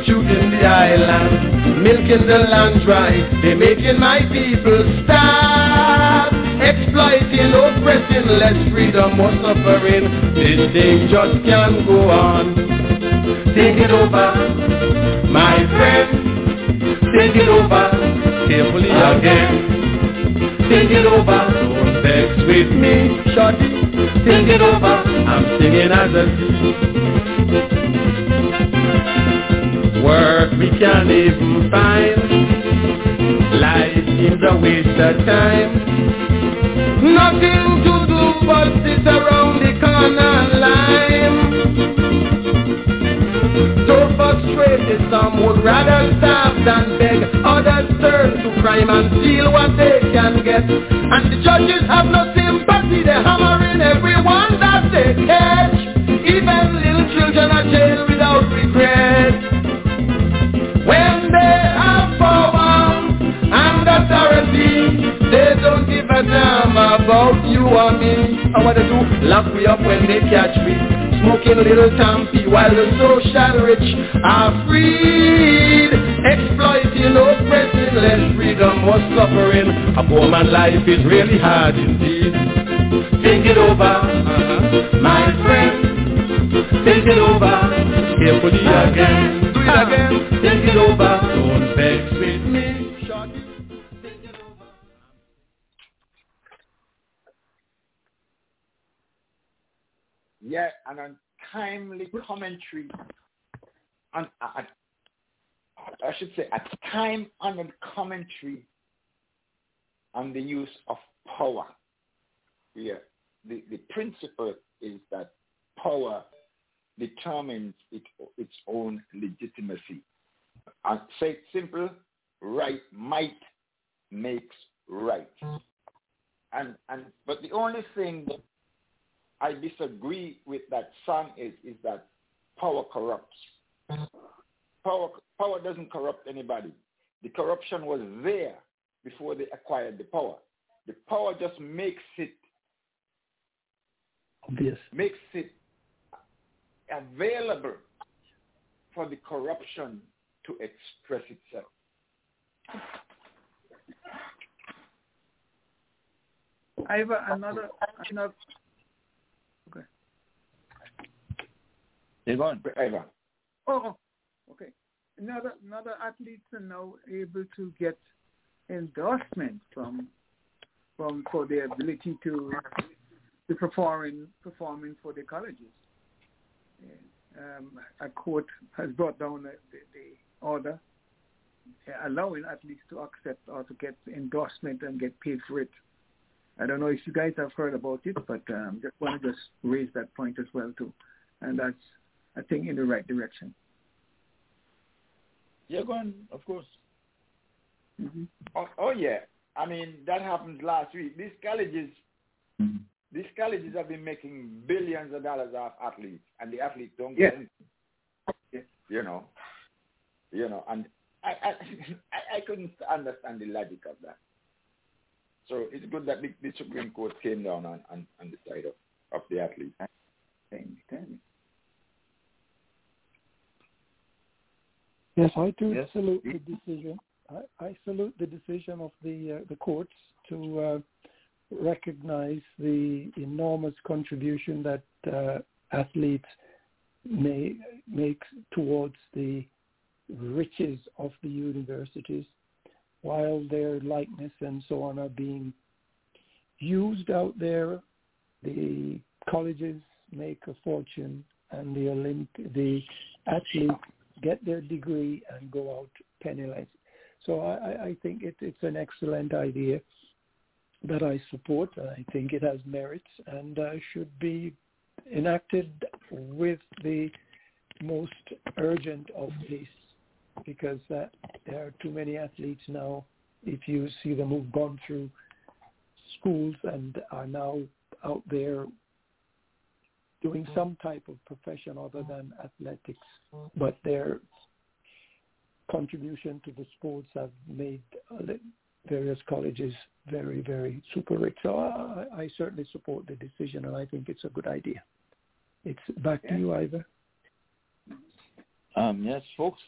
Prostituting the island, milking the land dry. They making my people starve. Exploiting, oppressing, less freedom, more suffering. This thing just can't go on. Take it over, my friend. Take it over, carefully again. Take it over, don't vex with me, shorty. Take it over, I'm singing as a We can't even find. Life seems a waste of time. Nothing to do but sit around the corner line. So frustrated, some would rather starve than beg. Others turn to crime and steal what they can get. And the judges have no sympathy, they're hammering or me. What they do, lock me up when they catch me. Smoking little tampy while the social rich are freed. Exploiting, oppressing, less freedom, more suffering. A poor man's life is really hard indeed. Think it over, uh-huh. my friend. Think it over, carefully again. Do it again. Think it over, don't vex Yeah, an untimely commentary on I should say a time honored commentary on the use of power. Yeah. The the principle is that power determines it, its own legitimacy. And say it simple, right might makes right. And and but the only thing I disagree with that song is is that power corrupts. Power power doesn't corrupt anybody. The corruption was there before they acquired the power. The power just makes it Obvious. makes it available for the corruption to express itself. I have another another You're going. Oh, oh, okay. Another another athletes are now able to get endorsement from from for their ability to to perform in performing for the colleges. Um, a court has brought down the, the, the order allowing athletes to accept or to get endorsement and get paid for it. I don't know if you guys have heard about it, but um, just want to just raise that point as well too, and that's I think in the right direction. Yeah, go on, of course. Mm-hmm. Oh, oh yeah. I mean that happened last week. These colleges these colleges have been making billions of dollars off athletes and the athletes don't get Yeah. anything. You know. You know, and I I I- I couldn't understand the logic of that. So it's good that the, the Supreme Court came down on, on, on the side of, of the athletes. Yes, I do Yes. salute the decision. I, I salute the decision of the uh, the courts to uh, recognize the enormous contribution that uh, athletes may make towards the riches of the universities, while their likeness and so on are being used out there. The colleges make a fortune, and the Olymp- the athletes get their degree and go out penniless. So I, I- think it, it's an excellent idea that I support. I think it has merits and uh, should be enacted with the most urgent of haste because uh, there are too many athletes now. If you see them who've gone through schools and are now out there doing some type of profession other than athletics, but their contribution to the sports have made uh, various colleges very, very super rich. So I, I certainly support the decision, and I think it's a good idea. It's back to you, Ivor. Um, yes, folks.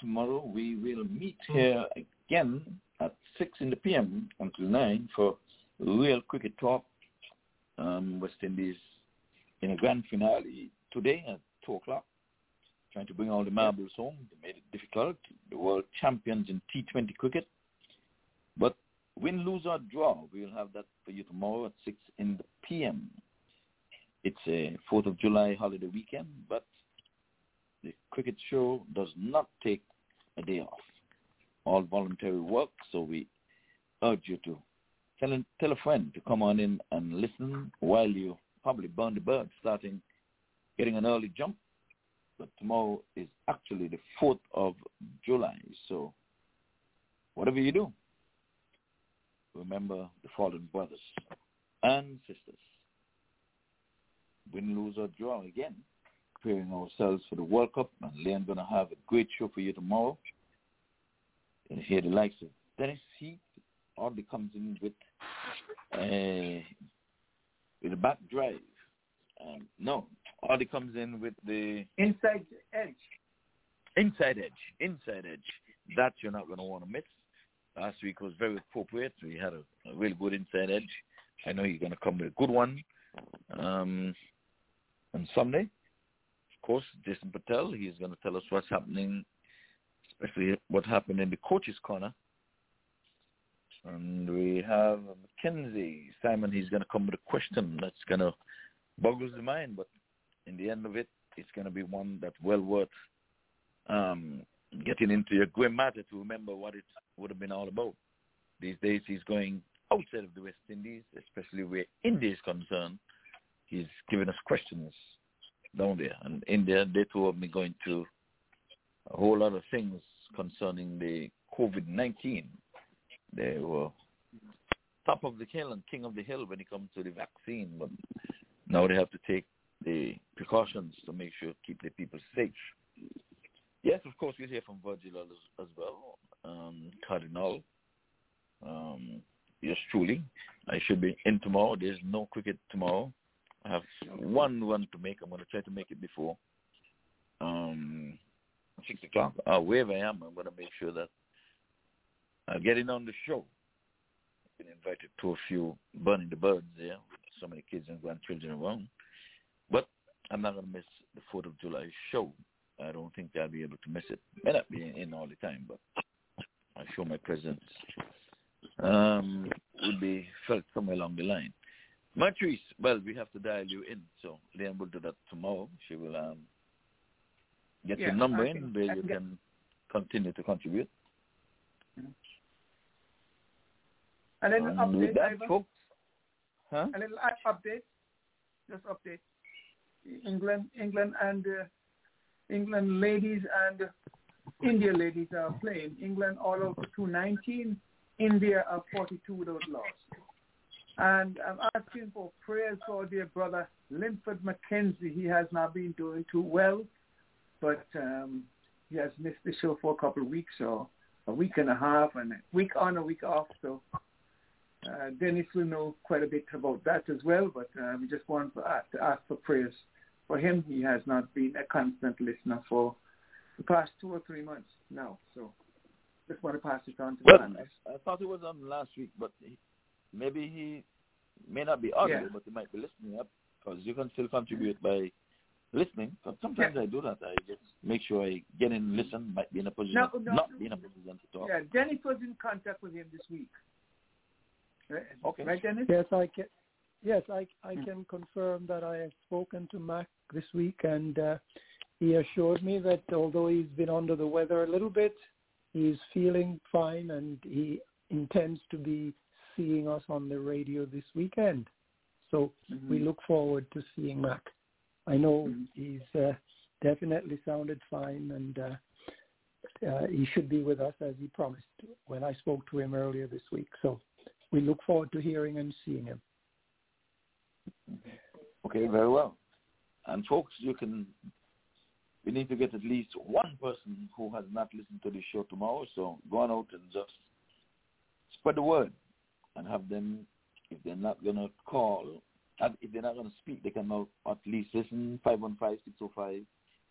Tomorrow we will meet here again at six in the PM until nine for real cricket talk. Um, West Indies in a grand finale today at two o'clock. Trying to bring all the marbles home. They made it difficult. The world champions in T20 cricket. But win, lose or draw, we'll have that for you tomorrow at 6 in the PM. It's a 4th of July holiday weekend, but the cricket show does not take a day off. All voluntary work, so we urge you to tell, tell a friend to come on in and listen while you probably burn the bird, starting getting an early jump. But tomorrow is actually the 4th of July, so whatever you do, remember the fallen brothers and sisters. Win, lose, or draw again. Preparing ourselves for the World Cup, and Leon going to have a great show for you tomorrow. And hear the likes of Dennis Heath. Audley comes in with uh, with a back drive. Um, no, Audley comes in with the inside edge. Inside edge, inside edge. That you're not going to want to miss. Last week was very appropriate. We had a, a really good inside edge. I know you're going to come with a good one um, on Sunday. Of course, Jason Patel, he's going to tell us what's happening, especially what happened in the coaches' corner. And we have Mackenzie. Simon, he's going to come with a question that's going to boggles the mind, but in the end of it, it's going to be one that's well worth um, getting into your grim matter to remember what it would have been all about. These days he's going outside of the West Indies, especially where India is concerned. He's giving us questions down there. And India, they too have been going to a whole lot of things concerning the COVID-19. They were top of the hill and king of the hill when it comes to the vaccine, but now they have to take the precautions to make sure keep the people safe. Yes, of course, we'll hear from Virgil as, as well, um, Cardinal. Um, yes, truly. I should be in tomorrow. There's no cricket tomorrow. I have one run to make. I'm going to try to make it before um, 6 o'clock. Uh, wherever I am, I'm going to make sure that I get in on the show. I've been invited to a few burning the birds there with so many kids and grandchildren around. But I'm not going to miss the 4th of July show. I don't think I'll be able to miss it. May not be in all the time, but I show my presence um, will be felt somewhere along the line. Matrice, well, we have to dial you in, so Leanne will do that tomorrow. She will um, get Yeah, your number I in where you can get- can continue to contribute. A little Um, update, that, folks. Huh? A little update. Just update. England, England, and uh, England ladies and India ladies are playing. England all to 219. India are 42 without loss. And I'm asking for prayers for dear brother Linford McKenzie. He has not been doing too well, but um, he has missed the show for a couple of weeks or a week and a half, and a week on, a week off. So uh, Dennis will know quite a bit about that as well, but uh, we just want to ask, to ask for prayers for him. He has not been a constant listener for the past two or three months now. So just want to pass it on to Well, family. I, I thought it was on last week, but he, maybe he may not be audible, Yeah. but he might be listening up because you can still contribute by listening. But sometimes I do that. I just make sure I get in, and listen, might be in a position, No, no, not be in a position to talk. Yeah, Dennis was in contact with him this week. Right, Okay. right Dennis? Yes, I can. Yes, I I can confirm that I have spoken to Mac this week, and uh, he assured me that although he's been under the weather a little bit, he's feeling fine, and he intends to be seeing us on the radio this weekend. So we look forward to seeing Mac. I know he's uh, definitely sounded fine, and uh, uh, he should be with us as he promised when I spoke to him earlier this week. So we look forward to hearing and seeing him. Okay, very well. And folks, you can. We need to get at least one person who has not listened to the show tomorrow. So go on out and just spread the word, and have them. If they're not gonna call, if they're not gonna speak, they can at least listen. Five one five six zero five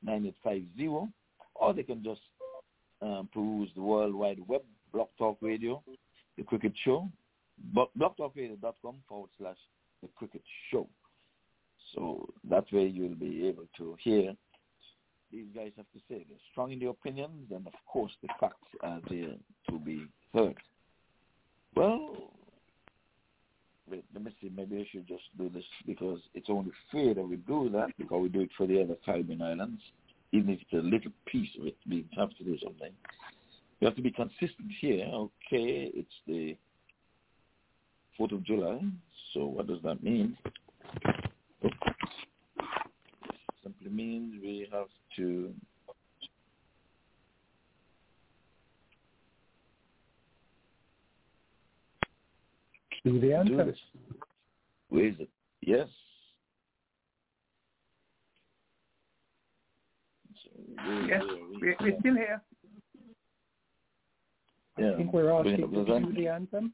9850, or they can just um, peruse the World Wide Web, Blog Talk Radio, The Cricket Show, blogtalkradio.com forward slash The Cricket Show. So that way you'll be able to hear these guys have to say. They're strong in their opinions, and of course the facts are there to be heard. Well, wait, let me see. Maybe I should just do this because it's only fair that we do that because we do it for the other Caribbean islands. Even if it's a little piece of it, we have to do something. We have to be consistent here. Okay, it's the 4th of July. So what does that mean? simply means we have to do the answer. Where is it? Yes. Yes, we're, we're still here. Yeah. I think we're asking to do the anthem.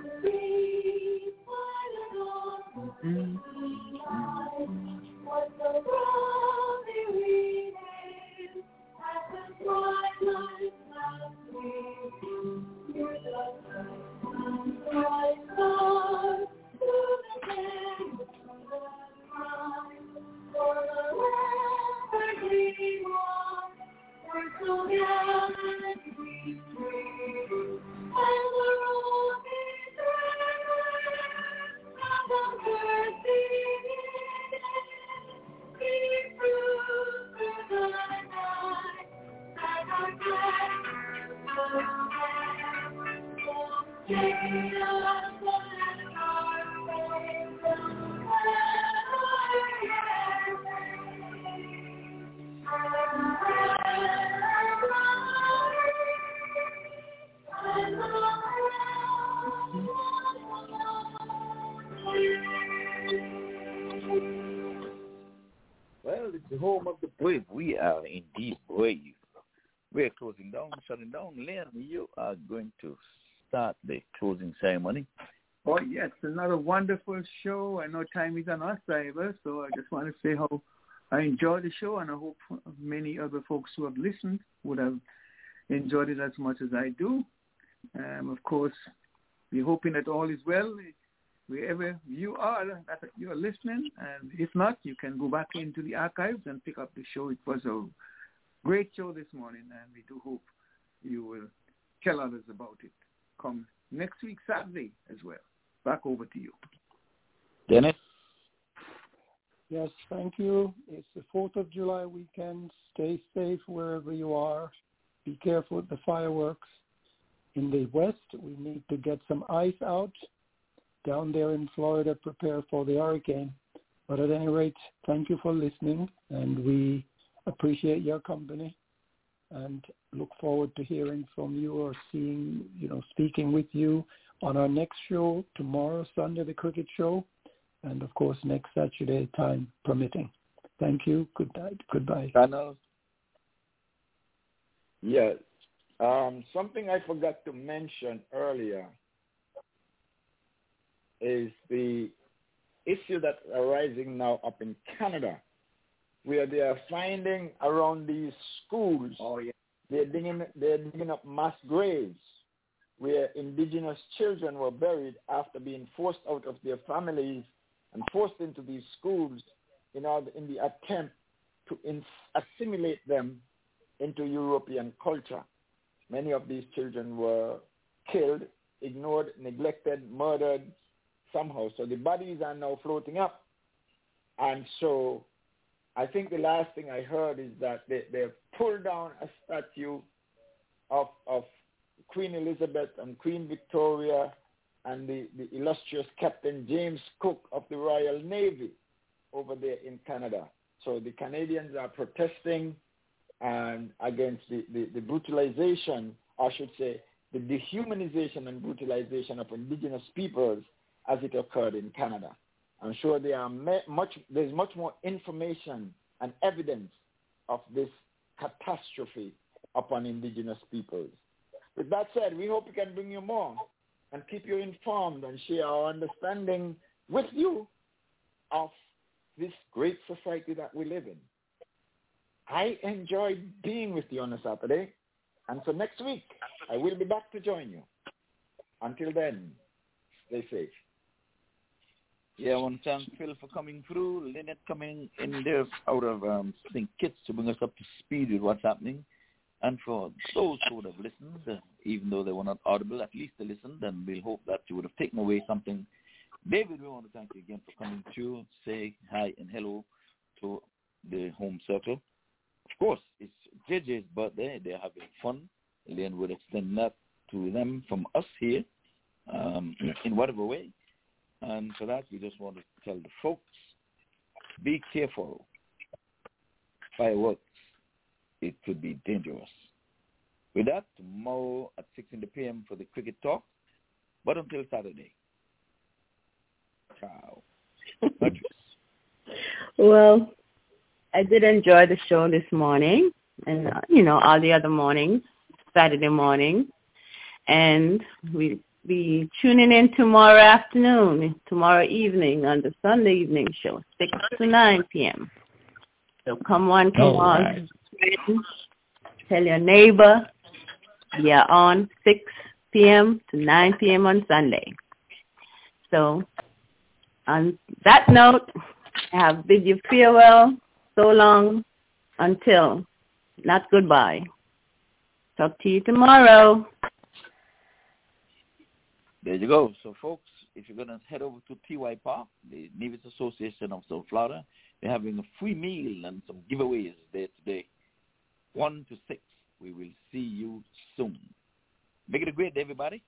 are going to start the closing ceremony. Oh, yes, another wonderful show. I know time is on our side, so I just want to say how I enjoyed the show, and I hope many other folks who have listened would have enjoyed it as much as I do. Um, of course, we're hoping that all is well wherever you are that you're listening. And if not, you can go back into the archives and pick up the show. It was a great show this morning, and we do hope you will tell others about it. Come next week, Saturday, as well. Back over to you. Dennis? Yes, thank you. It's the 4th of July weekend. Stay safe wherever you are. Be careful with the fireworks. In the west, we need to get some ice out. Down there in Florida, prepare for the hurricane. But at any rate, thank you for listening, and we appreciate your company and look forward to hearing from you or seeing, you know, speaking with you on our next show tomorrow, Sunday, the cricket show, and of course next Saturday, time permitting. Thank you. Good night. Goodbye. Donald? Yes. Um, something I forgot to mention earlier is the issue that's arising now up in Canada, where they are finding around these schools, oh, yeah. they're, digging, they're digging up mass graves where indigenous children were buried after being forced out of their families and forced into these schools in order in the attempt to in, assimilate them into European culture. Many of these children were killed, ignored, neglected, murdered somehow. So the bodies are now floating up. And so I think the last thing I heard is that they, they pulled down a statue of, of Queen Elizabeth and Queen Victoria and the, the illustrious Captain James Cook of the Royal Navy over there in Canada. So the Canadians are protesting and against the, the, the brutalization, I should say, the dehumanization and brutalization of indigenous peoples as it occurred in Canada. I'm sure there are much, there's much more information and evidence of this catastrophe upon indigenous peoples. With that said, we hope we can bring you more and keep you informed and share our understanding with you of this great society that we live in. I enjoyed being with you on a Saturday, and so next week I will be back to join you. Until then, stay safe. Yeah, I want to thank Phil for coming through, Lynette coming in there out of um, St. Kitts to bring us up to speed with what's happening. And for those who would have listened, uh, even though they were not audible, at least they listened, and we'll hope that you would have taken away something. David, we want to thank you again for coming through, say hi and hello to the home circle. Of course, it's JJ's birthday. They're having fun. Elaine would extend that to them from us here um, in whatever way. And for that, we just want to tell the folks, be careful. Fireworks it could be dangerous. With that, tomorrow at 6 in the p.m. for the cricket talk, but until Saturday. Ciao. well, I did enjoy the show this morning and, uh, you know, all the other mornings, Saturday morning. And we be tuning in tomorrow afternoon, tomorrow evening on the Sunday evening show, 6 to 9 p.m. So come on, come on. Right tell your neighbor. We are on 6 p.m. to 9 p.m. on Sunday. So on that note, I have bid you farewell so long until, not goodbye. Talk to you tomorrow. There you go. So folks, if you're going to head over to TY Park, the Nevis Association of South Florida, they're having a free meal and some giveaways there today. 1 to 6. We will see you soon. Make it a great day, everybody.